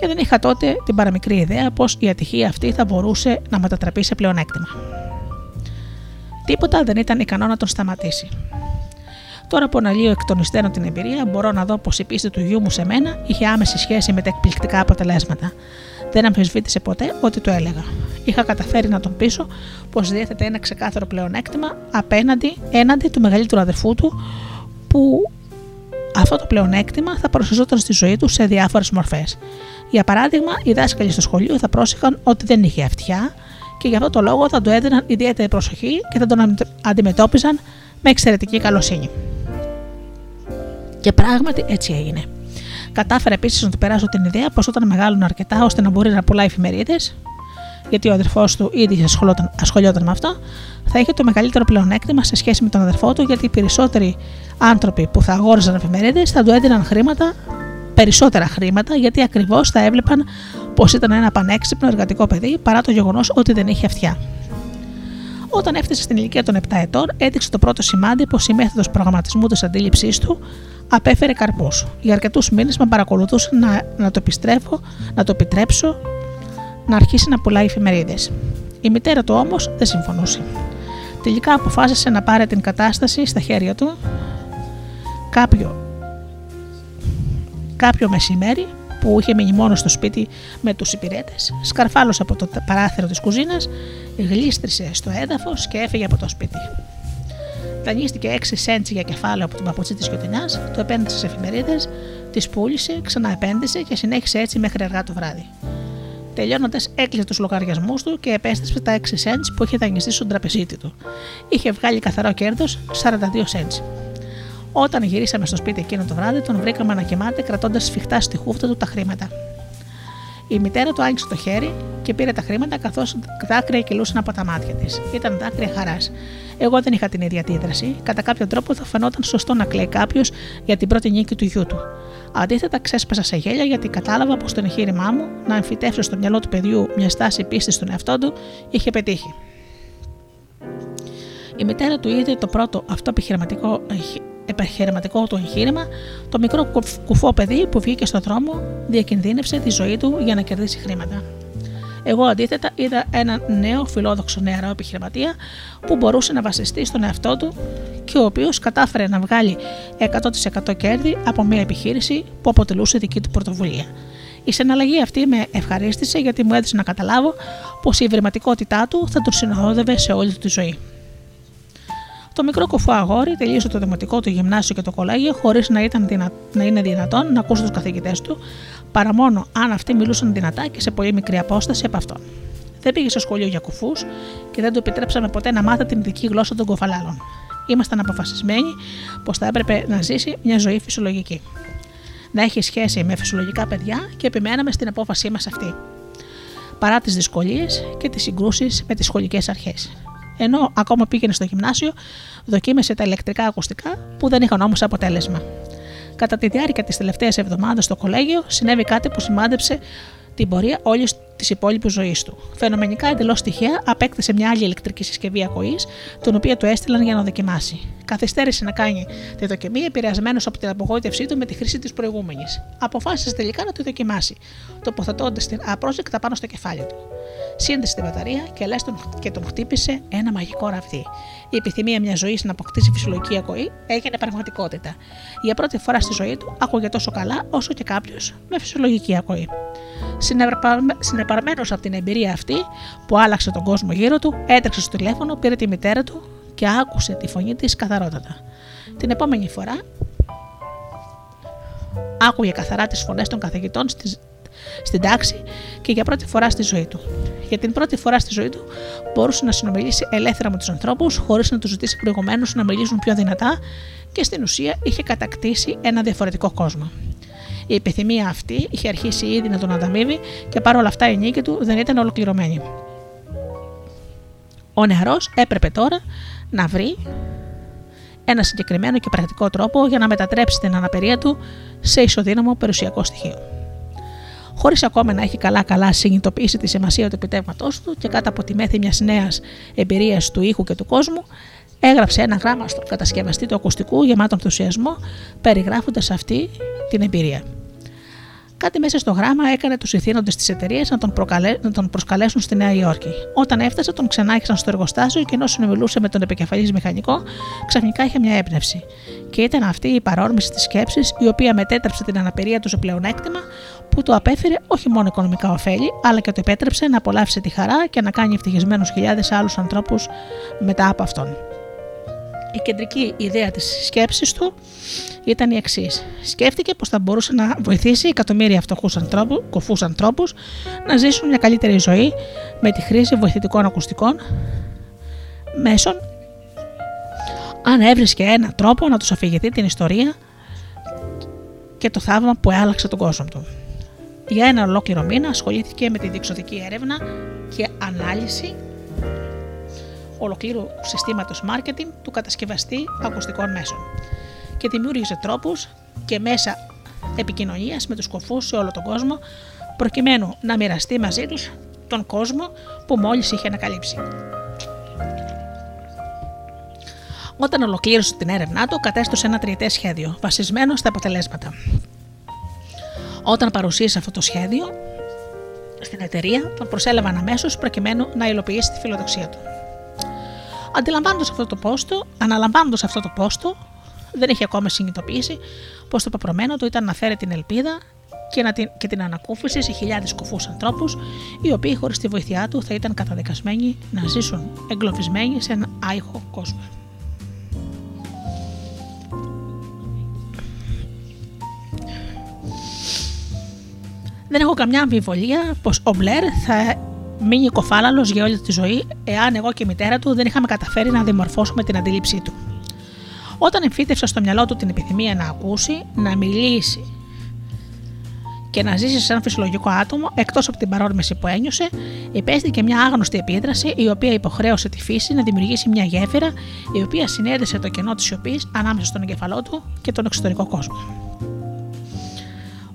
και δεν είχα τότε την παραμικρή ιδέα πως η ατυχία αυτή θα μπορούσε να μετατραπεί σε πλεονέκτημα. Τίποτα δεν ήταν ικανό να τον σταματήσει. Τώρα που αναλύω εκ των υστέρων την εμπειρία, μπορώ να δω πως η πίστη του γιού μου σε μένα είχε άμεση σχέση με τα εκπληκτικά αποτελέσματα. Δεν αμφισβήτησε ποτέ ότι το έλεγα. Είχα καταφέρει να τον πείσω πως διέθετε ένα ξεκάθαρο πλεονέκτημα απέναντι έναντι του μεγαλύτερου αδερφού του, που αυτό το πλεονέκτημα θα παρουσιαζόταν στη ζωή του σε διάφορες μορφές. Για παράδειγμα, οι δάσκαλοι στο σχολείο θα πρόσεχαν ότι δεν είχε αυτιά, και γι' αυτό το λόγο θα του έδιναν ιδιαίτερη προσοχή και θα τον αντιμετώπιζαν με εξαιρετική καλοσύνη. Και πράγματι έτσι έγινε. Κατάφερα επίσης να του περάσω την ιδέα πως όταν μεγάλωνε αρκετά ώστε να μπορεί να πουλάει εφημερίδες, γιατί ο αδερφός του ήδη ασχολιόταν, ασχολιόταν με αυτό, θα είχε το μεγαλύτερο πλεονέκτημα σε σχέση με τον αδερφό του, γιατί οι περισσότεροι άνθρωποι που θα αγόραζαν εφημερίδες θα του έδιναν χρήματα, περισσότερα χρήματα, γιατί ακριβώς θα έβλεπαν πως ήταν ένα πανέξυπνο εργατικό παιδί παρά το γεγονός ότι δεν είχε αυτιά. Όταν έφτασε στην ηλικία των 7 ετών, έδειξε το πρώτο σημάδι πως η μέθοδος προγραμματισμού της αντίληψής του απέφερε καρπούς. Για αρκετούς μήνες με παρακολουθούσε να, να, το επιστρέφω, να το επιτρέψω να αρχίσει να πουλάει εφημερίδες. Η μητέρα του όμως δεν συμφωνούσε. Τελικά αποφάσισε να πάρει την κατάσταση στα χέρια του κάποιο, κάποιο μεσημέρι που είχε μείνει μόνος στο σπίτι με τους υπηρέτες, σκαρφάλωσε από το παράθυρο της κουζίνας, γλίστρισε στο έδαφος και έφυγε από το σπίτι. Δανείστηκε 6 σέντ για κεφάλαιο από την παπουτσί της γιοτενιά, το επένδυσε σε εφημερίδες, τις πούλησε, ξαναεπένδυσε και συνέχισε έτσι μέχρι αργά το βράδυ. Τελειώνοντας, έκλεισε τους λογαριασμούς του και επέστρεψε τα 6 cents που είχε δανειστεί στον τραπεζίτη του. Είχε βγάλει καθαρό κέρδος 42 cents. Όταν γυρίσαμε στο σπίτι εκείνο το βράδυ, τον βρήκαμε να κοιμάται κρατώντας σφιχτά στη χούφτα του τα χρήματα. Η μητέρα του άνοιξε το χέρι και πήρε τα χρήματα καθώς δάκρυα κυλούσαν από τα μάτια της. Ήταν δάκρυα χαράς. Εγώ δεν είχα την ίδια αντίδραση. Κατά κάποιο τρόπο θα φαινόταν σωστό να κλαίει κάποιος για την πρώτη νίκη του γιού του. Αντίθετα, ξέσπασα σε γέλια γιατί κατάλαβα πως το εγχείρημά μου να εμφυτεύσω στο μυαλό του παιδιού μια στάση πίστης στον εαυτό του είχε πετύχει. Η μητέρα του είδε το πρώτο αυτό επιχειρηματικό επιχειρηματικό του εγχείρημα, το μικρό κουφό παιδί που βγήκε στον δρόμο διακινδύνευσε τη ζωή του για να κερδίσει χρήματα. Εγώ αντίθετα είδα έναν νέο φιλόδοξο νεαρό επιχειρηματία που μπορούσε να βασιστεί στον εαυτό του και ο οποίος κατάφερε να βγάλει 100% κέρδη από μια επιχείρηση που αποτελούσε δική του πρωτοβουλία. Η συναλλαγή αυτή με ευχαρίστησε γιατί μου έδωσε να καταλάβω πως η ευρηματικότητά του θα τον συνοδεύε σε όλη τη ζωή. Το μικρό κοφό αγόρι τελείωσε το δημοτικό του γυμνάσιο και το κολέγιο χωρίς να, δυνα... να είναι δυνατόν να ακούσει τους καθηγητές του, παρά μόνο αν αυτοί μιλούσαν δυνατά και σε πολύ μικρή απόσταση από αυτόν. Δεν πήγε στο σχολείο για κουφούς και δεν του επιτρέψαμε ποτέ να μάθει την ειδική γλώσσα των κοφαλάλων. Ήμασταν αποφασισμένοι πως θα έπρεπε να ζήσει μια ζωή φυσιολογική. Να έχει σχέση με φυσιολογικά παιδιά και επιμέναμε στην απόφασή μας αυτή. Παρά τις δυσκολίες και τις συγκρούσεις με τις σχολικές αρχές ενώ ακόμα πήγαινε στο γυμνάσιο, δοκίμασε τα ηλεκτρικά ακουστικά που δεν είχαν όμως αποτέλεσμα. Κατά τη διάρκεια της τελευταίας εβδομάδας στο κολέγιο συνέβη κάτι που σημάδεψε την πορεία όλης της υπόλοιπης ζωής του. Φαινομενικά εντελώς τυχαία απέκτησε μια άλλη ηλεκτρική συσκευή ακοής, την οποία του έστειλαν για να δοκιμάσει. Καθυστέρησε να κάνει τη δοκιμή, επηρεασμένος από την απογοήτευσή του με τη χρήση της προηγούμενης. Αποφάσισε τελικά να τη δοκιμάσει, τοποθετώντας την απρόσδεκτα πάνω στο κεφάλι του. Σύνδεσε την μπαταρία και, λες τον, και τον χτύπησε ένα μαγικό ραβδί. Η επιθυμία μιας ζωής να αποκτήσει φυσιολογική ακοή έγινε πραγματικότητα. Για πρώτη φορά στη ζωή του άκουγε τόσο καλά όσο και κάποιος με φυσιολογική ακοή. Συνεπαρμένο από την εμπειρία αυτή που άλλαξε τον κόσμο γύρω του, έτρεξε στο τηλέφωνο, πήρε τη μητέρα του και άκουσε τη φωνή της καθαρότατα. Την επόμενη φορά άκουγε καθαρά τις φωνές των καθηγητών στην τάξη και για πρώτη φορά στη ζωή του. Για την πρώτη φορά στη ζωή του μπορούσε να συνομιλήσει ελεύθερα με τους ανθρώπους, χωρίς να τους ζητήσει προηγουμένως να μιλήσουν πιο δυνατά και στην ουσία είχε κατακτήσει ένα διαφορετικό κόσμο. Η επιθυμία αυτή είχε αρχίσει ήδη να τον ανταμείβει και παρόλα αυτά η νίκη του δεν ήταν ολοκληρωμένη. Ο νεαρός έπρεπε τώρα να βρει ένα συγκεκριμένο και πρακτικό τρόπο για να μετατρέψει την αναπηρία του σε ισοδύναμο περιουσιακό στοιχείο. Χωρίς ακόμα να έχει καλά-καλά συνειδητοποιήσει τη σημασία του επιτεύγματός του και κάτω από τη μέθη μιας νέας εμπειρίας του ήχου και του κόσμου, έγραψε ένα γράμμα στον κατασκευαστή του ακουστικού γεμάτο ενθουσιασμό, περιγράφοντας αυτή την εμπειρία. Κάτι μέσα στο γράμμα έκανε τους ηθήνοντες της εταιρείας να, τον να τον προσκαλέσουν στη Νέα Υόρκη. Όταν έφτασε, τον ξανάρχισαν στο εργοστάσιο και ενώ συνομιλούσε με τον επικεφαλής μηχανικό, ξαφνικά είχε μια έμπνευση. Και ήταν αυτή η παρόρμηση της σκέψης, η οποία μετέτρεψε την αναπηρία του σε πλεονέκτημα, που του απέφερε όχι μόνο οικονομικά ωφέλη, αλλά και του επέτρεψε να απολαύσει τη χαρά και να κάνει ευτυχισμένους χιλιάδες άλλους ανθρώπους μετά από αυτόν. Η κεντρική ιδέα της σκέψης του ήταν η εξής. Σκέφτηκε πως θα μπορούσε να βοηθήσει εκατομμύρια φτωχούς ανθρώπου, κοφούς ανθρώπους να ζήσουν μια καλύτερη ζωή με τη χρήση βοηθητικών ακουστικών μέσων αν έβρισκε ένα τρόπο να τους αφηγηθεί την ιστορία και το θαύμα που άλλαξε τον κόσμο του. Για ένα ολόκληρο μήνα ασχολήθηκε με τη διεξοδική έρευνα και ανάλυση ολοκλήρου συστήματος marketing του κατασκευαστή ακουστικών μέσων και δημιούργησε τρόπους και μέσα επικοινωνίας με τους κοφούς σε όλο τον κόσμο προκειμένου να μοιραστεί μαζί τους τον κόσμο που μόλις είχε ανακαλύψει. Όταν ολοκλήρωσε την έρευνά του, κατέστησε ένα τριετές σχέδιο, βασισμένο στα αποτελέσματα. Όταν παρουσίασε αυτό το σχέδιο στην εταιρεία, τον προσέλαβαν αμέσως προκειμένου να υλοποιήσει τη φιλοδοξία του. Αντιλαμβάνοντας αυτό το πόστο, αναλαμβάνοντας αυτό το πόστο, δεν είχε ακόμα συνειδητοποιήσει πως το παπρωμένο του ήταν να φέρει την ελπίδα και, να την, και την ανακούφιση σε χιλιάδες κουφούς ανθρώπους, οι οποίοι χωρίς τη βοήθειά του θα ήταν καταδικασμένοι να ζήσουν εγκλωβισμένοι σε έναν άϊχο κόσμο. Δεν έχω καμιά αμφιβολία πως ο Μπλερ θα μείνει κοφάλαλος για όλη τη ζωή, εάν εγώ και η μητέρα του δεν είχαμε καταφέρει να δημορφώσουμε την αντίληψή του. Όταν εμφύτευσα στο μυαλό του την επιθυμία να ακούσει, να μιλήσει και να ζήσει σαν φυσιολογικό άτομο, εκτός από την παρόρμηση που ένιωσε, υπέστηκε μια άγνωστη επίδραση η οποία υποχρέωσε τη φύση να δημιουργήσει μια γέφυρα η οποία συνέδεσε το κενό της σιωπής ανάμεσα στον εγκεφαλό του και τον εξωτερικό κόσμο.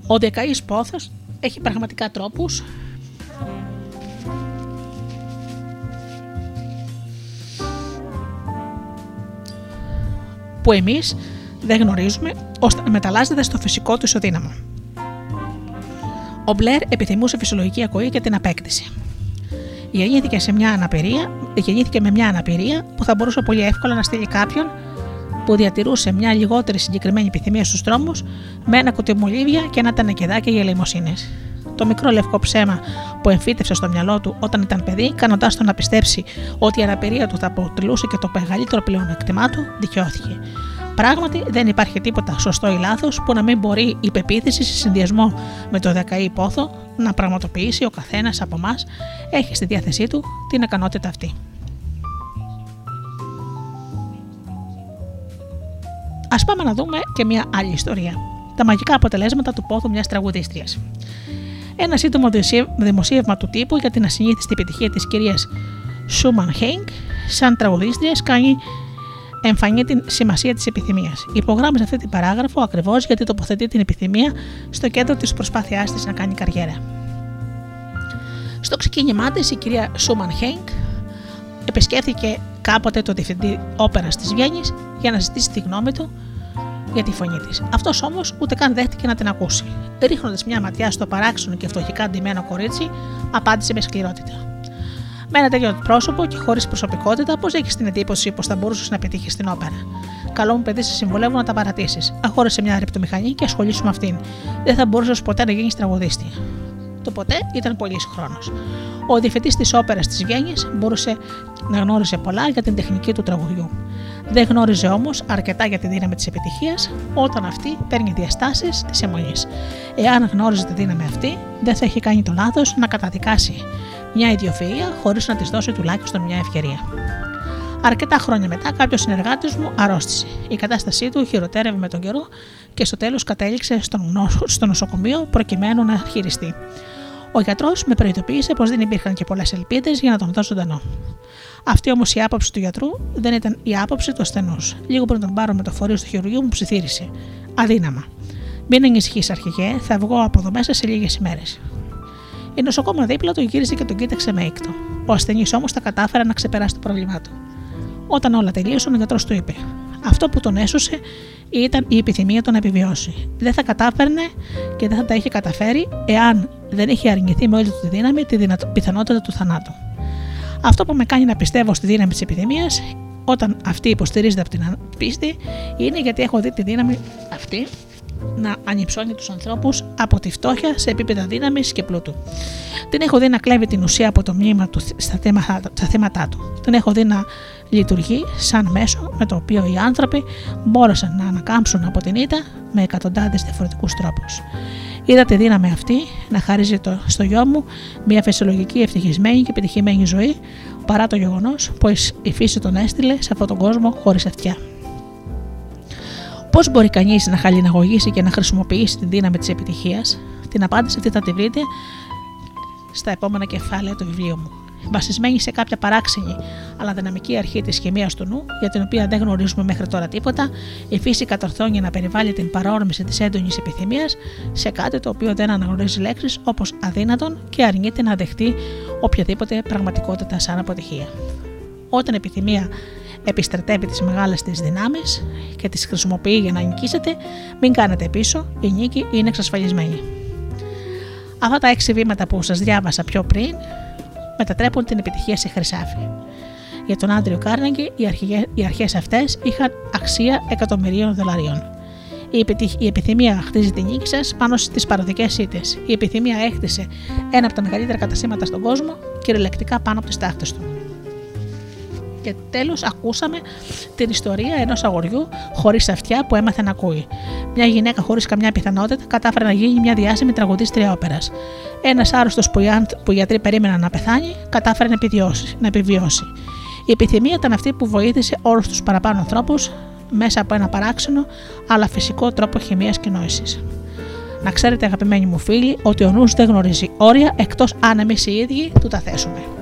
Ο Δεκαής Πόθος έχει πραγματικά τρόπους που εμείς δεν γνωρίζουμε ώστε να μεταλλάσσεται στο φυσικό του ισοδύναμο. Ο Μπλερ επιθυμούσε φυσιολογική ακοή και την απέκτηση. Γεννήθηκε, σε μια αναπηρία, γεννήθηκε με μια αναπηρία που θα μπορούσε πολύ εύκολα να στείλει κάποιον που διατηρούσε μια λιγότερη συγκεκριμένη επιθυμία στους δρόμους με ένα κουτιμολίβια και ένα τανεκεδάκι για ελεημοσύνη. Το μικρό λευκό ψέμα που εμφύτευσε στο μυαλό του όταν ήταν παιδί, κάνοντάς τον να πιστέψει ότι η αναπηρία του θα αποτελούσε και το μεγαλύτερο πλεονεκτημά του, δικαιώθηκε. Πράγματι, δεν υπάρχει τίποτα σωστό ή λάθος που να μην μπορεί η πεποίθηση σε συνδυασμό με το δεκαή πόθο να πραγματοποιήσει ο καθένας από εμάς έχει στη διάθεσή του την ικανότητα αυτή. Α πάμε να δούμε και μια άλλη ιστορία. Τα μαγικά αποτελέσματα του πόθου μιας τραγουδίστριας. Ένα σύντομο δημοσίευμα του τύπου για την ασυνήθιστη επιτυχία της κυρίας Σούμαν Χέινγκ σαν τραγουδίστριας κάνει εμφανεί την σημασία της επιθυμίας. Υπογράμμιζε αυτή την παράγραφο ακριβώς γιατί τοποθετεί την επιθυμία στο κέντρο της προσπάθειάς της να κάνει καριέρα. Στο ξεκίνημά της, η κυρία Σούμαν Χέινκ επισκέφθηκε κάποτε το διευθυντή όπερας της Βιέννης για να ζητήσει τη γνώμη του για τη φωνή της. Αυτός όμως ούτε καν δέχτηκε να την ακούσει. Ρίχνοντας μια ματιά στο παράξενο και φτωχικά ντυμένο κορίτσι, απάντησε με σκληρότητα. Με ένα τέτοιο πρόσωπο και χωρίς προσωπικότητα, πώς έχεις την εντύπωση πως θα μπορούσες να πετύχεις στην όπερα; Καλό μου παιδί, σε συμβολεύω να τα παρατήσεις. Αχώρησε μια ρεπτομηχανή και ασχολήσου με αυτήν. Δεν θα μπορούσες ποτέ να γίνεις τραγουδίστη. Το ποτέ ήταν πολύς χρόνος. Ο διευθυντής της όπερας της Βιέννη μπορούσε να γνώριζε πολλά για την τεχνική του τραγουδιού. Δεν γνώριζε όμως αρκετά για τη δύναμη της επιτυχίας όταν αυτή παίρνει διαστάσεις της αιμονής. Εάν γνώριζε τη δύναμη αυτή, δεν θα είχε κάνει το λάθος να καταδικάσει μια ιδιοφυα χωρίς να της δώσει τουλάχιστον μια ευκαιρία. Αρκετά χρόνια μετά, κάποιος συνεργάτης μου αρρώστησε. Η κατάστασή του χειροτέρευε με τον καιρό και στο τέλος κατέληξε στο νοσοκομείο προκειμένου να χειριστεί. Ο γιατρός με προειδοποίησε πως δεν υπήρχαν και πολλές ελπίδες για να τον δώσουν ζωντανό. Αυτή όμως η άποψη του γιατρού δεν ήταν η άποψη του ασθενούς. Λίγο πριν τον πάρω με το φορείο του χειρουργείου μου ψιθύρισε. Αδύναμα. Μην ανησυχείς, αρχηγέ, θα βγω από εδώ μέσα σε λίγες ημέρες. Η νοσοκόμα δίπλα του γύρισε και τον κοίταξε με έκτο. Ο ασθενής όμως τα κατάφερε να ξεπεράσει το πρόβλημά του. Όταν όλα τελείωσαν, ο γιατρός του είπε: Αυτό που τον έσωσε ήταν η επιθυμία του να επιβιώσει. Δεν θα κατάφερνε και δεν θα τα είχε καταφέρει εάν δεν είχε αρνηθεί με όλη του τη δύναμη τη πιθανότητα του θανάτου. Αυτό που με κάνει να πιστεύω στη δύναμη της επιθυμίας, όταν αυτή υποστηρίζεται από την πίστη, είναι γιατί έχω δει τη δύναμη αυτή να ανυψώνει τους ανθρώπους από τη φτώχεια σε επίπεδα δύναμης και πλούτου. Την έχω δει να κλέβει την ουσία από το μνήμα του στα θέματα, στα θέματά του. Την έχω δει να λειτουργεί σαν μέσο με το οποίο οι άνθρωποι μπόρεσαν να ανακάμψουν από την ήττα με εκατοντάδες διαφορετικούς τρόπους. Είδα τη δύναμη αυτή να χαρίζει το, στο γιο μου μια φυσιολογική, ευτυχισμένη και επιτυχημένη ζωή, παρά το γεγονός πως η φύση τον έστειλε σε αυτόν τον κόσμο χωρίς αυτιά. Πώς μπορεί κανείς να χαλιναγωγήσει και να χρησιμοποιήσει τη δύναμη της επιτυχίας, την απάντηση αυτή θα τη βρείτε στα επόμενα κεφάλαια του βιβλίου μου. Βασισμένη σε κάποια παράξενη αλλά δυναμική αρχή της χημίας του νου, για την οποία δεν γνωρίζουμε μέχρι τώρα τίποτα, η φύση κατορθώνει να περιβάλλει την παρόρμηση της έντονης επιθυμίας σε κάτι το οποίο δεν αναγνωρίζει λέξεις όπως αδύνατον και αρνείται να δεχτεί οποιαδήποτε πραγματικότητα σαν αποτυχία. Όταν η επιθυμία επιστρατεύει τις μεγάλες της δυνάμεις και τις χρησιμοποιεί για να νικήσετε, μην κάνετε πίσω, η νίκη είναι εξασφαλισμένη. Αυτά τα έξι βήματα που σας διάβασα πιο πριν μετατρέπουν την επιτυχία σε χρυσάφι. Για τον Άντριο Κάρνεγκη, οι αρχές αυτές είχαν αξία εκατομμυρίων δολαρίων. Η επιθυμία χτίζει την νίκη σας πάνω στις παροδικέ ήττες. Η επιθυμία έκτισε ένα από τα μεγαλύτερα καταστήματα στον κόσμο, κυριολεκτικά πάνω από τις τάχτες του. Και τέλος, ακούσαμε την ιστορία ενός αγοριού χωρίς αυτιά που έμαθε να ακούει. Μια γυναίκα χωρίς καμιά πιθανότητα κατάφερε να γίνει μια διάσημη τραγουδίστρια όπερας. Ένας άρρωστος που οι γιατροί περίμεναν να πεθάνει, κατάφερε να, να επιβιώσει. Η επιθυμία ήταν αυτή που βοήθησε όλους τους παραπάνω ανθρώπους μέσα από ένα παράξενο αλλά φυσικό τρόπο χημίας και νόησης. Να ξέρετε, αγαπημένοι μου φίλοι, ότι ο νους δεν γνωρίζει όρια εκτός αν εμείς οι ίδιοι του τα θέσουμε.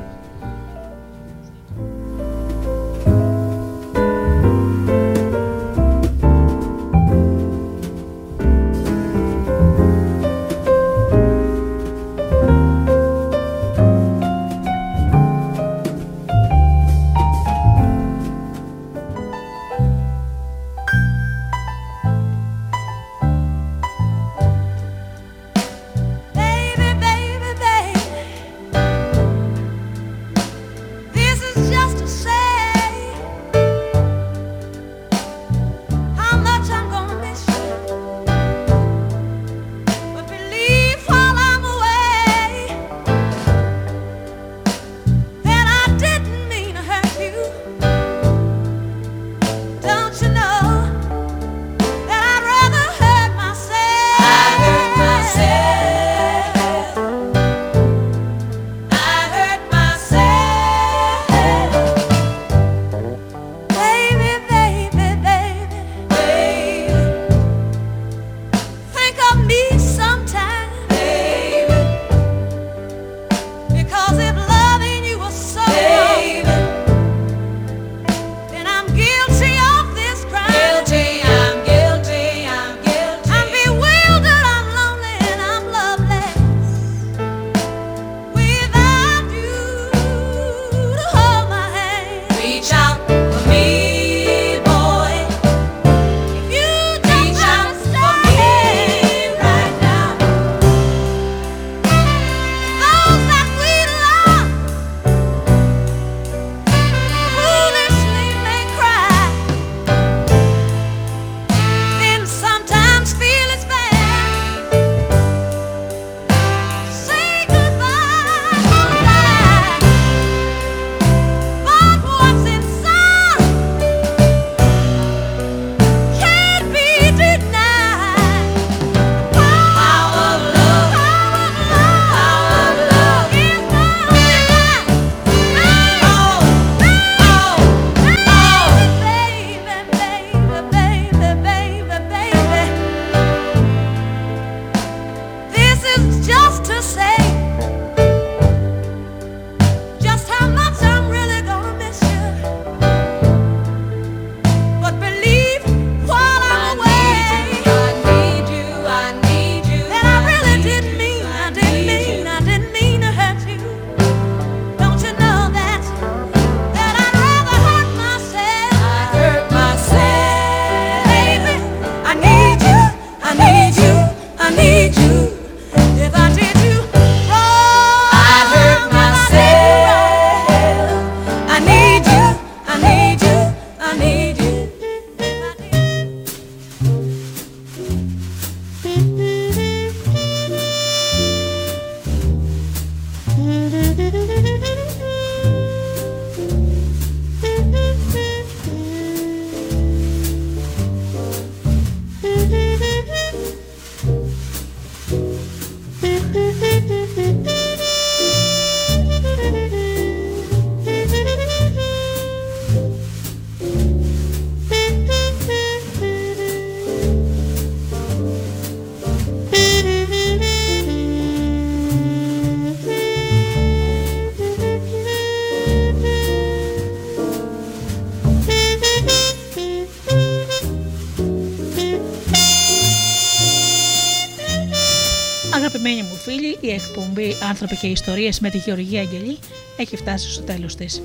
Άνθρωποι και ιστορίες με τη Γεωργία Αγγελή έχει φτάσει στο τέλος της.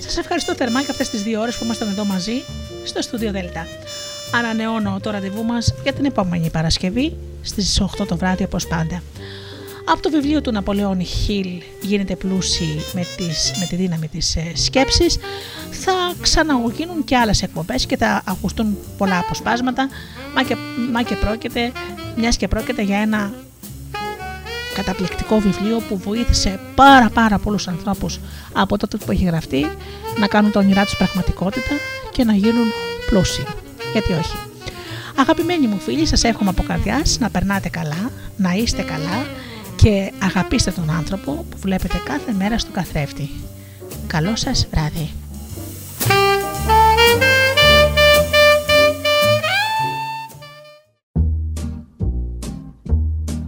Σας ευχαριστώ θερμά για αυτές τις δύο ώρες που ήμασταν εδώ μαζί στο στούντιο Δέλτα. Ανανεώνω το ραντεβού μας για την επόμενη Παρασκευή στις 8 το βράδυ όπως πάντα. Από το βιβλίο του Ναπολεόνι Χιλ γίνεται πλούσιοι με, τις, με τη δύναμη της ε, σκέψης θα ξαναγίνουν και άλλες εκπομπές και θα ακουστούν πολλά αποσπάσματα μα και, μα και πρόκειται, μιας και πρόκειται για ένα καταπληκτικό βιβλίο που βοήθησε πάρα πάρα πολλούς ανθρώπους από τότε που έχει γραφτεί να κάνουν τα όνειρά τους πραγματικότητα και να γίνουν πλούσιοι. Γιατί όχι. Αγαπημένοι μου φίλοι, σας εύχομαι από καρδιάς να περνάτε καλά, να είστε καλά και αγαπήστε τον άνθρωπο που βλέπετε κάθε μέρα στο καθρέφτη. Καλό σας βράδυ.